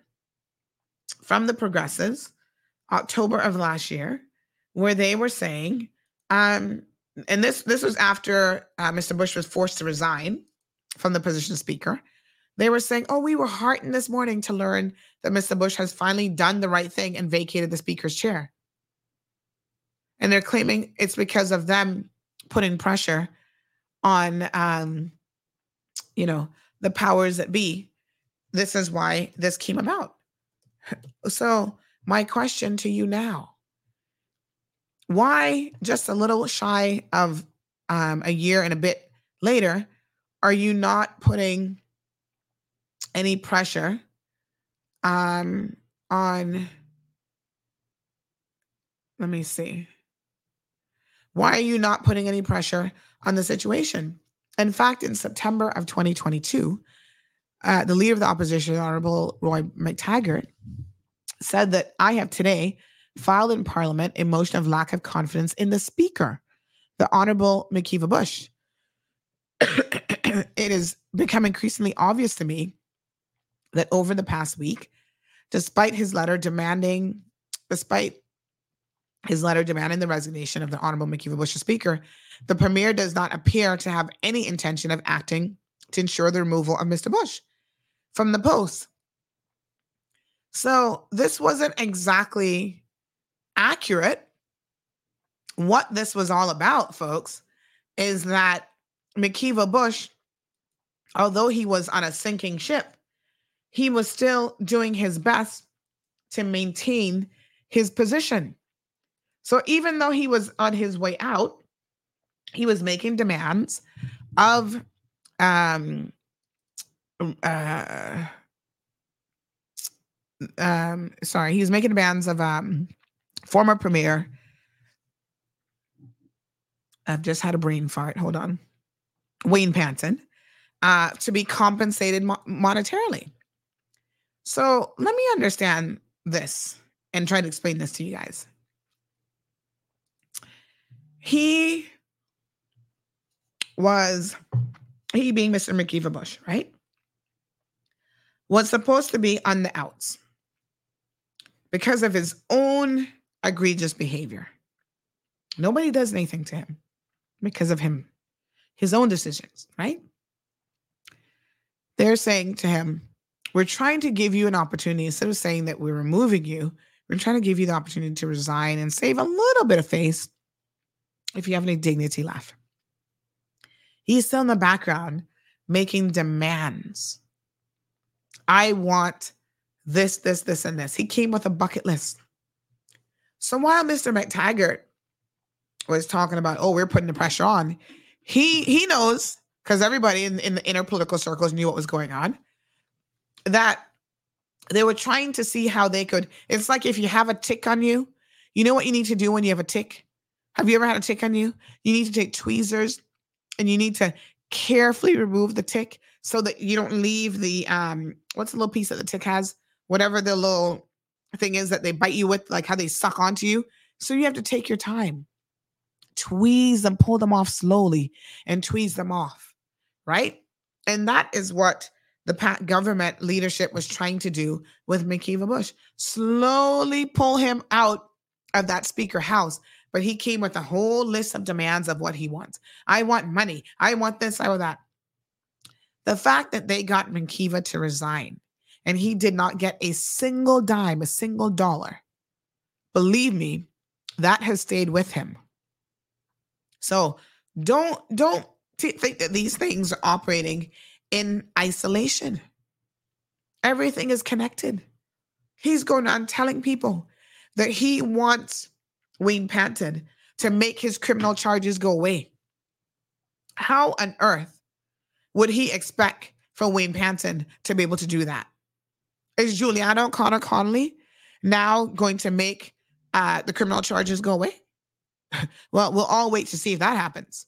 from the progressives, October of last year, where they were saying, um, and this this was after uh, Mr. Bush was forced to resign from the position of speaker. They were saying, "Oh, we were heartened this morning to learn that Mr. Bush has finally done the right thing and vacated the speaker's chair." And they're claiming it's because of them putting pressure on, um, you know, the powers that be. This is why this came about. *laughs* So, my question to you now why just a little shy of um, a year and a bit later are you not putting any pressure um, on let me see. Why are you not putting any pressure on the situation? In fact in september of 2022 uh, the leader of the opposition honorable roy mctaggart said that i have today filed in Parliament a motion of lack of confidence in the Speaker, the Honorable McKeeva Bush. *coughs* it has become increasingly obvious to me that over the past week, despite his letter demanding, despite his letter demanding the resignation of the Honorable McKeeva Bush, the Speaker, the Premier does not appear to have any intention of acting to ensure the removal of Mr. Bush from the post. So this wasn't exactly accurate, what this was all about, folks, is that McKeeva Bush, although he was on a sinking ship, he was still doing his best to maintain his position. So even though he was on his way out, he was making demands of um uh um sorry, he was making demands of um former premier. I've just had a brain fart. Hold on. Wayne Panton uh, to be compensated mo- monetarily. So let me understand this and try to explain this to you guys. He was, he being Mr. McKeeva Bush, right? Was supposed to be on the outs because of his own egregious behavior. Nobody does anything to him because of him, his own decisions, right? They're saying to him, We're trying to give you an opportunity. Instead of saying that we're removing you, we're trying to give you the opportunity to resign and save a little bit of face if you have any dignity left. He's still in the background making demands. I want this, this, this, and this. He came with a bucket list. So while Mr. McTaggart was talking about, oh, we're putting the pressure on, he he knows because everybody in, in the inner political circles knew what was going on. That they were trying to see how they could. It's like if you have a tick on you, you know what you need to do when you have a tick? Have you ever had a tick on you? You need to take tweezers and you need to carefully remove the tick so that you don't leave the um what's the little piece that the tick has? Whatever the little thing is that they bite you with, like how they suck onto you. So you have to take your time, tweeze them, pull them off slowly, and tweeze them off, right? And that is what the government leadership was trying to do with McKeeva Bush. Slowly pull him out of that speaker house. But he came with a whole list of demands of what he wants. I want money. I want this, I want that. The fact that they got McKeeva to resign and he did not get a single dime, a single dollar. Believe me, that has stayed with him. So don't don't t- think that these things are operating in isolation. Everything is connected. He's going on telling people that he wants Wayne Panton to make his criminal charges go away. How on earth would he expect for Wayne Panton to be able to do that? Is Juliana O'Connor Connolly now going to make uh, the criminal charges go away? *laughs* well, we'll all wait to see if that happens.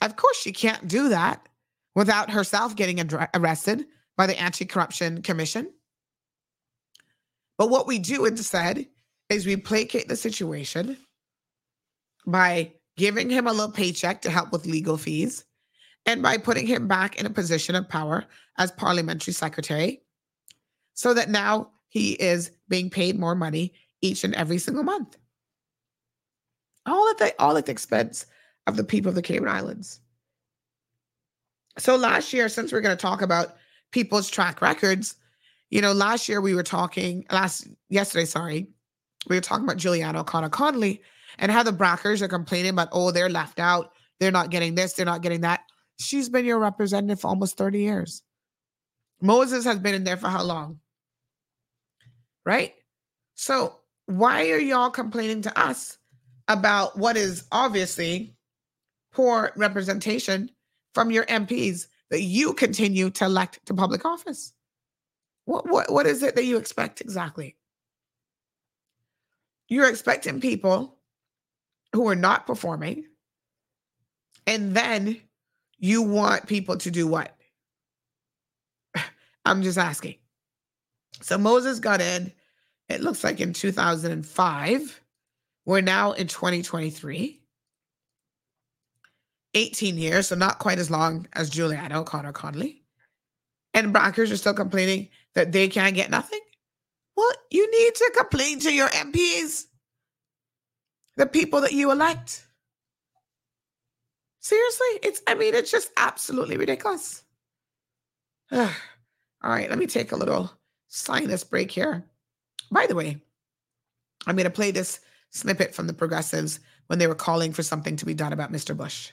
Of course, she can't do that without herself getting ad- arrested by the Anti Corruption Commission. But what we do instead is we placate the situation by giving him a little paycheck to help with legal fees and by putting him back in a position of power as parliamentary secretary so that now he is being paid more money each and every single month. All at the all at the expense of the people of the Cayman Islands. So last year, since we're going to talk about people's track records, you know, last year we were talking last yesterday, sorry, we were talking about Juliana O'Connor Connolly and how the Brackers are complaining about, oh, they're left out, they're not getting this, they're not getting that. She's been your representative for almost 30 years. Moses has been in there for how long? Right? So why are y'all complaining to us about what is obviously poor representation from your MPs that you continue to elect to public office? What, what, what is it that you expect exactly? You're expecting people who are not performing, and then you want people to do what? *sighs* I'm just asking. So Moses got in, it looks like in 2005. We're now in 2023. 18 years, so not quite as long as Juliana O'Connor Connolly. And Brackers are still complaining that they can't get nothing. Well, you need to complain to your MPs, the people that you elect. Seriously, it's, I mean, it's just absolutely ridiculous. *sighs* All right, let me take a little sinus break here. By the way, I'm going to play this snippet from the progressives when they were calling for something to be done about Mr. Bush.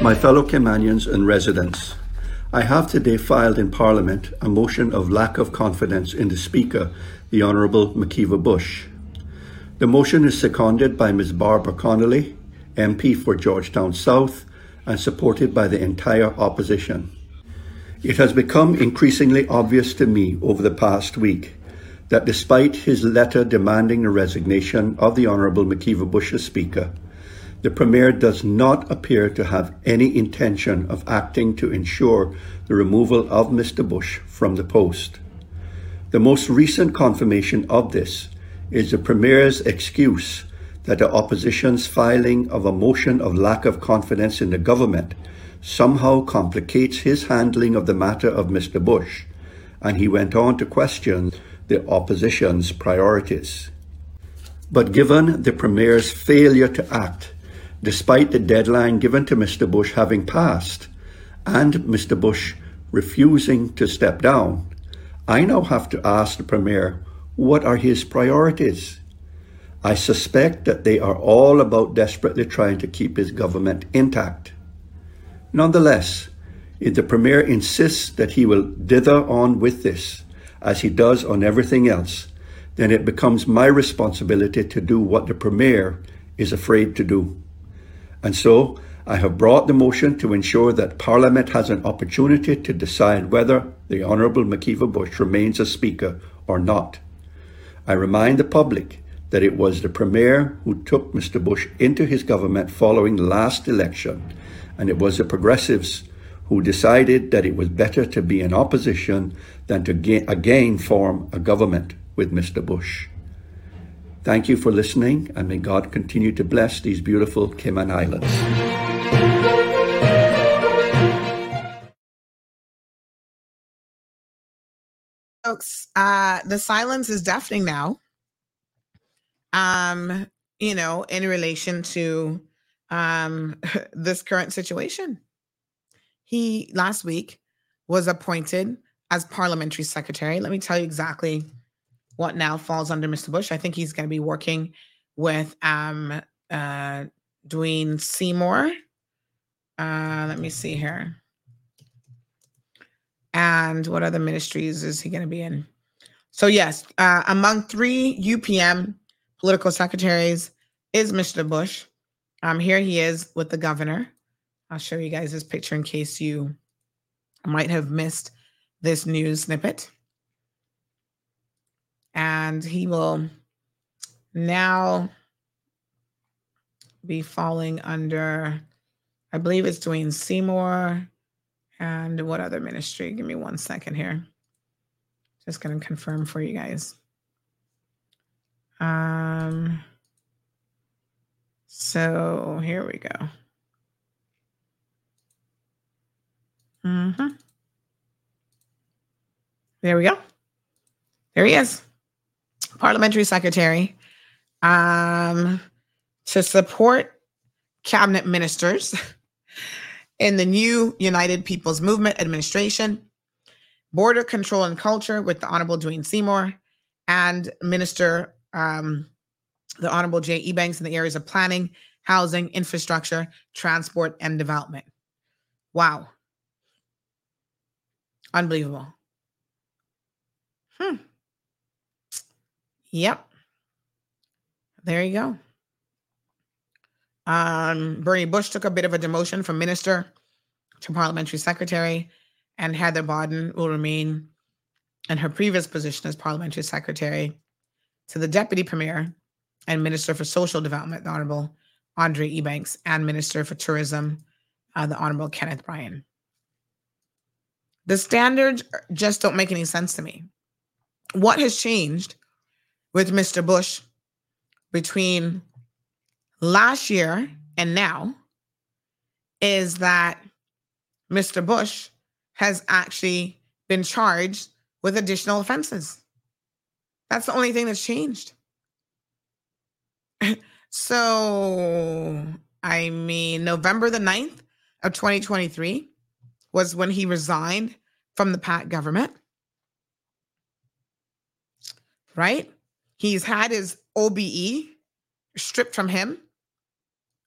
My fellow Caymanians and residents, I have today filed in Parliament a motion of lack of confidence in the Speaker, the Honourable McKeeva Bush. The motion is seconded by Ms. Barbara Connolly, MP for Georgetown South, and supported by the entire opposition. It has become increasingly obvious to me over the past week that despite his letter demanding the resignation of the Honourable McKeeva Bush as Speaker, the Premier does not appear to have any intention of acting to ensure the removal of Mr. Bush from the post. The most recent confirmation of this is the Premier's excuse that the opposition's filing of a motion of lack of confidence in the government somehow complicates his handling of the matter of Mr. Bush, and he went on to question the opposition's priorities. But given the Premier's failure to act, despite the deadline given to Mr. Bush having passed, and Mr. Bush refusing to step down, I now have to ask the Premier what are his priorities? I suspect that they are all about desperately trying to keep his government intact. Nonetheless, if the Premier insists that he will dither on with this, as he does on everything else, then it becomes my responsibility to do what the Premier is afraid to do. And so, I have brought the motion to ensure that Parliament has an opportunity to decide whether the Honourable McKeeva Bush remains a Speaker or not. I remind the public that it was the Premier who took Mr. Bush into his government following the last election, and it was the Progressives who decided that it was better to be in opposition than to again form a government with Mr. Bush. Thank you for listening, and may God continue to bless these beautiful Cayman Islands. folks uh the silence is deafening now um you know in relation to um, *laughs* this current situation. He last week was appointed as parliamentary secretary. Let me tell you exactly what now falls under Mr. Bush. I think he's going to be working with um, uh, Dwayne Seymour. Uh, let me see here. And what other ministries is he going to be in? So, yes, uh, among three UPM political secretaries is Mr. Bush. Um, here he is with the governor. I'll show you guys this picture in case you might have missed this news snippet. And he will now be falling under, I believe it's Dwayne Seymour and what other ministry? Give me one second here. Just going to confirm for you guys. Um, so here we go. Mm-hmm. There we go. There he is. Parliamentary secretary. Um, to support cabinet ministers *laughs* in the new United People's Movement administration, border control and culture with the Honorable Dwayne Seymour, and Minister um, the Honorable J. Ebanks in the areas of planning, housing, infrastructure, transport, and development. Wow. Unbelievable. Hmm. Yep. There you go. Um, Bernie Bush took a bit of a demotion from minister to parliamentary secretary, and Heather Bodden will remain in her previous position as parliamentary secretary to the deputy premier and minister for social development, the Honorable Andre Ebanks, and minister for tourism, uh, the Honorable Kenneth Bryan. The standards just don't make any sense to me. What has changed with Mr. Bush between last year and now is that Mr. Bush has actually been charged with additional offenses. That's the only thing that's changed. *laughs* so, I mean, November the 9th of 2023 was when he resigned from the PACT government. Right? He's had his OBE stripped from him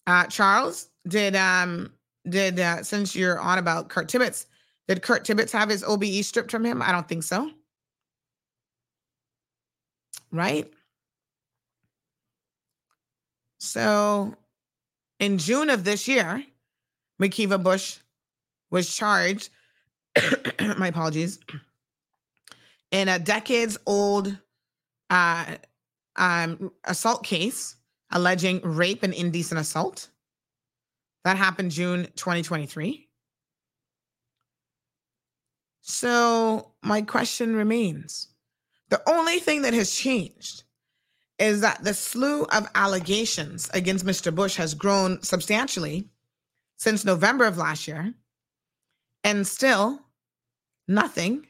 uh, Charles, did um did uh, since you're on about Kurt Tibbetts, did Kurt Tibbetts have his OBE stripped from him? I don't think so. Right? So in June of this year, McKeeva Bush was charged, *coughs* my apologies, in a decades old uh, um, assault case alleging rape and indecent assault. That happened June 2023. So, my question remains the only thing that has changed is that the slew of allegations against Mr. Bush has grown substantially since November of last year, and still nothing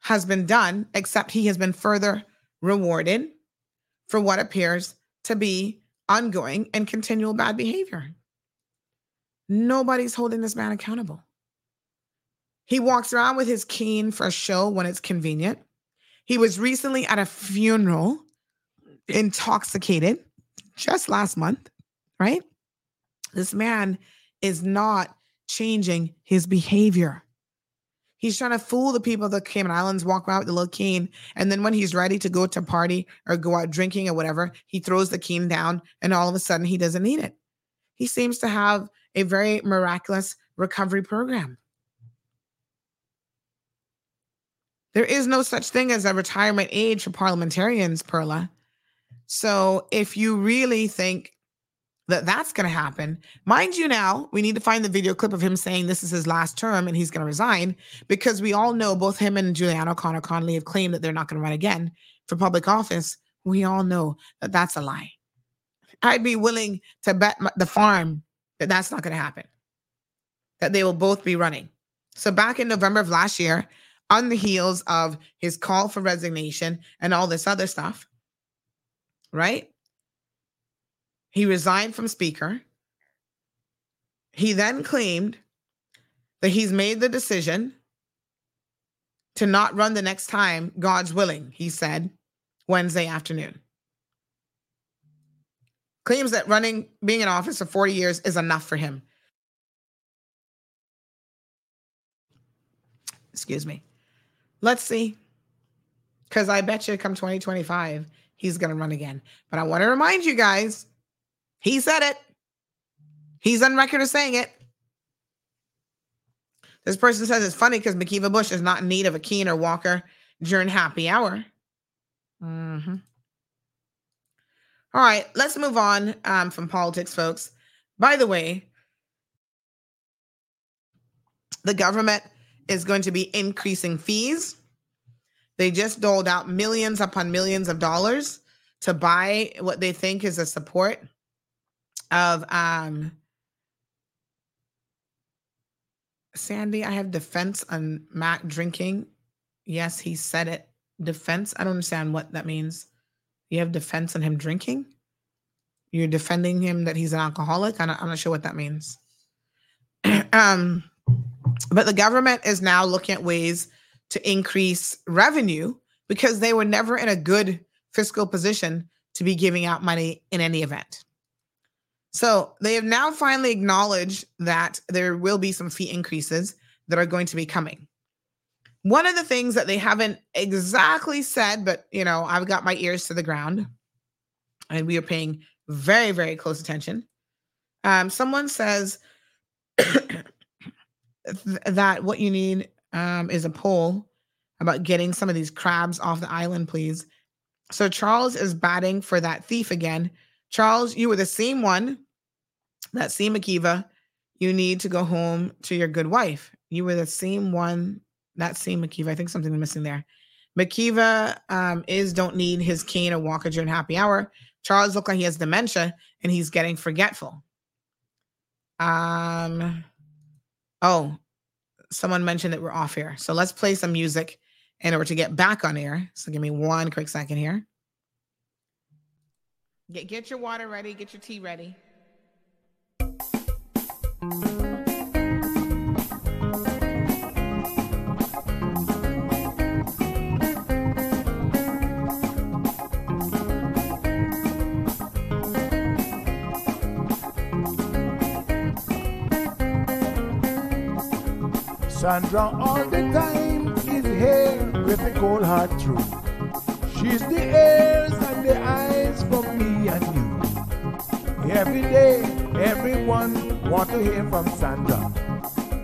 has been done except he has been further rewarded for what appears to be ongoing and continual bad behavior. Nobody's holding this man accountable. He walks around with his cane for a show when it's convenient. He was recently at a funeral, intoxicated, just last month, right? This man is not changing his behavior. He's trying to fool the people of the Cayman Islands, walk around with the little cane. And then when he's ready to go to a party or go out drinking or whatever, he throws the cane down and all of a sudden he doesn't need it. He seems to have a very miraculous recovery program. There is no such thing as a retirement age for parliamentarians, Perla. So if you really think that that's going to happen. Mind you, now we need to find the video clip of him saying this is his last term and he's going to resign because we all know both him and Juliana O'Connor Connolly have claimed that they're not going to run again for public office. We all know that that's a lie. I'd be willing to bet the farm that that's not going to happen, that they will both be running. So, back in November of last year, on the heels of his call for resignation and all this other stuff, right? He resigned from Speaker. He then claimed that he's made the decision to not run the next time, God's willing, he said Wednesday afternoon. Claims that running, being in office for 40 years is enough for him. Excuse me. Let's see. Because I bet you come 2025, he's going to run again. But I want to remind you guys, he said it. He's on record of saying it. This person says it's funny because McKeeva Bush is not in need of a Keene or Walker during happy hour. Mm-hmm. All right, let's move on um, from politics, folks. By the way, the government is going to be increasing fees. They just doled out millions upon millions of dollars to buy what they think is a support of um, Sandy, I have defense on Mac drinking. Yes, he said it. Defense. I don't understand what that means. You have defense on him drinking? You're defending him that he's an alcoholic? I'm not, I'm not sure what that means. *clears throat* um, but the government is now looking at ways to increase revenue because they were never in a good fiscal position to be giving out money in any event. So they have now finally acknowledged that there will be some fee increases that are going to be coming. One of the things that they haven't exactly said, but you know, I've got my ears to the ground and we are paying very, very close attention. Um, someone says *clears throat* that what you need um, is a poll about getting some of these crabs off the island, please. So Charles is batting for that thief again Charles, you were the same one that see McKeeva. You need to go home to your good wife. You were the same one that same McKeeva. I think something's missing there. McKeeva um, is don't need his cane or walker during happy hour. Charles looked like he has dementia and he's getting forgetful. Um, oh, someone mentioned that we're off here. So let's play some music in order to get back on air. So give me one quick second here. Get get your water ready, get your tea ready. Sandra all the time is here with a cold heart true. She's the ears and the eyes for me and you. Every day, everyone want to hear from Sandra.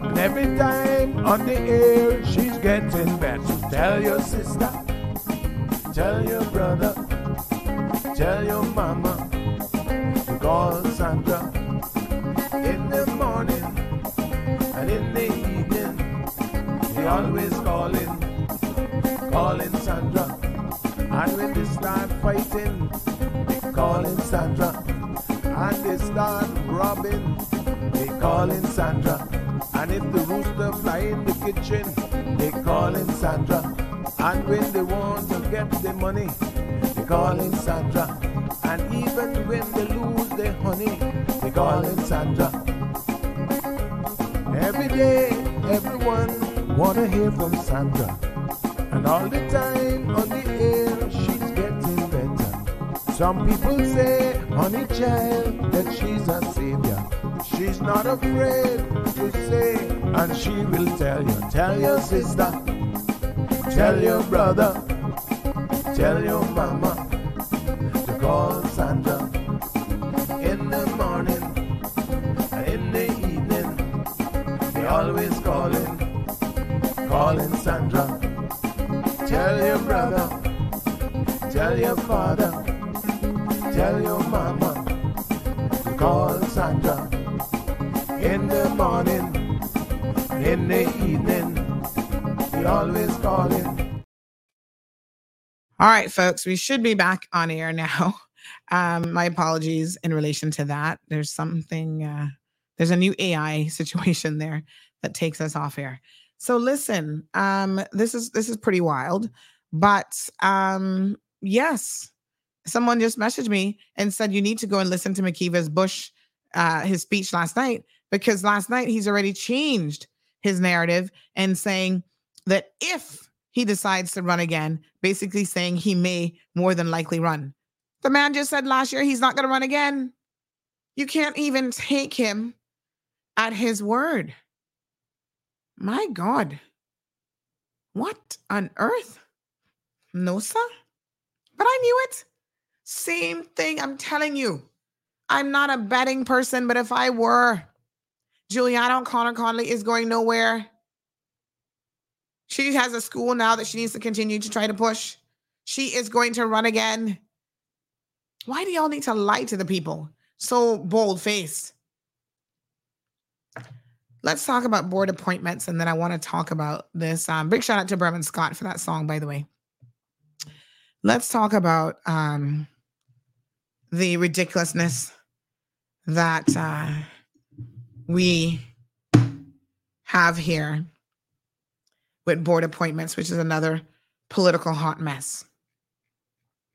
And every time on the air, she's getting better. Tell your sister, tell your brother, tell your mama call Sandra in the morning and in the always calling, calling Sandra. And when they start fighting, they calling Sandra. And they start robbing, they calling Sandra. And if the rooster fly in the kitchen, they calling Sandra. And when they want to get the money, they calling Sandra. And even when they lose their honey, they calling Sandra. Every day, everyone wanna hear from Sandra. And all the time on the air, she's getting better. Some people say, honey child, that she's a savior. She's not afraid to say, and she will tell you. Tell your sister, tell your brother, tell your mama to call Sandra tell your father, tell your mama to call Sandra in the morning, in the evening. We always calling. All right, folks, we should be back on air now. *laughs* Um, my apologies in relation to that. There's something, uh, there's a new AI *laughs* situation there that takes us off air. So listen, um, this is this is pretty wild, but um, yes, someone just messaged me and said you need to go and listen to McKeeva's Bush, uh, his speech last night because last night he's already changed his narrative and saying that if he decides to run again, basically saying he may more than likely run. The man just said last year he's not going to run again. You can't even take him at his word. My God. What on earth? No, sir. But I knew it. Same thing. I'm telling you. I'm not a betting person, but if I were, Juliana O'Connor Conley is going nowhere. She has a school now that she needs to continue to try to push. She is going to run again. Why do y'all need to lie to the people? So bold faced. Let's talk about board appointments, and then I want to talk about this. Um, big shout out to Berman Scott for that song, by the way. Let's talk about um, the ridiculousness that uh, we have here with board appointments, which is another political hot mess.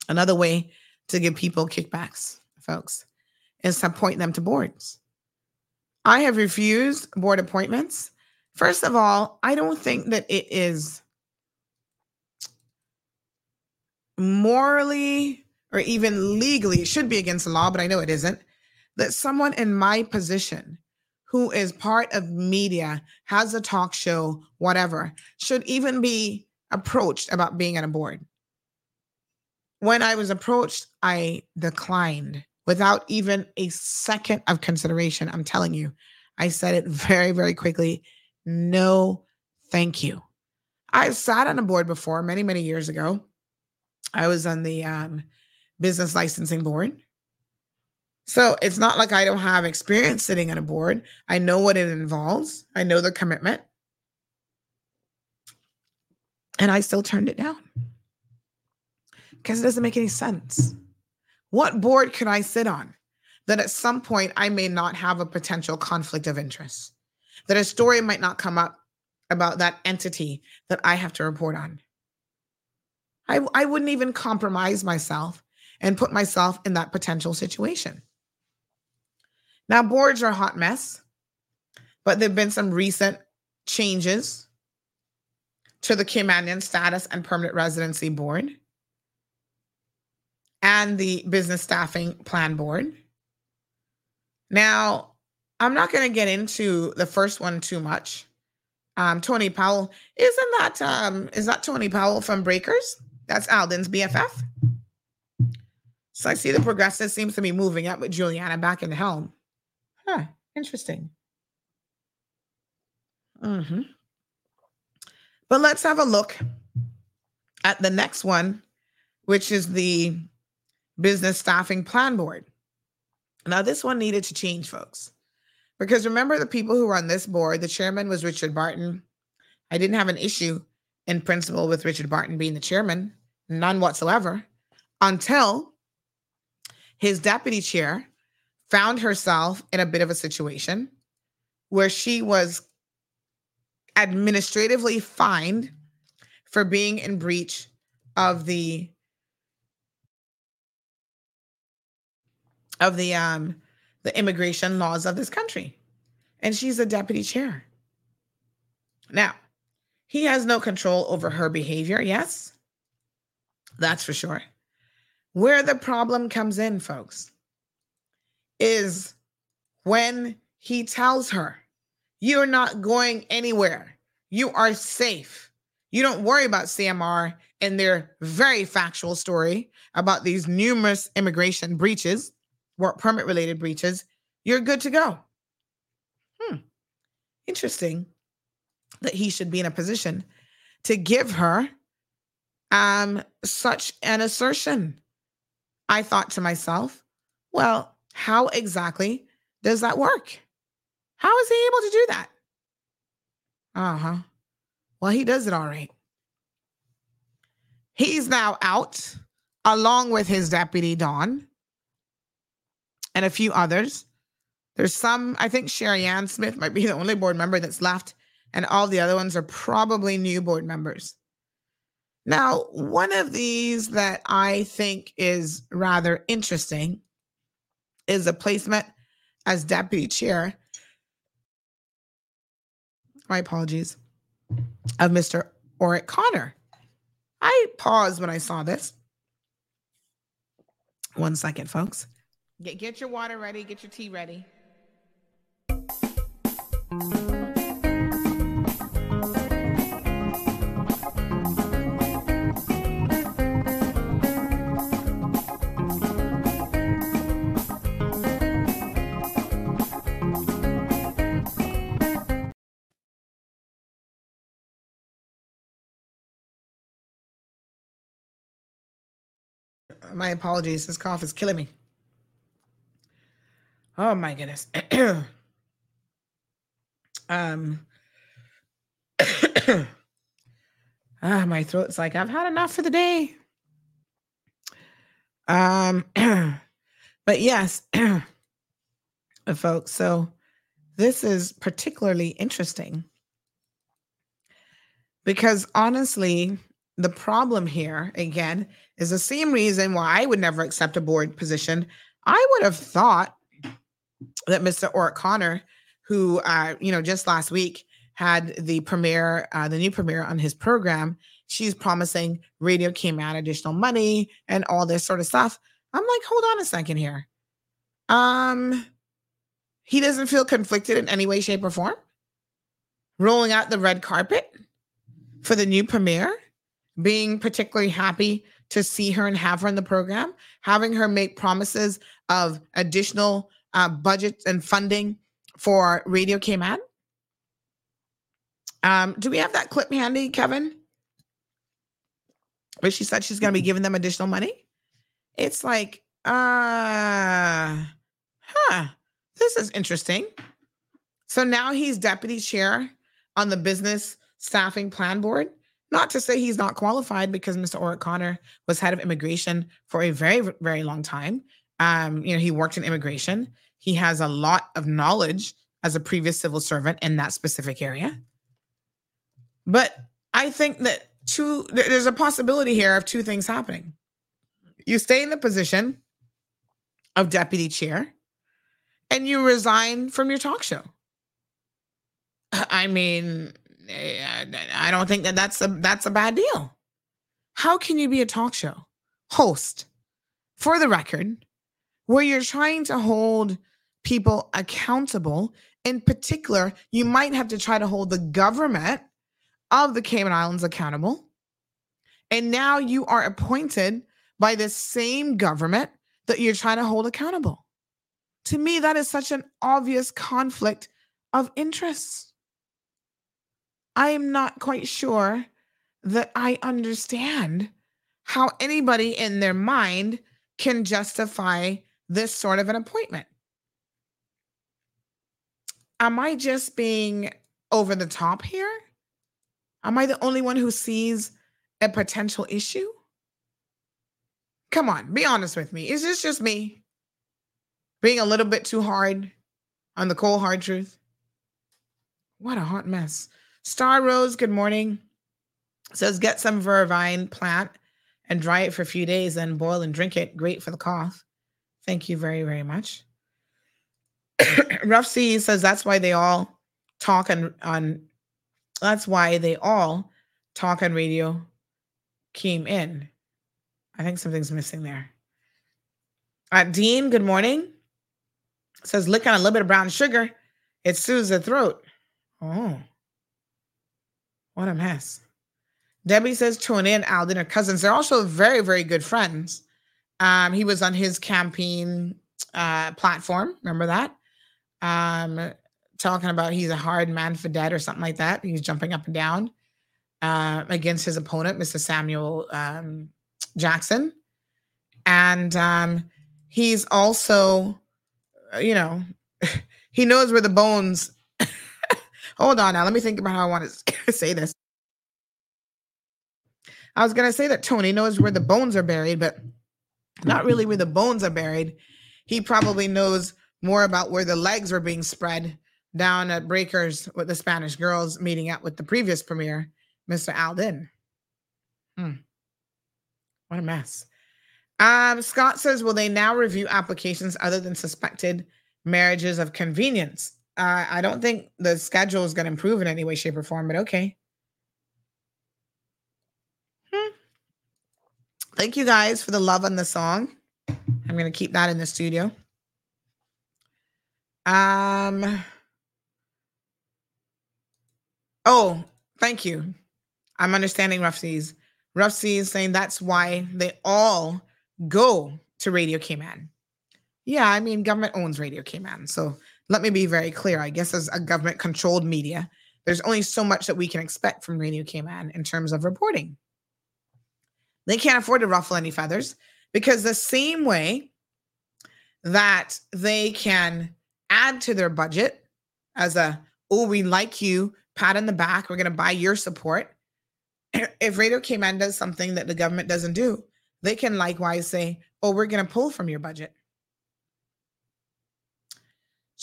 Another way to give people kickbacks, folks, is to appoint them to boards. I have refused board appointments. First of all, I don't think that it is morally or even legally, it should be against the law, but I know it isn't, that someone in my position who is part of media, has a talk show, whatever, should even be approached about being on a board. When I was approached, I declined without even a second of consideration. I'm telling you, I said it very, very quickly. No, thank you. I've sat on a board before many, many years ago. I was on the um, business licensing board. So it's not like I don't have experience sitting on a board. I know what it involves, I know the commitment. And I still turned it down because it doesn't make any sense. What board could I sit on that at some point I may not have a potential conflict of interest? That a story might not come up about that entity that I have to report on. I, I wouldn't even compromise myself and put myself in that potential situation. Now, boards are a hot mess, but there have been some recent changes to the Caymanian Status and Permanent Residency Board and the Business Staffing Plan Board. Now, I'm not going to get into the first one too much. Um, Tony Powell, isn't that um, is that Tony Powell from Breakers? That's Alden's BFF. So I see the progressive seems to be moving up with Juliana back in the helm. Huh, interesting. Mm-hmm. But let's have a look at the next one, which is the Business Staffing Plan Board. Now, this one needed to change, folks, because remember the people who on this board, the chairman was Richard Barton. I didn't have an issue in principle with Richard Barton being the chairman, none whatsoever, until his deputy chair found herself in a bit of a situation where she was administratively fined for being in breach of the of the um the immigration laws of this country. And she's a deputy chair. Now he has no control over her behavior yes that's for sure where the problem comes in folks is when he tells her, You're not going anywhere. You are safe. You don't worry about CMR and their very factual story about these numerous immigration breaches, work permit related breaches. You're good to go. Hmm. Interesting that he should be in a position to give her um, such an assertion. I thought to myself, well, how exactly does that work? How is he able to do that? Uh huh. Well, he does it all right. He's now out along with his deputy, Don, and a few others. There's some, I think Sherry Ann Smith might be the only board member that's left, and all the other ones are probably new board members. Now, one of these that I think is rather interesting is a placement as deputy chair. My apologies. Of Mr. Orrett Connor. I paused when I saw this. One second, folks. Get, get your water ready, get your tea ready. My apologies. This cough is killing me. Oh my goodness. *clears throat* um *clears throat* ah, my throat's like I've had enough for the day. Um *clears throat* but yes, folks, so this is particularly interesting because honestly, the problem here again is the same reason why I would never accept a board position. I would have thought that Mr. Orrett Connor, who uh, you know just last week had the premiere, uh, the new premiere on his program, she's promising Radio Cayman additional money and all this sort of stuff. I'm like, hold on a second here. Um, he doesn't feel conflicted in any way, shape, or form. Rolling out the red carpet for the new premiere, being particularly happy to see her and have her in the program, having her make promises of additional uh, budgets and funding for Radio Cayman. Um, do we have that clip handy, Kevin? Where she said she's going to be giving them additional money. It's like, uh, huh, this is interesting. So now he's deputy chair on the business staffing plan board. Not to say he's not qualified because Mr. Orrett Connor was head of immigration for a very, very long time. Um, you know, he worked in immigration. He has a lot of knowledge as a previous civil servant in that specific area. But I think that two there's a possibility here of two things happening. You stay in the position of deputy chair and you resign from your talk show. *sighs* I mean, I don't think that that's a that's a bad deal. How can you be a talk show host for the record where you're trying to hold people accountable? In particular, you might have to try to hold the government of the Cayman Islands accountable. And now you are appointed by the same government that you're trying to hold accountable. To me, that is such an obvious conflict of interests. I am not quite sure that I understand how anybody in their mind can justify this sort of an appointment. Am I just being over the top here? Am I the only one who sees a potential issue? Come on, be honest with me. Is this just me being a little bit too hard on the cold, hard truth? What a hot mess. Star Rose, good morning. Says get some vervine plant and dry it for a few days, then boil and drink it. Great for the cough. Thank you very, very much. *coughs* Rough Sea says that's why they all talk on, on that's why they all talk on radio came in. I think something's missing there. Uh, Dean, good morning. Says lick on a little bit of brown sugar. It soothes the throat. Oh. What a mess. Debbie says Tony and Alden are cousins. They're also very, very good friends. Um, he was on his campaign uh, platform. Remember that? Um, talking about he's a hard man for dead or something like that. He's jumping up and down uh, against his opponent, Mr. Samuel um, Jackson. And um, he's also, uh, you know, *laughs* he knows where the bones Hold on now. Let me think about how I want to *laughs* say this. I was going to say that Tony knows where the bones are buried, but not really where the bones are buried. He probably knows more about where the legs were being spread down at Breakers with the Spanish girls meeting up with the previous premier, Mr. Alden. Hmm. What a mess. Um, Scott says, will they now review applications other than suspected marriages of convenience? Uh, I don't think the schedule is going to improve in any way, shape, or form, but okay. Hmm. Thank you guys for the love on the song. I'm going to keep that in the studio. Um. Oh, thank you. I'm understanding Rough Seas. Rough Seas saying that's why they all go to Radio Cayman. Yeah, I mean, government owns Radio Cayman. So let me be very clear. I guess as a government controlled media, there's only so much that we can expect from Radio Cayman in terms of reporting. They can't afford to ruffle any feathers because the same way that they can add to their budget as a, oh, we like you, pat on the back, we're going to buy your support. *clears throat* If Radio Cayman does something that the government doesn't do, they can likewise say, oh, we're going to pull from your budget.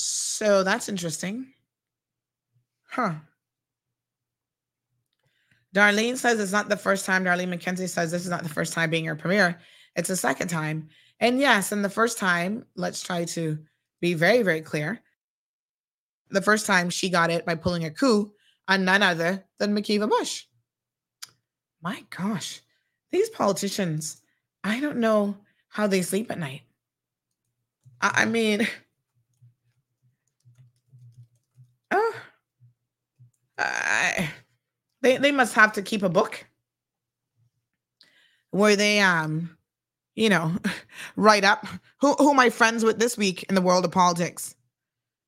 So that's interesting. Huh. Darlene says it's not the first time. Darlene McKenzie says this is not the first time being your premiere. It's the second time. And yes, and the first time, let's try to be very, very clear. The first time she got it by pulling a coup on none other than McKeeva Bush. My gosh, these politicians, I don't know how they sleep at night. I, I mean, *laughs* oh, I, they they must have to keep a book where they um you know *laughs* write up who who I friends with this week in the world of politics.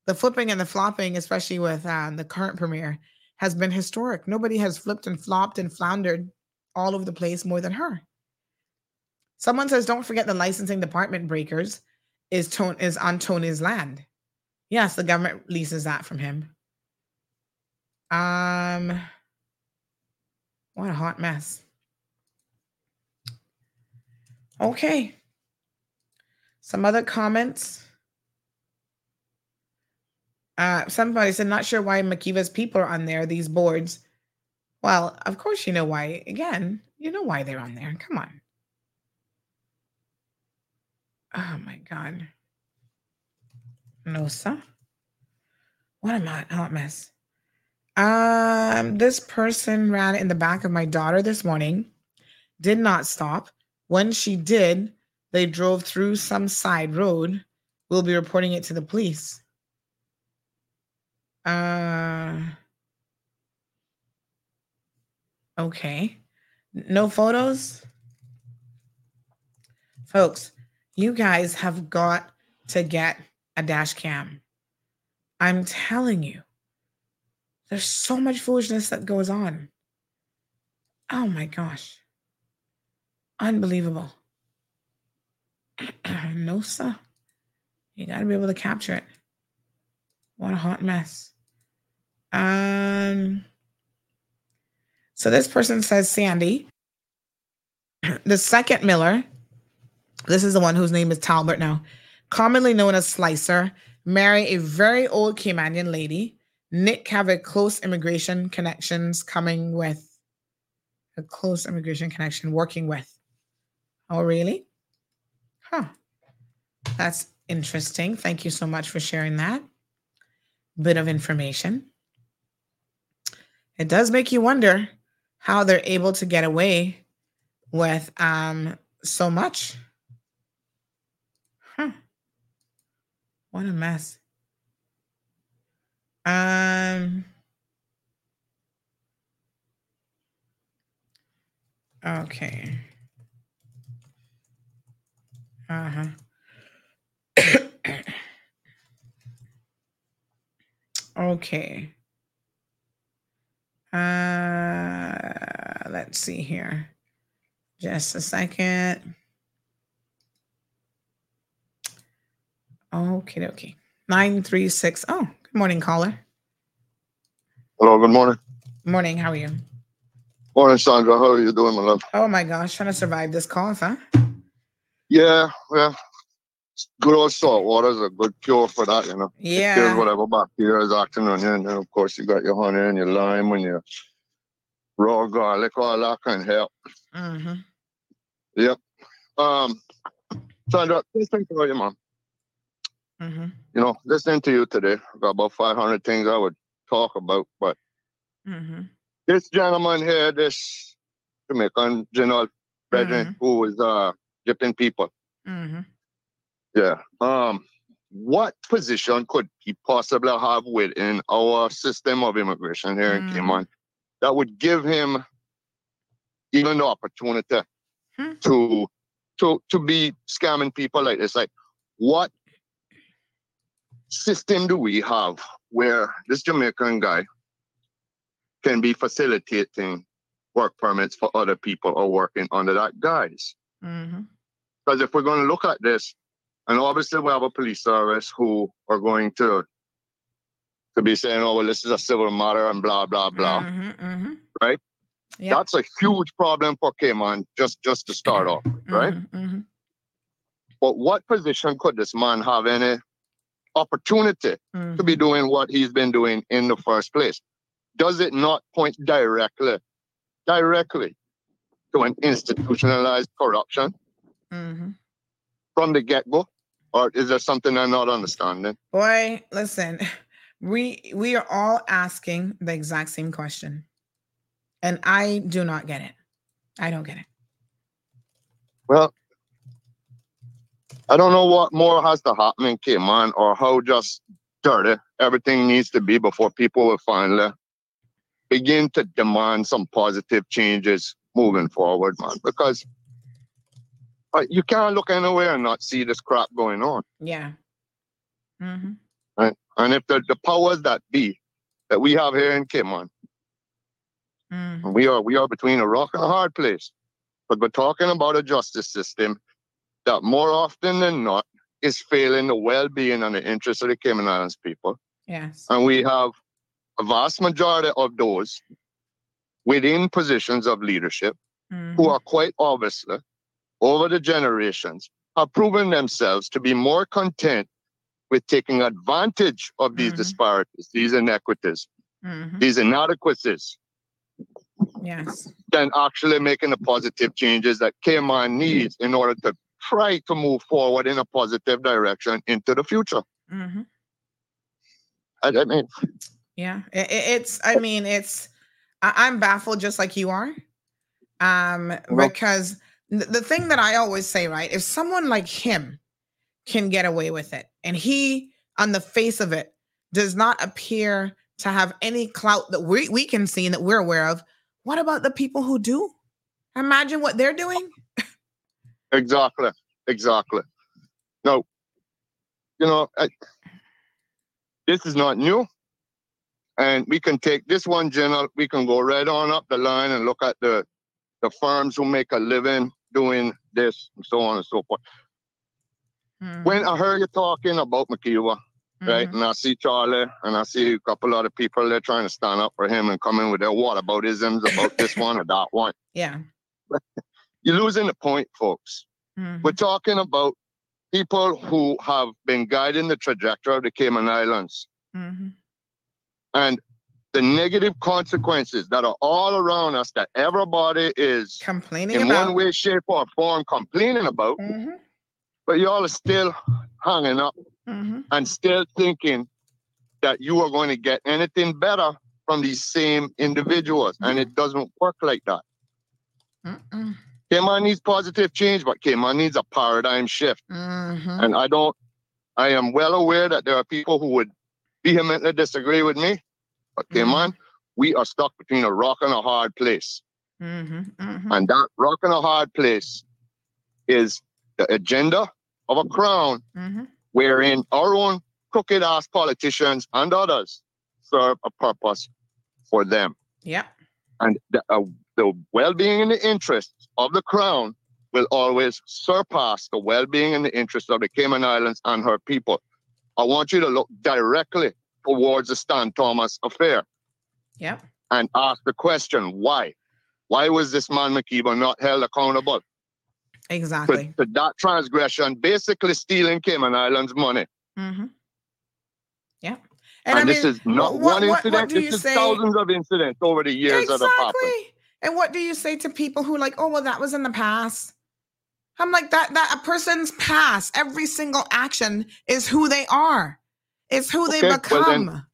The flipping and the flopping, especially with uh, the current premier, has been historic. Nobody has flipped and flopped and floundered all over the place more than her. Someone says, "Don't forget the licensing department breakers is tone is on Tony's land." Yes, the government leases that from him. Um, what a hot mess. Okay. Some other comments. Uh, somebody said, not sure why McKeeva's people are on there, these boards. Well, of course you know why. Again, you know why they're on there. Come on. Oh my God. No, sir. What a hot mess. Um, this person ran in the back of my daughter this morning, did not stop. When she did, they drove through some side road. We'll be reporting it to the police. Uh, okay. No photos? Folks, you guys have got to get a dash cam. I'm telling you. There's so much foolishness that goes on. Oh my gosh. Unbelievable. *clears throat* no, sir. You got to be able to capture it. What a hot mess. Um, so this person says Sandy. *clears throat* The second Miller, this is the one whose name is Talbert now, commonly known as Slicer, marry a very old Caymanian lady Nick have a close immigration connections coming with a close immigration connection working with. Oh, really? Huh. That's interesting. Thank you so much for sharing that bit of information. It does make you wonder how they're able to get away with um, so much. Huh. What a mess. Um. Okay. Uh huh. *coughs* okay. Uh, let's see here. Just a second. Okay, okay. 936. Oh, good morning, caller. Hello, good morning. Morning, how are you? Morning, Sandra. How are you doing, my love? Oh my gosh, trying to survive this cough, huh? Yeah, yeah. Good old salt water is a good cure for that, you know. Yeah. Kills whatever bacteria is acting on you. And then, of course, you got your honey and your lime and your raw garlic, all that can help. Mm-hmm. Yep. Um, Sandra, listen to you, man. Mm-hmm. You know, listening to you today, I got about 500 things I would talk about, but Mm-hmm. this gentleman here, this Jamaican general president who was uh dipping people. Mm-hmm. Yeah. Um, what position could he possibly have within our system of immigration here in Mm. Cayman that would give him even the opportunity Hmm. to to to be scamming people like this? Like, what system do we have where this Jamaican guy can be facilitating work permits for other people or working under that guise? Mm-hmm. Because if we're going to look at this, and obviously we have a police service who are going to to be saying, "Oh, well, this is a civil matter," and blah blah blah, Mm-hmm. Mm-hmm. right? Yeah. That's a huge problem for Cayman, just just to start off, right? Mm-hmm. But what position could this man have any opportunity Mm-hmm. to be doing what he's been doing in the first place? Does it not point directly, directly to an institutionalized corruption Mm-hmm. from the get-go? Or is there something I'm not understanding? Boy, listen, we we are all asking the exact same question. And I do not get it. I don't get it. Well, I don't know what more has to happen in Cayman or how just dirty everything needs to be before people will finally begin to demand some positive changes moving forward, man. Because uh, you can't look anywhere and not see this crap going on. Yeah. Mm-hmm. Right? And if the, the powers that be that we have here in Cayman, Mm-hmm. we are we are between a rock and a hard place. But we're talking about a justice system that more often than not is failing the well-being and the interests of the Cayman Islands people. Yes. And we have a vast majority of those within positions of leadership Mm-hmm. who are quite obviously over the generations have proven themselves to be more content with taking advantage of these disparities, these inequities, Mhm. these inadequacies, Yes. than actually making the positive changes that Cayman needs in order to try to move forward in a positive direction into the future. Mm-hmm. I, I mean, Yeah, it, it- it's. I mean, it's. I, I'm baffled, just like you are, um, because th- the thing that I always say, right, if someone like him can get away with it, and he, on the face of it, does not appear to have any clout that we we can see and that we're aware of, what about the people who do? Imagine what they're doing. Exactly, exactly. No, you know, I, this is not new. And we can take this one, General, we can go right on up the line and look at the, the firms who make a living doing this and so on and so forth. Hmm. When I heard you talking about McKeeva, right, mm-hmm. and I see Charlie and I see a couple other people there trying to stand up for him and come in with their whataboutisms about this one or that one. Yeah. You're losing the point, folks. Mhm. We're talking about people who have been guiding the trajectory of the Cayman Islands Mhm. and the negative consequences that are all around us that everybody is complaining about in about. one way, shape, or form complaining about. Mhm. But y'all are still hanging up Mhm. and still thinking that you are going to get anything better from these same individuals. And it doesn't work like that. Mm-mm. Cayman needs positive change, but Cayman needs a paradigm shift. Mhm. And I don't, I am well aware that there are people who would vehemently disagree with me. But Cayman, we are stuck between a rock and a hard place. Mhm. Mhm. And that rock and a hard place is the agenda of a crown Mhm. wherein our own crooked ass politicians and others serve a purpose for them. Yeah. And the, uh, the well being and the interests of the crown will always surpass the well being and the interests of the Cayman Islands and her people. I want you to look directly towards the Stan Thomas affair Yep. and ask the question why? Why was this man McKeeva not held accountable? Exactly. For, for that transgression, basically stealing Cayman Islands money. Mm-hmm. Yeah. And, And I this mean, is not what- one what- what incident. do this is say- thousands of incidents over the years that have happened. And what do you say to people who like, oh well, that was in the past? I'm like that that a person's past, every single action is who they are. It's who they Okay, well become. then-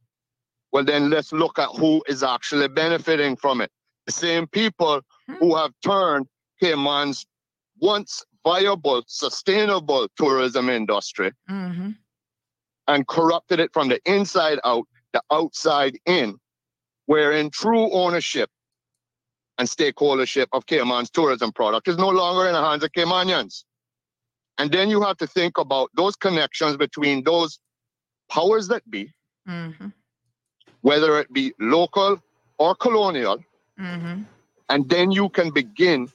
Well, then let's look at who is actually benefiting from it. The same people Hmm. who have turned Cayman's once viable, sustainable tourism industry Mhm. and corrupted it from the inside out, the outside in, wherein true ownership and stakeholdership of Cayman's tourism product is no longer in the hands of Caymanians. And then you have to think about those connections between those powers that be, Mhm. whether it be local or colonial, Mhm. and then you can begin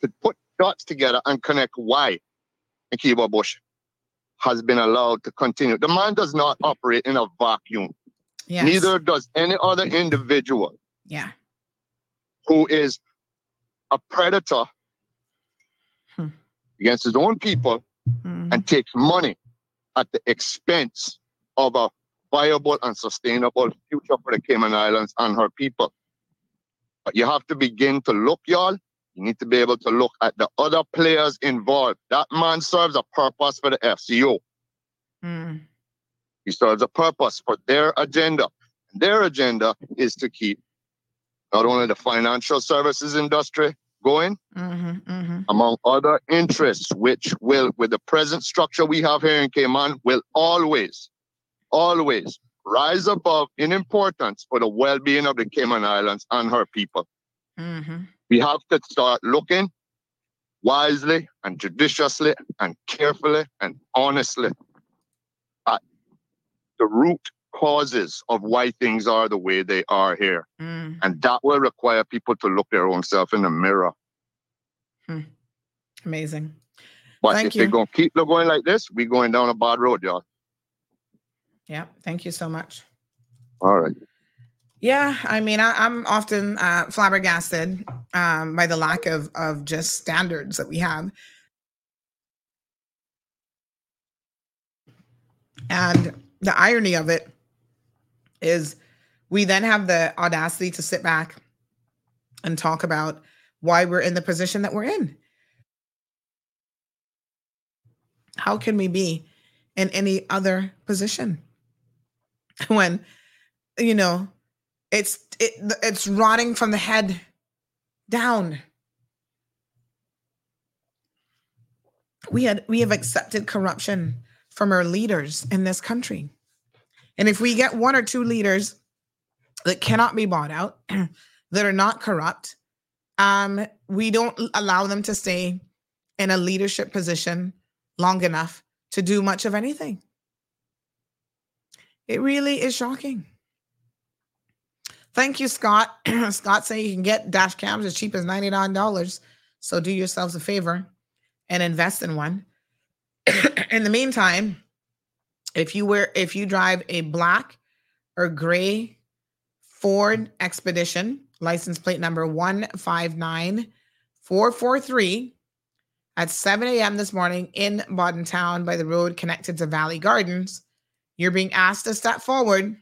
to put dots together and connect why McKeeva Bush has been allowed to continue. The man does not operate in a vacuum. Yes. Neither does any other individual Yeah. Who is a predator Hmm. against his own people Mhm. and takes money at the expense of a viable and sustainable future for the Cayman Islands and her people. But you have to begin to look, y'all. You need to be able to look at the other players involved. That man serves a purpose for the FCO. Mm. He serves a purpose for their agenda. And Their agenda is to keep not only the financial services industry going, Mhm. Mhm. among other interests, which will, with the present structure we have here in Cayman, will always, always rise above in importance for the well-being of the Cayman Islands and her people. Mhm. We have to start looking wisely and judiciously and carefully and honestly at the root causes of why things are the way they are here. Mm. And that will require people to look their own self in the mirror. Amazing. But Thank if they're going to keep going like this, we're going down a bad road, y'all. Yeah. Thank you so much. All right. Yeah, I mean, I, I'm often uh, flabbergasted um, by the lack of of just standards that we have, and the irony of it is, we then have the audacity to sit back and talk about why we're in the position that we're in. How can we be in any other position *laughs* when, you know, it's it, it's rotting from the head down. We had we have accepted corruption from our leaders in this country. And if we get one or two leaders that cannot be bought out, *clears throat* that are not corrupt, um, we don't allow them to stay in a leadership position long enough to do much of anything. It really is shocking. Thank you, Scott. *clears throat* Scott saying you can get dash cams as cheap as $99. So do yourselves a favor and invest in one. *clears throat* in the meantime, if you wear if you drive a black or gray Ford Expedition, license plate number 159443 at 7 a.m. this morning in Bodden Town by the road connected to Valley Gardens, you're being asked to step forward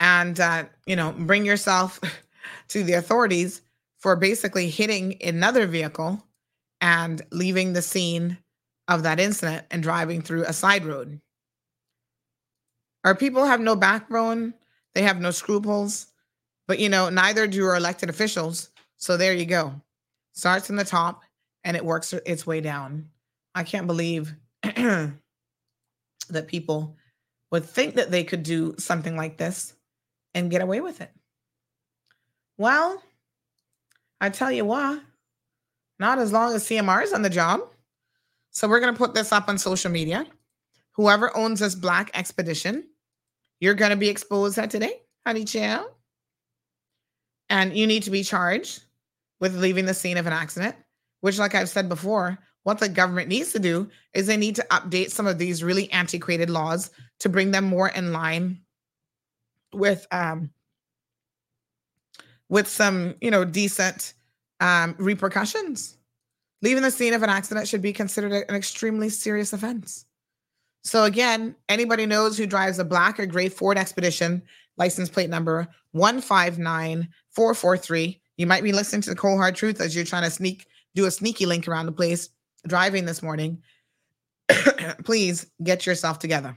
and uh, you know bring yourself *laughs* to the authorities for basically hitting another vehicle and leaving the scene of that incident and driving through a side road. Our people have no backbone, they have no scruples, but you know, neither do our elected officials. So there you go. Starts in the top and it works its way down. I can't believe *clears throat* that people would think that they could do something like this and get away with it. Well, I tell you what, not as long as CMR is on the job. So we're going to put this up on social media. Whoever owns this black expedition, you're going to be exposed at today, honey child. And you need to be charged with leaving the scene of an accident, which, like I've said before, what the government needs to do is they need to update some of these really antiquated laws to bring them more in line with um with some you know decent um repercussions leaving the scene of an accident should be considered an extremely serious offense So again, anybody knows who drives a black or gray Ford Expedition, license plate number 159443. You might be listening to the cold hard truth as you're trying to sneak, do a sneaky link around the place driving this morning. *coughs* Please get yourself together.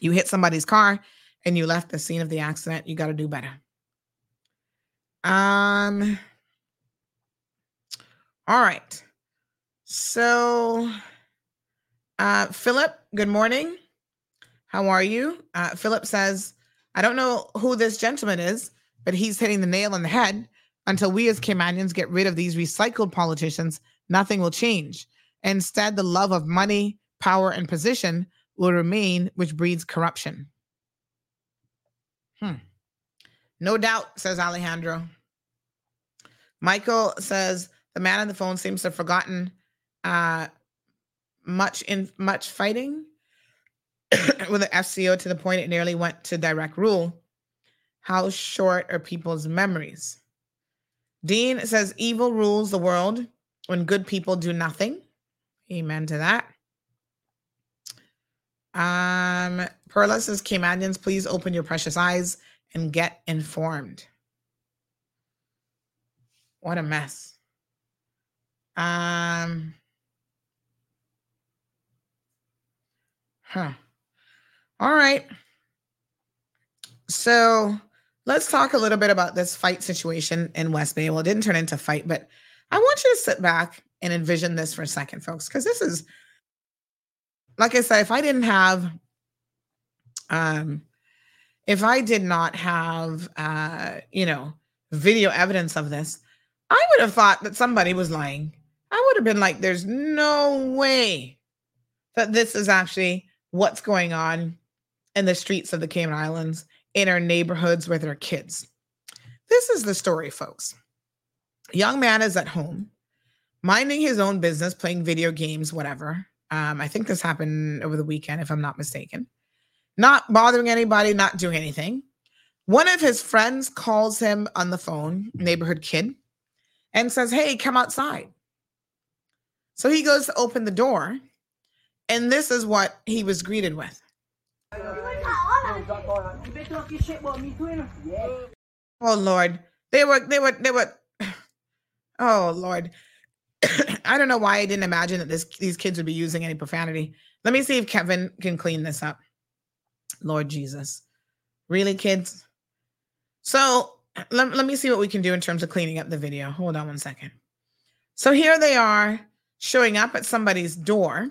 You hit somebody's car and you left the scene of the accident. You got to do better. Um, all right. So, uh, Philip, good morning. How are you? Uh, Philip says, I don't know who this gentleman is, but he's hitting the nail on the head. Until we as Caymanians get rid of these recycled politicians, nothing will change. Instead, the love of money, power, and position will remain, which breeds corruption. Hmm. No doubt, says Alejandro. Michael says the man on the phone seems to have forgotten uh, much in much fighting *coughs* with the FCO to the point it nearly went to direct rule. How short are people's memories? Dean says evil rules the world when good people do nothing. Amen to that. Um, Perla says, Caymanians, please open your precious eyes and get informed. What a mess. Um, huh. All right. So let's talk a little bit about this fight situation in West Bay. Well, it didn't turn into fight, but I want you to sit back and envision this for a second, folks, because this is, like I said, if I didn't have, um, if I did not have, uh, you know, video evidence of this, I would have thought that somebody was lying. I would have been like, there's no way that this is actually what's going on in the streets of the Cayman Islands, in our neighborhoods with our kids. This is the story, folks. Young man is at home, minding his own business, playing video games, whatever. Um, I think this happened over the weekend, if I'm not mistaken. Not bothering anybody, not doing anything. One of his friends calls him on the phone, neighborhood kid, and says, Hey, come outside. So he goes to open the door, and this is what he was greeted with. Oh Lord. They were they were they were *sighs* Oh Lord. *coughs* I don't know why I didn't imagine that this these kids would be using any profanity. Let me see if Kevin can clean this up. Lord Jesus. Really, kids? So let, let me see what we can do in terms of cleaning up the video. Hold on one second. So here they are showing up at somebody's door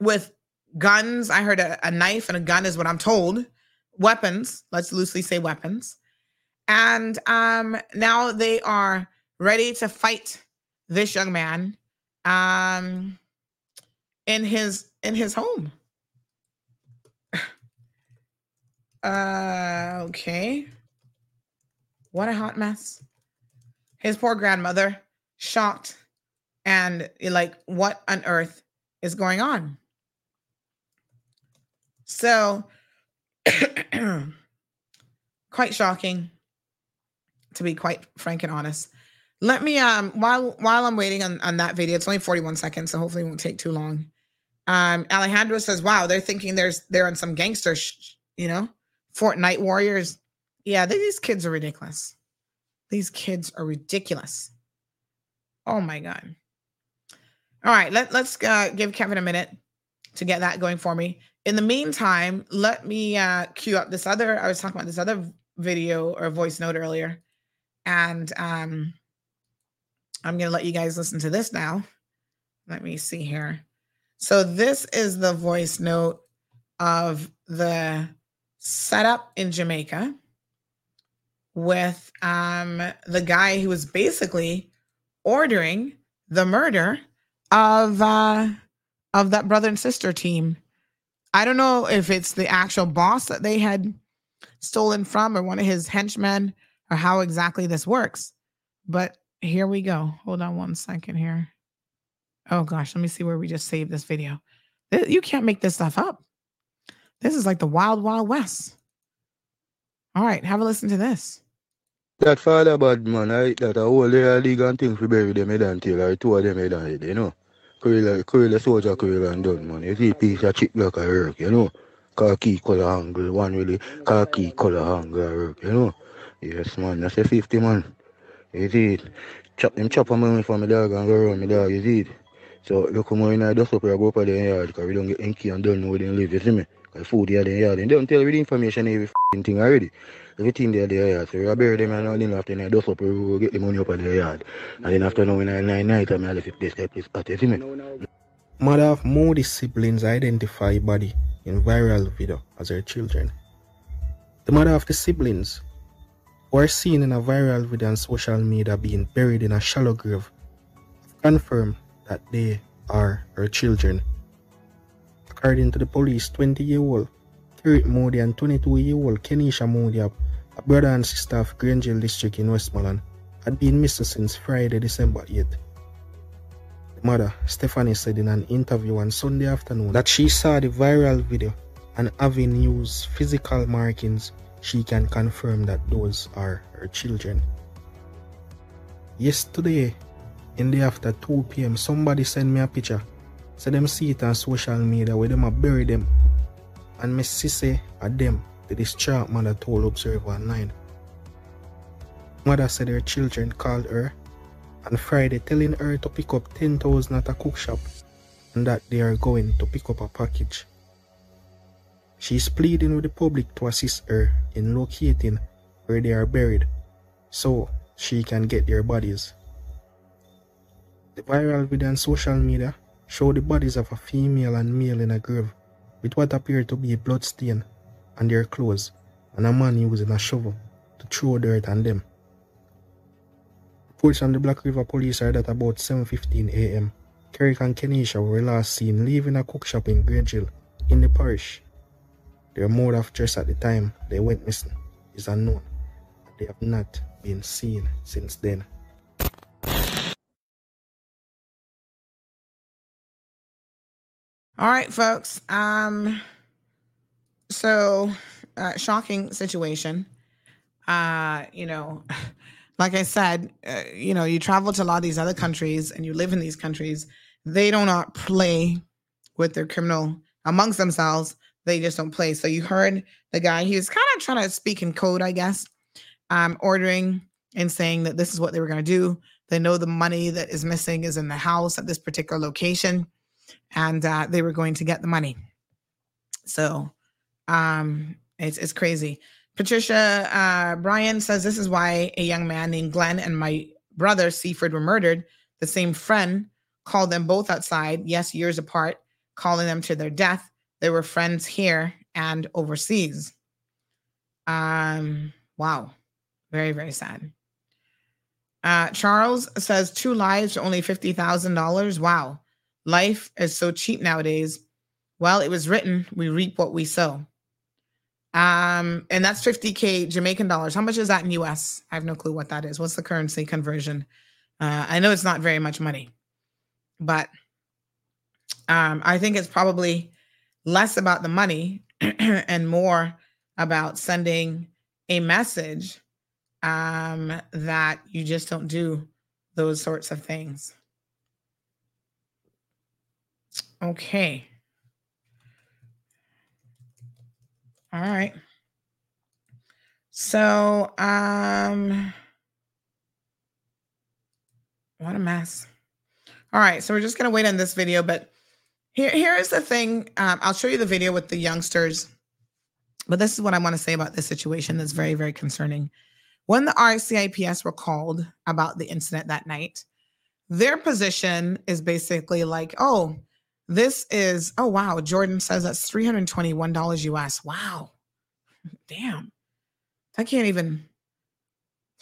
with guns. I heard a, a knife and a gun is what I'm told. Weapons, let's loosely say weapons. And um, now they are ready to fight this young man um, in his in his home. *sighs* Uh, okay. What a hot mess. His poor grandmother, shocked and like, what on earth is going on? So, *clears throat* quite shocking, to be quite frank and honest. Let me um while while I'm waiting on, on that video, it's only 41 seconds, so hopefully it won't take too long. Um, Alejandro says, "Wow, they're thinking there's they're on some gangster, sh- you know, Fortnite warriors." Yeah, these kids are ridiculous. These kids are ridiculous. Oh my god. All right, let, let's uh, give Kevin a minute to get that going for me. In the meantime, let me uh, cue up this other. I was talking about this other video or voice note earlier, and um, I'm going to let you guys listen to this now. Let me see here. So, this is the voice note of the setup in Jamaica with um, the guy who was basically ordering the murder of uh, of that brother and sister team. I don't know if it's the actual boss that they had stolen from or one of his henchmen or how exactly this works. But here we go. Hold on one second here. Oh gosh, let me see where we just saved this video. You can't make this stuff up. This is like the wild, wild west. All right, have a listen to this. That father bad man, I that a whole league and thing for bury them head until I two of them head on head, you know. Corilla, Corilla soldier Corilla and done, man. You see piece of chip like a work, you know. Khaki color angle, one really khaki color angle work, you know. Yes, man. That's a 50, man. You see? Chop them chop them from my dog and go around my dog, you see? So look come in I dust up here, go up there yard because we don't get inky and don't know where they live, you see me? Because food here in yard. And they don't tell you the information every thing already. Everything there there yard. So we bury them and all in after I dust up we go get the money up at the yard. And then after now when I nine night I left the place that place hot, you see me? Mother of more siblings identify body in viral video as her children. The mother of the siblings were seen in a viral video on social media being buried in a shallow grave confirmed that they are her children. According to the police, 20 year old Eric Moody and 22 year old Kenisha Moody, a brother and sister of Grangeville district in Westmoreland, had been missing since Friday, December 8th. The mother, Stephanie, said in an interview on Sunday afternoon that she saw the viral video and having used physical markings, she can confirm that those are her children. Yesterday, in the after 2 p.m., somebody sent me a picture. Said them see it on social media where them a bury them. And Miss Sisse at them, the distraught mother told Observer 9. Mother said her children called her on Friday telling her to pick up 10,000 at a cook shop and that they are going to pick up a package. She is pleading with the public to assist her in locating where they are buried so she can get their bodies. The viral video on social media showed the bodies of a female and male in a grave with what appeared to be a blood stain on their clothes and a man using a shovel to throw dirt on them. Reports from the Black River Police are that about 7.15 a.m. Kerrick and Kenisha were last seen leaving a cook shop in Grangeville in the parish. Their mode of dress at the time they went missing is unknown. They have not been seen since then. All right, folks. Um, so uh, shocking situation. Uh, you know, *laughs* like I said, uh, you know, you travel to a lot of these other countries and you live in these countries. They do not play with their criminal amongst themselves. They just don't play. So you heard the guy. He was kind of trying to speak in code, I guess, um, ordering and saying that this is what they were going to do. They know the money that is missing is in the house at this particular location and uh, they were going to get the money. So um, it's, it's crazy. Patricia uh, Brian says this is why a young man named Glenn and my brother Seaford were murdered. The same friend called them both outside, yes, years apart, calling them to their death. They were friends here and overseas. Um, wow, very very sad. Uh, Charles says two lives for only fifty thousand dollars. Wow, Life is so cheap nowadays. Well, it was written, we reap what we sow. Um, and that's 50K Jamaican dollars. How much is that in US? I have no clue what that is. What's the currency conversion? Uh, I know it's not very much money, but um, I think it's probably less about the money *clears throat* and more about sending a message um, that you just don't do those sorts of things. Okay. All right. So, um, what a mess. All right, so we're just gonna wait on this video, but here, here is the thing. Um, I'll show you the video with the youngsters, but this is what I want to say about this situation that's very, very concerning. When the RCIPS were called about the incident that night, their position is basically like, oh, this is, oh, wow. Jordan says that's $321 US. Wow. Damn. I can't even,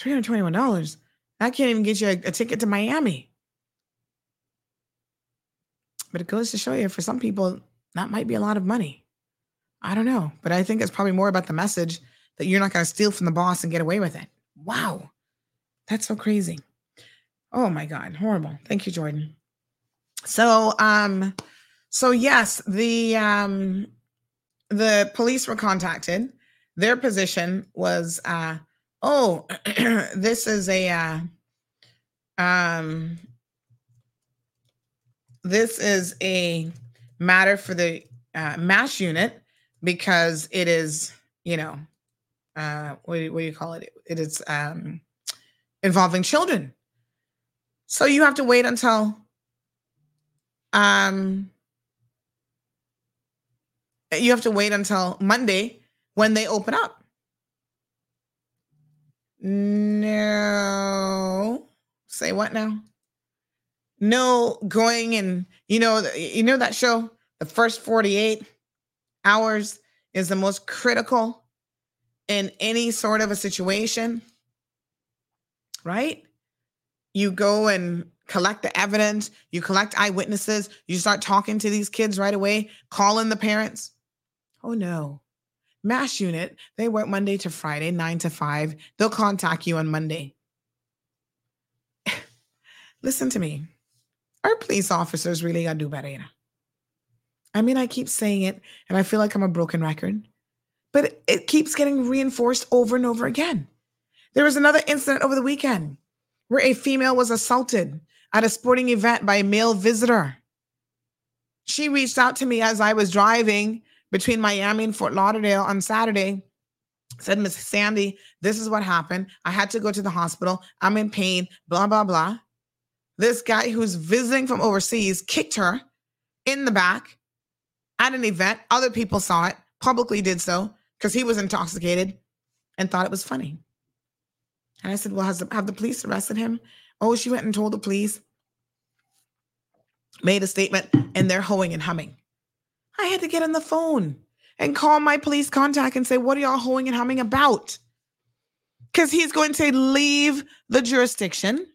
$321. I can't even get you a, a ticket to Miami. But it goes to show you for some people, that might be a lot of money. I don't know. But I think it's probably more about the message that you're not going to steal from the boss and get away with it. Wow. That's so crazy. Oh my God. Horrible. Thank you, Jordan. So, um, so yes, the um, the police were contacted. Their position was, uh, oh, *clears throat* this is a uh, um, this is a matter for the uh, MASH unit because it is, you know, uh, what, do you, what do you call it? It is um, involving children. So you have to wait until um, you have to wait until Monday when they open up. No. Say what now? No going and you know you know that show the first 48 hours is the most critical in any sort of a situation. Right? You go and collect the evidence, you collect eyewitnesses, you start talking to these kids right away, calling the parents. Oh no. MASH unit, they work Monday to Friday, 9 to 5. They'll contact you on Monday. *laughs* Listen to me. Our police officers really got to do better. I mean, I keep saying it and I feel like I'm a broken record, but it keeps getting reinforced over and over again. There was another incident over the weekend where a female was assaulted at a sporting event by a male visitor. She reached out to me as I was driving between Miami and Fort Lauderdale on Saturday. Said, Miss Sandy, this is what happened. I had to go to the hospital. I'm in pain, blah, blah, blah. This guy who's visiting from overseas kicked her in the back at an event. Other people saw it, publicly did so because he was intoxicated and thought it was funny. And I said, Well, the, have the police arrested him? Oh, she went and told the police, made a statement, and they're hoeing and humming. I had to get on the phone and call my police contact and say, What are y'all hoeing and humming about? Because he's going to leave the jurisdiction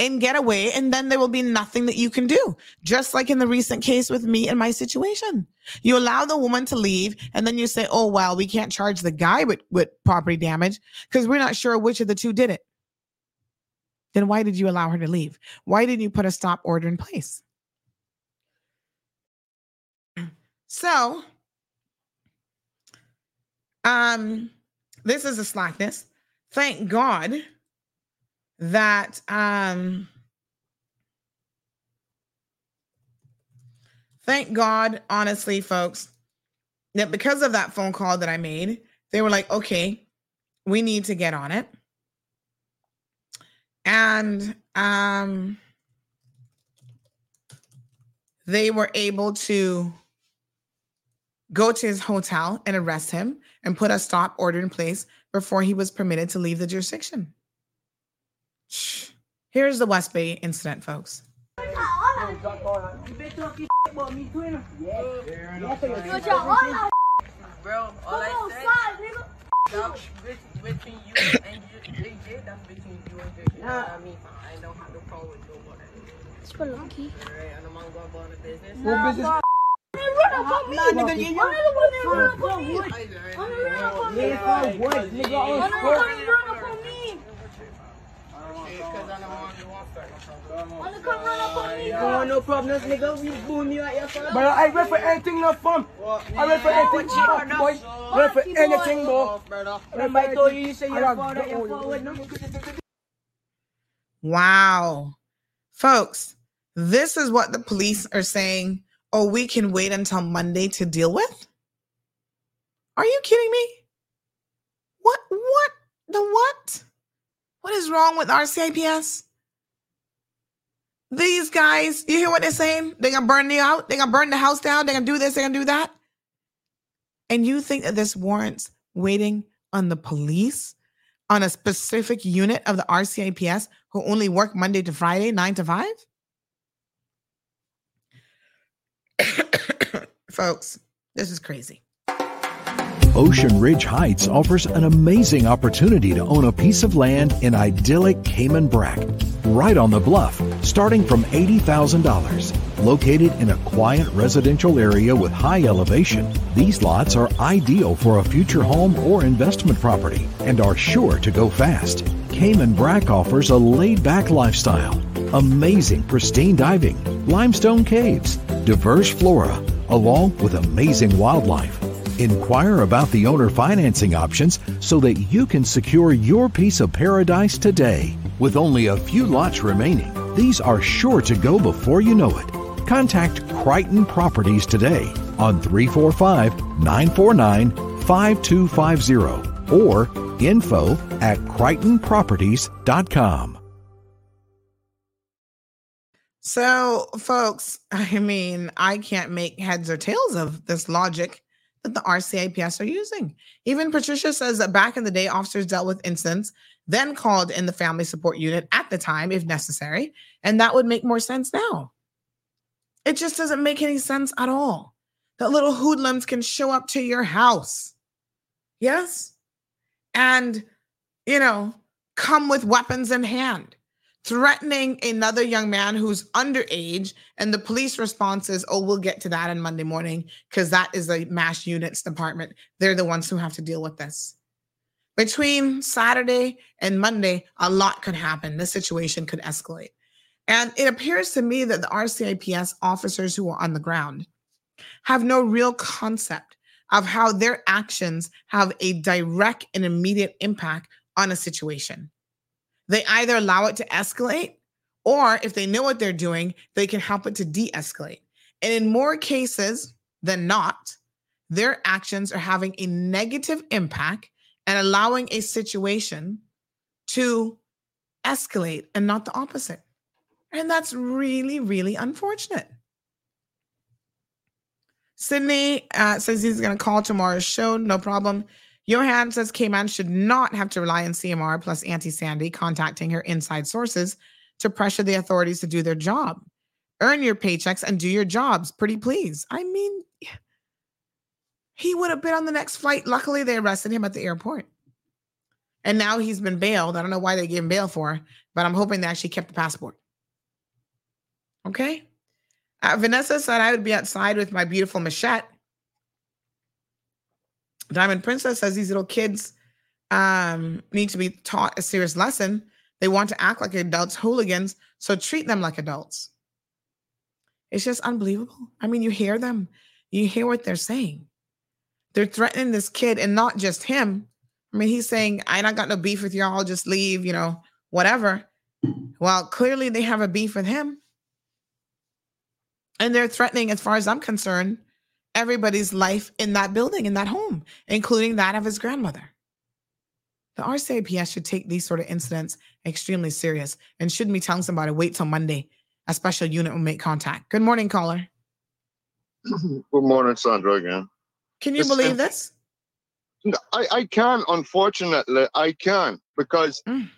and get away, and then there will be nothing that you can do. Just like in the recent case with me and my situation. You allow the woman to leave, and then you say, Oh, well, we can't charge the guy with, with property damage because we're not sure which of the two did it then why did you allow her to leave? Why didn't you put a stop order in place? So, um, this is a slackness. Thank God that um thank God, honestly, folks, that because of that phone call that I made, they were like, okay, we need to get on it and um, they were able to go to his hotel and arrest him and put a stop order in place before he was permitted to leave the jurisdiction. Here's the West Bay incident, folks. Bro, all I said, that's between you and JJ, that's between you and JJ. You know what I mean? I don't have no problem with nobody. Spelunky. Alright, and I'm gonna go about the business. What business? Run up on me! Run up on me! Run up on me! Run up on me! Run up on me! Run up on me? But I ready for anything, no fun. I ready for anything, boy. Ready for anything, boy. Remember I told Wow. Folks, this is what the police are saying. Oh, we can wait until Monday to deal with? Are you kidding me? What? What? The what? What is wrong with RCIPS? These guys, you hear what they're saying? They're gonna burn you out, they're gonna burn the house down, they're gonna do this, they're gonna do that. And you think that this warrants waiting on the police on a specific unit of the RCIPS who only work Monday to Friday, nine to five? Folks, this is crazy. Ocean Ridge Heights offers an amazing opportunity to own a piece of land in idyllic Cayman Brac, right on the bluff, starting from $80,000. Located in a quiet residential area with high elevation, these lots are ideal for a future home or investment property and are sure to go fast. Cayman Brac offers a laid back lifestyle, amazing pristine diving, limestone caves, diverse flora, along with amazing wildlife. Inquire about the owner financing options so that you can secure your piece of paradise today. With only a few lots remaining, these are sure to go before you know it. Contact Crichton Properties today on 345 949 5250 or info at crichtonproperties.com. So, folks, *laughs* I mean, I can't make heads or tails of this logic that the RCIPS are using. Even Patricia says that back in the day, officers dealt with incidents, then called in the family support unit at the time if necessary, and that would make more sense now. It just doesn't make any sense at all that little hoodlums can show up to your house. Yes? And, you know, come with weapons in hand threatening another young man who's underage. And the police response is, oh, we'll get to that on Monday morning because that is a MASH units department. They're the ones who have to deal with this. Between Saturday and Monday, a lot could happen. The situation could escalate. And it appears to me that the RCIPS officers who are on the ground have no real concept of how their actions have a direct and immediate impact on a situation. They either allow it to escalate, or if they know what they're doing, they can help it to de escalate. And in more cases than not, their actions are having a negative impact and allowing a situation to escalate and not the opposite. And that's really, really unfortunate. Sydney uh, says he's going to call tomorrow's show. No problem. Johan says Cayman should not have to rely on CMR plus Auntie Sandy contacting her inside sources to pressure the authorities to do their job. Earn your paychecks and do your jobs, pretty please. I mean, he would have been on the next flight. Luckily, they arrested him at the airport. And now he's been bailed. I don't know why they gave him bail for, but I'm hoping they actually kept the passport. Okay. Uh, Vanessa said I would be outside with my beautiful machete Diamond Princess says these little kids um, need to be taught a serious lesson. They want to act like adults, hooligans, so treat them like adults. It's just unbelievable. I mean, you hear them, you hear what they're saying. They're threatening this kid and not just him. I mean, he's saying, I not got no beef with y'all, just leave, you know, whatever. Well, clearly they have a beef with him. And they're threatening, as far as I'm concerned, everybody's life in that building, in that home, including that of his grandmother. The RCIPS should take these sort of incidents extremely serious and shouldn't be telling somebody, wait till Monday. A special unit will make contact. Good morning, caller. *clears throat* Good morning, Sandra, again. Can you believe this? I, I can, unfortunately, I can, because mm.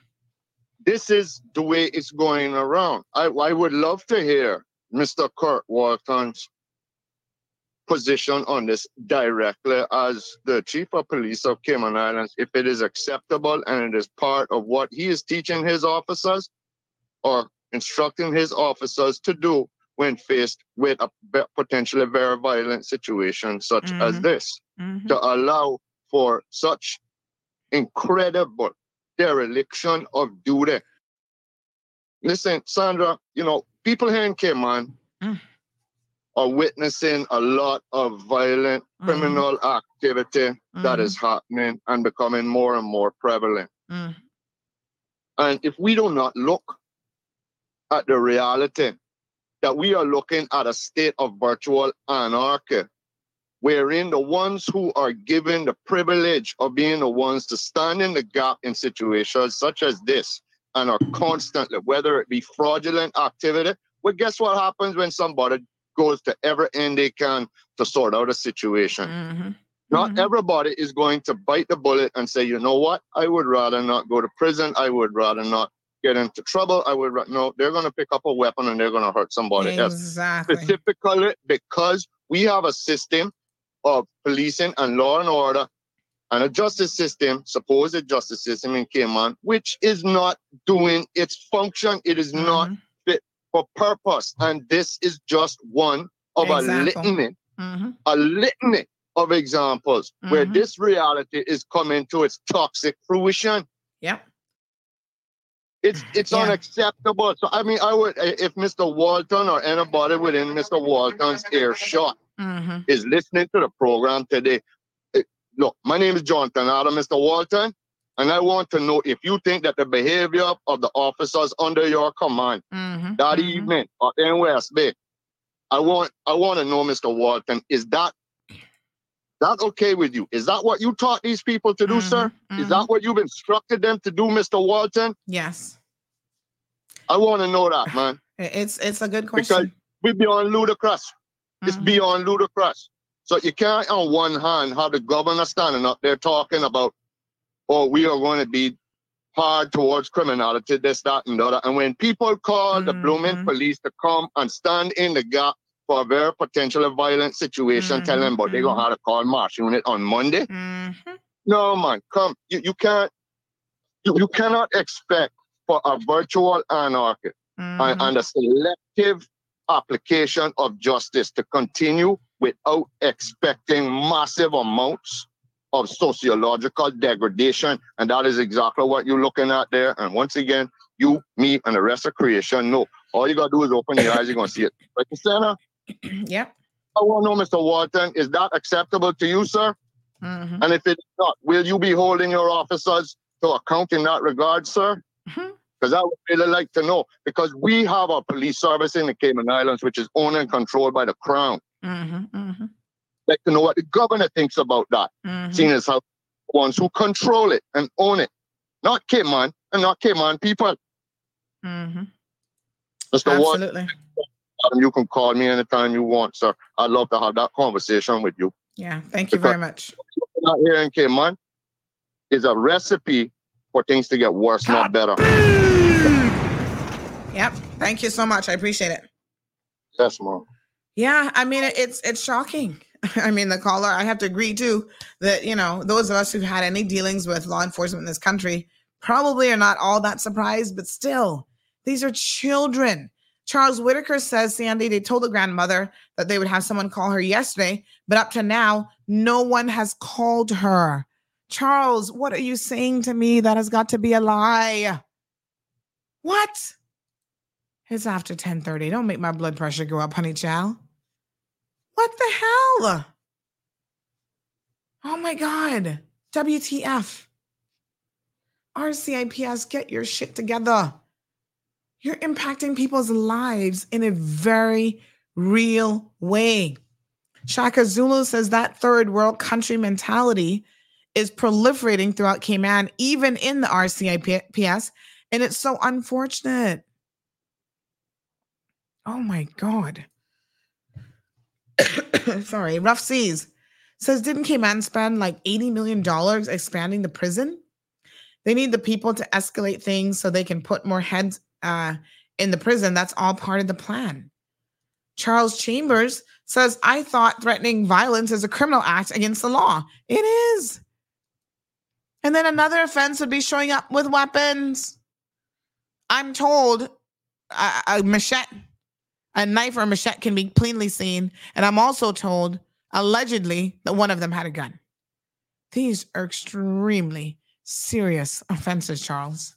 this is the way it's going around. I, I would love to hear Mr. Kurt Walton's position on this directly as the chief of police of Cayman Islands if it is acceptable and it is part of what he is teaching his officers or instructing his officers to do when faced with a potentially very violent situation such mm-hmm. as this mm-hmm. to allow for such incredible dereliction of duty. Listen, Sandra, you know, people here in Cayman mm are witnessing a lot of violent mm. criminal activity mm. that is happening and becoming more and more prevalent. Mm. And if we do not look at the reality that we are looking at a state of virtual anarchy, wherein the ones who are given the privilege of being the ones to stand in the gap in situations such as this and are constantly, whether it be fraudulent activity, well, guess what happens when somebody goes to every end they can to sort out a situation. Mm-hmm. Not mm-hmm. everybody is going to bite the bullet and say, you know what, I would rather not go to prison. I would rather not get into trouble. I would no, they're going to pick up a weapon and they're going to hurt somebody exactly. else. Specifically because we have a system of policing and law and order and a justice system, supposed justice system in Cayman, which is not doing its function. It is mm-hmm. not for purpose. And this is just one of Example. a litany, mm-hmm. a litany of examples mm-hmm. where this reality is coming to its toxic fruition. Yeah. It's it's yeah. unacceptable. So I mean, I would if Mr. Walton or anybody within Mr. Walton's earshot mm-hmm. is listening to the program today. Eh, look, my name is Jonathan Adam, Mr. Walton. And I want to know if you think that the behavior of the officers under your command Mm-hmm. that evening or in West Bay, I want I want to know, Mr. Walton, is that that okay with you? Is that what you taught these people to do, sir? Is that what you've instructed them to do, Mr. Walton? Yes. I want to know that, man. *laughs* It's it's a good question. Because question. we beyond ludicrous. Mm-hmm. It's beyond ludicrous. So you can't, on one hand, have the governor standing up there talking about, oh, we are going to be hard towards criminality, this, that, and the other. And when people call the mm-hmm. blooming police to come and stand in the gap for a very potentially violent situation, tell them, but they're going to mm-hmm. have to call MASH unit on Monday. Mm-hmm. No, man, come. You, you can't, you, you cannot expect for a virtual anarchy and, and a selective application of justice to continue without expecting massive amounts of sociological degradation. And that is exactly what you're looking at there. And once again, you, me, and the rest of creation know. All you gotta do is open your eyes, you're gonna see it. *coughs* Right, Christina? *coughs* Yep. I want to know, Mr. Walton, is that acceptable to you, sir? Mhm. And if it's not, will you be holding your officers to account in that regard, sir? Mm-hmm. Because I would really like to know. Because we have a police service in the Cayman Islands, which is owned and controlled by the crown. Mhm, mhm, like to know what the governor thinks about that, mhm. seeing as how ones who control it and own it, not Cayman and not Cayman people. Mm-hmm. Mr. Absolutely. you can call me anytime you want, sir. I'd love to have that conversation with you. Yeah. Thank you very much. Not here in Cayman is a recipe for things to get worse, not better. Yep. Thank you so much. I appreciate it. Yes, mom. Yeah, I mean it's it's shocking. *laughs* I mean the caller. I have to agree too that you know those of us who've had any dealings with law enforcement in this country probably are not all that surprised, but still, these are children. Charles Whitaker says, Sandy, they told the grandmother that they would have someone call her yesterday, but up to now, no one has called her. Charles, what are you saying to me? That has got to be a lie. What? It's after 10:30. Don't make my blood pressure go up, honey chow. What the hell? Oh my god. WTF. RCIPS, get your shit together. You're impacting people's lives in a very real way. Shaka Zulu says that third world country mentality is proliferating throughout Cayman, even in the RCIPS, and it's so unfortunate. Oh my God. *coughs* Sorry, Rough Seas says, didn't Cayman spend like $80 million expanding the prison? They need the people to escalate things so they can put more heads uh, in the prison. That's all part of the plan. Charles Chambers says, I thought threatening violence is a criminal act against the law. It is. And then another offense would be showing up with weapons. I'm told a, a machete, a knife or machete can be plainly seen. And I'm also told, allegedly, that one of them had a gun. These are extremely serious offenses, Charles.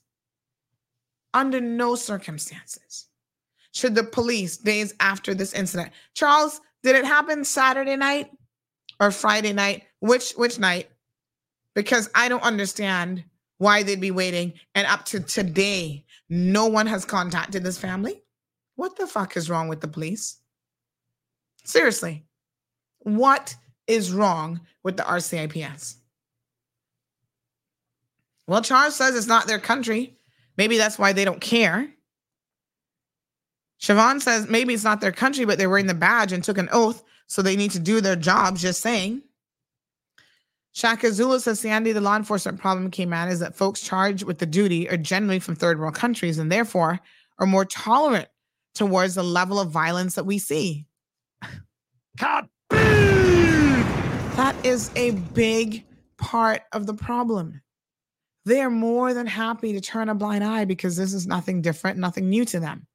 Under no circumstances should the police, days after this incident, Charles, did it happen Saturday night or Friday night? Which which night? Because I don't understand why they'd be waiting. And up to today, no one has contacted this family. What the fuck is wrong with the police? Seriously, what is wrong with the RCIPS? Well, Charles says it's not their country. Maybe that's why they don't care. Siobhan says maybe it's not their country, but they're wearing the badge and took an oath, so they need to do their jobs. Just saying. Shaka Zulu says Sandy, the law enforcement problem came out is that folks charged with the duty are generally from third world countries and therefore are more tolerant towards the level of violence that we see. God. That is a big part of the problem. They are more than happy to turn a blind eye because this is nothing different, nothing new to them.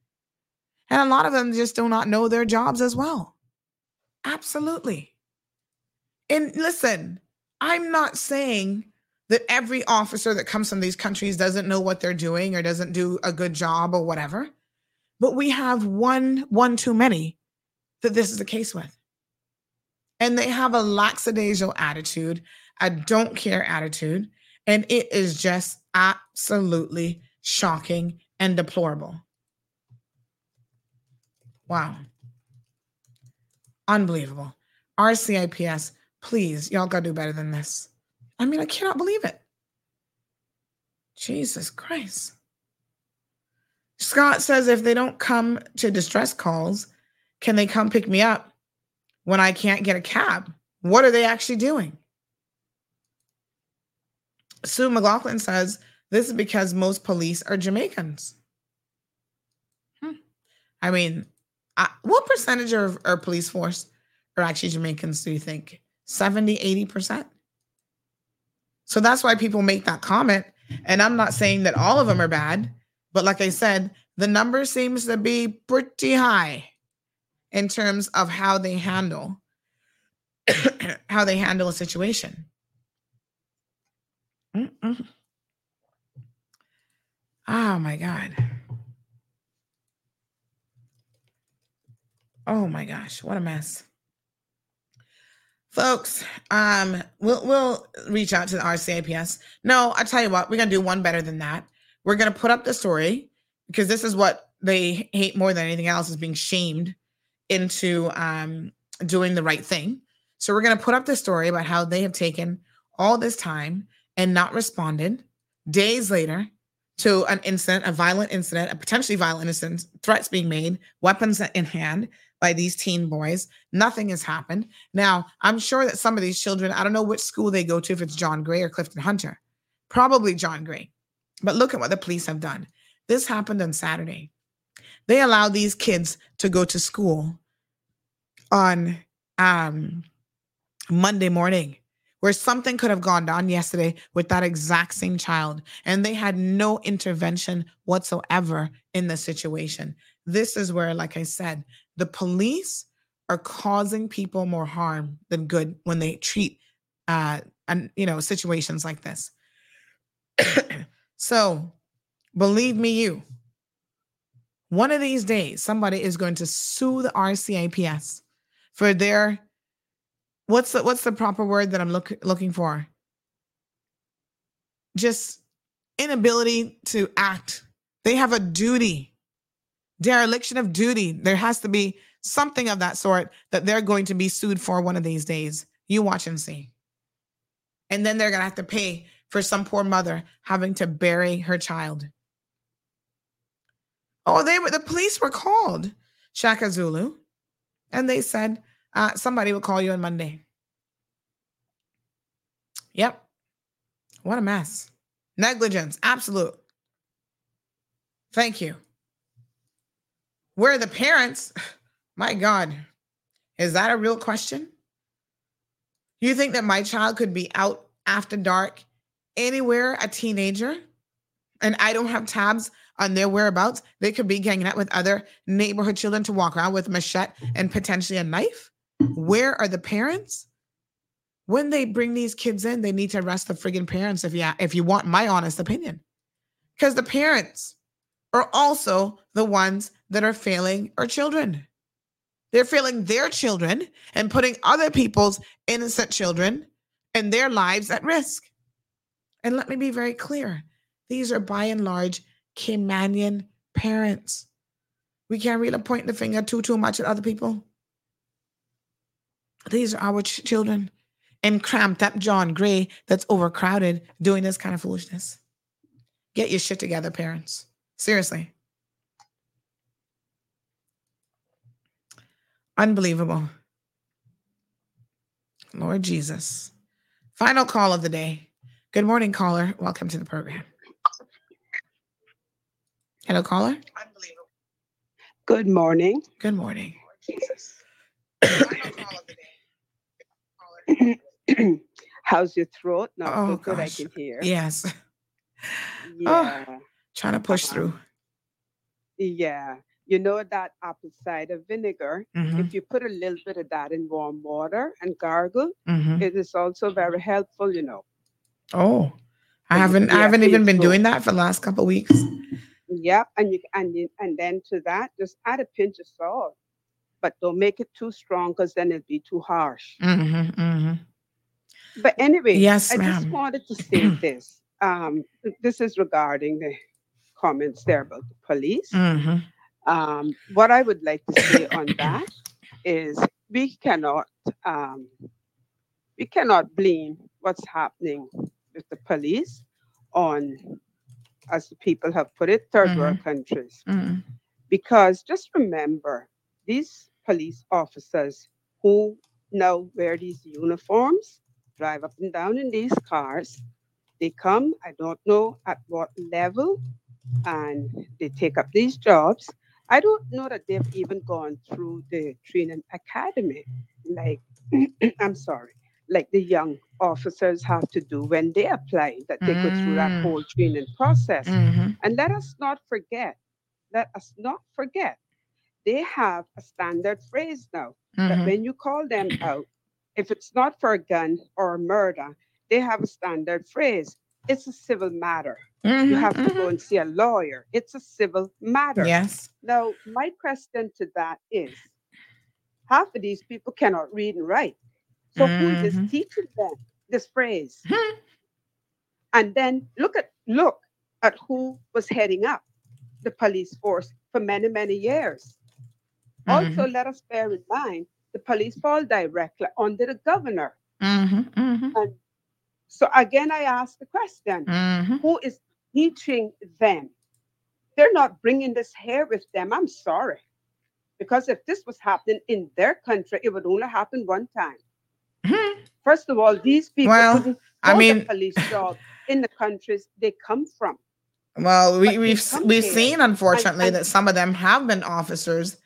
And a lot of them just do not know their jobs as well. Absolutely. And listen, I'm not saying that every officer that comes from these countries doesn't know what they're doing or doesn't do a good job or whatever. But we have one one too many that this is the case with. And they have a lackadaisical attitude, a don't care attitude, And it is just absolutely shocking and deplorable. Wow. Unbelievable. RCIPS, please, y'all gotta do better than this. I mean, I cannot believe it. Jesus Christ. Scott says if they don't come to distress calls, can they come pick me up when I can't get a cab? What are they actually doing? Sue McLaughlin says this is because most police are Jamaicans. Hmm. I mean, uh, what percentage of our police force are actually Jamaicans, do you think? 70, 80%? So that's why people make that comment. And I'm not saying that all of them are bad, but like I said, the number seems to be pretty high in terms of how they handle *coughs* how they handle a situation. Mm-mm. Oh my god. Oh my gosh, what a mess. Folks, um, we'll we'll reach out to the RCIPS. No, I tell you what, we're gonna do one better than that. We're gonna put up the story because this is what they hate more than anything else is being shamed into um doing the right thing. So we're gonna put up the story about how they have taken all this time and not responded days later to an incident, a violent incident, a potentially violent incident, threats being made, weapons in hand, by these teen boys. Nothing has happened. Now, I'm sure that some of these children, I don't know which school they go to, if it's John Gray or Clifton Hunter, probably John Gray. But look at what the police have done. This happened on Saturday. They allowed these kids to go to school on um, Monday morning, where something could have gone down yesterday with that exact same child. And they had no intervention whatsoever in the situation. This is where, like I said, the police are causing people more harm than good when they treat uh and you know situations like this so believe me you one of these days somebody is going to sue the rcips for their what's the what's the proper word that i'm look, looking for just inability to act they have a duty dereliction of duty. There has to be something of that sort that they're going to be sued for one of these days. You watch and see. And then they're going to have to pay for some poor mother having to bury her child. Oh, they were the police were called, Shaka Zulu, and they said uh, somebody will call you on Monday. Yep. What a mess. Negligence, absolute. Thank you. Where are the parents, *laughs* my God, is that a real question? You think that my child could be out after dark anywhere, a teenager, and I don't have tabs on their whereabouts? They could be hanging out with other neighborhood children to walk around with machete mm-hmm. and potentially a knife. Mm-hmm. Where are the parents? When they bring these kids in, they need to arrest the friggin' parents if you if you want my honest opinion. Because the parents are also the ones that are failing our children. They're failing their children and putting other people's innocent children and their lives at risk. And let me be very clear these are by and large Caymanian parents. We can't really point the finger too, too much at other people. These are our ch- children and cramped up John Gray that's overcrowded doing this kind of foolishness. Get your shit together, parents. Seriously. Unbelievable. Lord Jesus. Final call of the day. Good morning, caller. Welcome to the program. Hello, caller. Unbelievable. Good morning. Good morning. *coughs* How's your throat? Not oh, so good I can hear. Yes. Yeah. Oh, trying to push through. Yeah. You know that apple cider vinegar, Mhm. if you put a little bit of that in warm water and gargle, Mhm. it is also very helpful, you know. Oh, I haven't. I haven't even been doing that for the last couple of weeks. Yep. And you and you, and then to that, just add a pinch of salt. But don't make it too strong because then it'll be too harsh. hmm hmm But anyway, Yes, I just wanted to *clears throat* say this. Um, this is regarding the comments there about the police. Mhm. Um, what I would like to say on that is we cannot um, we cannot blame what's happening with the police on, as the people have put it, 3rd world countries. Mhm. Because just remember, these police officers who now wear these uniforms, drive up and down in these cars, they come, I don't know at what level, and they take up these jobs. I don't know that they've even gone through the training academy, like, *clears throat* I'm sorry, like the young officers have to do when they apply, that they go through that Mm. whole training process. Mhm. And let us not forget, let us not forget, they have a standard phrase now that Mhm. when you call them out, if it's not for a gun or a murder, they have a standard phrase. It's a civil matter. You Mhm, have to go and see a lawyer. It's a civil matter. Yes. Now, my question to that is half of these people cannot read and write. So who is teaching them this phrase? and then look at look at who was heading up the police force for many, many years. Also, let us bear in mind the police fall directly under the governor. Mhm, mhm. And so again, I ask the question: Mhm. Who is teaching them? They're not bringing this here with them. I'm sorry, because if this was happening in their country, it would only happen one time. First of all, these people Well, I mean- police job in the countries they come from. Well, we, But we've they s- come we've seen, unfortunately, and- that some of them have been officers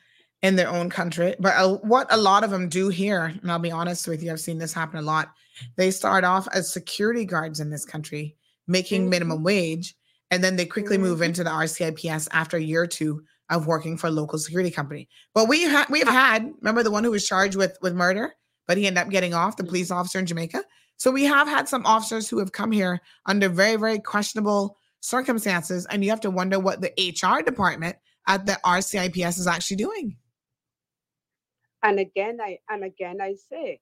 in their own country. But uh, what a lot of them do here, and I'll be honest with you, I've seen this happen a lot. They start off as security guards in this country, making Mm-hmm. minimum wage, and then they quickly move into the RCIPS after a year or two of working for a local security company. But we ha- we've had remember the one who was charged with with murder, but he ended up getting off, the police officer in Jamaica. So we have had some officers who have come here under very very questionable circumstances, and you have to wonder what the HR department at the RCIPS is actually doing. And again, I and again I say,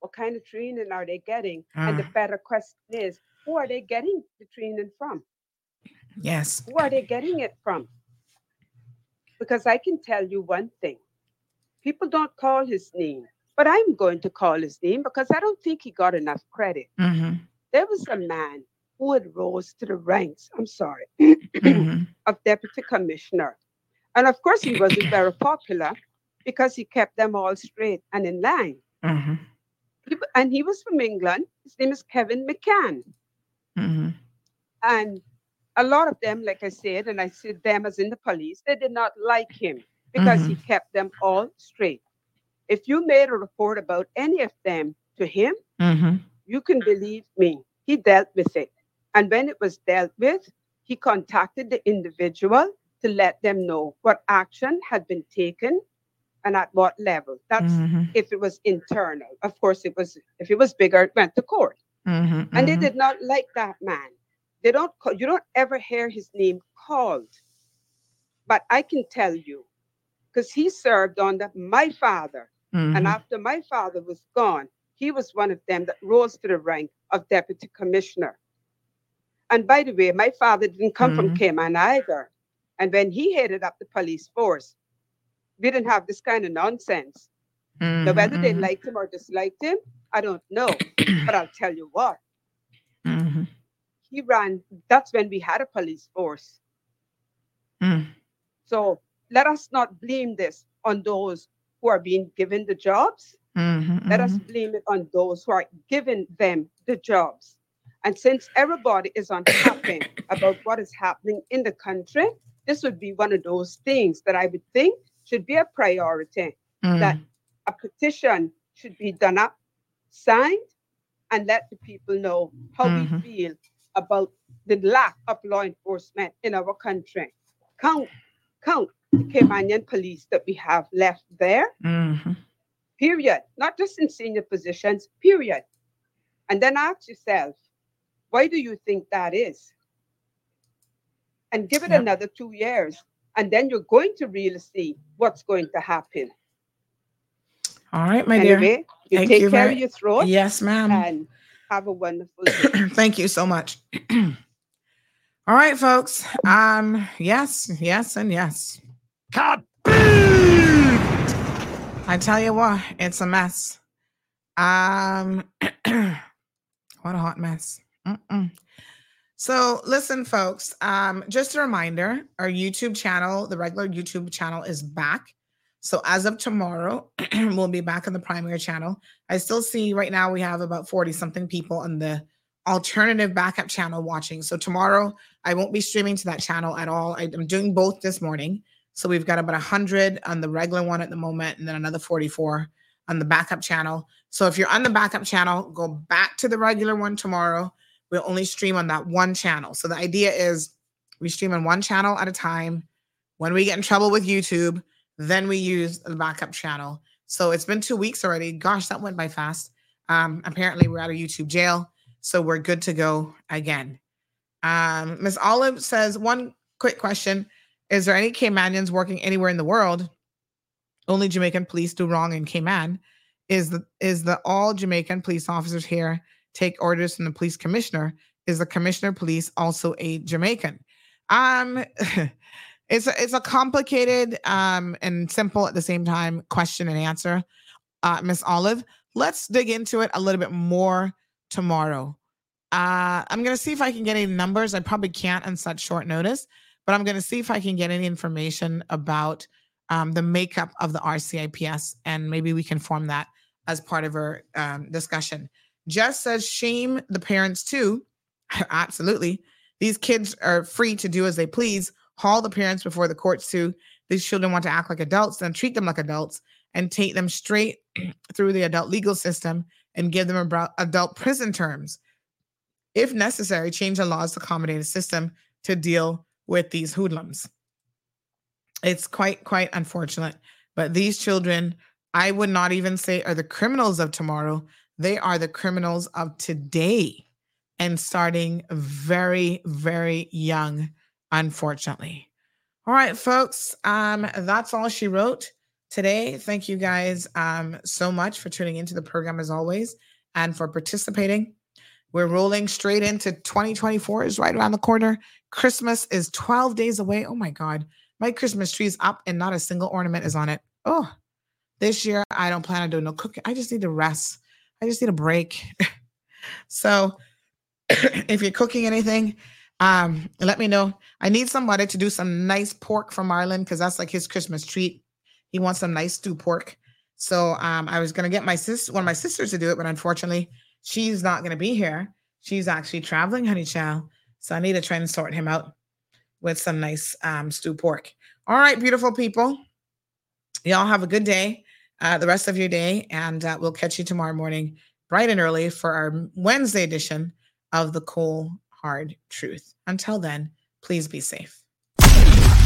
what kind of training are they getting? And the Ah. better question is, who are they getting the training from? Yes. Who are they getting it from? Because I can tell you one thing. People don't call his name, but I'm going to call his name because I don't think he got enough credit. Mhm, There was a man who had rose to the ranks, I'm sorry, *clears throat* mhm, of deputy commissioner. And of course, he wasn't very popular because he kept them all straight and in line. mhm, He and he was from England. His name is Kevin McCann. mhm. And a lot of them, like I said, and I said them as in the police, they did not like him because he kept them all straight. If you made a report about any of them to him, Mhm. you can believe me, he dealt with it. And when it was dealt with, he contacted the individual to let them know what action had been taken and at what level. That's Mhm. if it was internal. Of course, it was if it was bigger, it went to court. Mhm, And they mhm. did not like that man. They don't call, you don't ever hear his name called. But I can tell you, because he served under my father. Mhm. And after my father was gone, he was one of them that rose to the rank of deputy commissioner. And by the way, my father didn't come from Mhm. Cayman either. And when he headed up the police force, we didn't have this kind of nonsense. Now, whether they Mhm, liked him or disliked him, I don't know. but I'll tell you what, mhm, he ran, that's when we had a police force. mm. So let us not blame this on those who are being given the jobs. Mhm, Let us mhm. blame it on those who are giving them the jobs. And since everybody is unhappy *coughs* about what is happening in the country, this would be one of those things that I would think should be a priority. That Mm. a petition should be done up, signed, and let the people know how Mhm. we feel about the lack of law enforcement in our country. Count, count the Caymanian police that we have left there Mhm. period. Not just in senior positions, period. And then ask yourself, why do you think that is? And give it Yep. another two years, and then you're going to really see what's going to happen. All right, my dear. Anyway, you Thank take you care very- of your throat. Yes, ma'am. And Have a wonderful *clears throat* day. Thank you so much. *clears throat* All right, folks. Um, yes, yes, and yes. Cut. I tell you what, it's a mess. Um, *clears throat* what a hot mess. Mm-mm. So, listen, folks. Um, just a reminder: our YouTube channel, the regular YouTube channel, is back. So, as of tomorrow, *clears throat* we'll be back on the primary channel. I still see right now we have about forty something people on the alternative backup channel watching. So tomorrow I won't be streaming to that channel at all. I, am doing both this morning. So we've got about 100 on the regular one at the moment, and then another 44 on the backup channel. So if you're on the backup channel, go back to the regular one tomorrow. We'll only stream on that one channel. So the idea is we stream on one channel at a time. When we get in trouble with YouTube, then we use the backup channel. So it's been two weeks already. Gosh, that went by fast. Um, apparently, we're out of YouTube jail. So we're good to go again. Um, Miss Olive says, one quick question. Is there any Caymanians working anywhere in the world? Only Jamaican police do wrong in Cayman. Is the is the all Jamaican police officers here take orders from the police commissioner? Is the commissioner police also a Jamaican? Um *laughs* it's a, it's a complicated um and simple at the same time question and answer. Uh Miss Olive, let's dig into it a little bit more tomorrow. Uh, I'm to see if I can get any numbers. I probably can't on such short notice, but I'm going to see if I can get any information about um, the makeup of the RCIPS, and maybe we can form that as part of our um, discussion. Jess says, shame the parents too. *laughs* Absolutely. These kids are free to do as they please, haul the parents before the courts too. These children want to act like adults, then treat them like adults and take them straight *clears throat* through the adult legal system and give them adult prison terms. If necessary, change the laws to accommodate a system to deal with these hoodlums. It's quite, quite unfortunate. But these children, I would not even say are the criminals of tomorrow. They are the criminals of today and starting very, very young, unfortunately. All right, folks. Um, that's all she wrote today. Thank you guys um, so much for tuning into the program as always and for participating. We're rolling straight into 2024 is right around the corner. Christmas is 12 days away. Oh my God. My Christmas tree is up and not a single ornament is on it. Oh, this year I don't plan on doing no cooking. I just need to rest. I just need a break. *laughs* so *clears throat* if you're cooking anything, um, let me know. I need somebody to do some nice pork from Ireland because that's like his Christmas treat. He wants some nice stew pork. So um, I was gonna get my sis one of my sisters, to do it, but unfortunately, she's not gonna be here. She's actually traveling, honey child. So I need to try and sort him out with some nice um, stew pork. All right, beautiful people. Y'all have a good day, uh, the rest of your day, and uh, we'll catch you tomorrow morning, bright and early, for our Wednesday edition of the Cold Hard Truth. Until then, please be safe.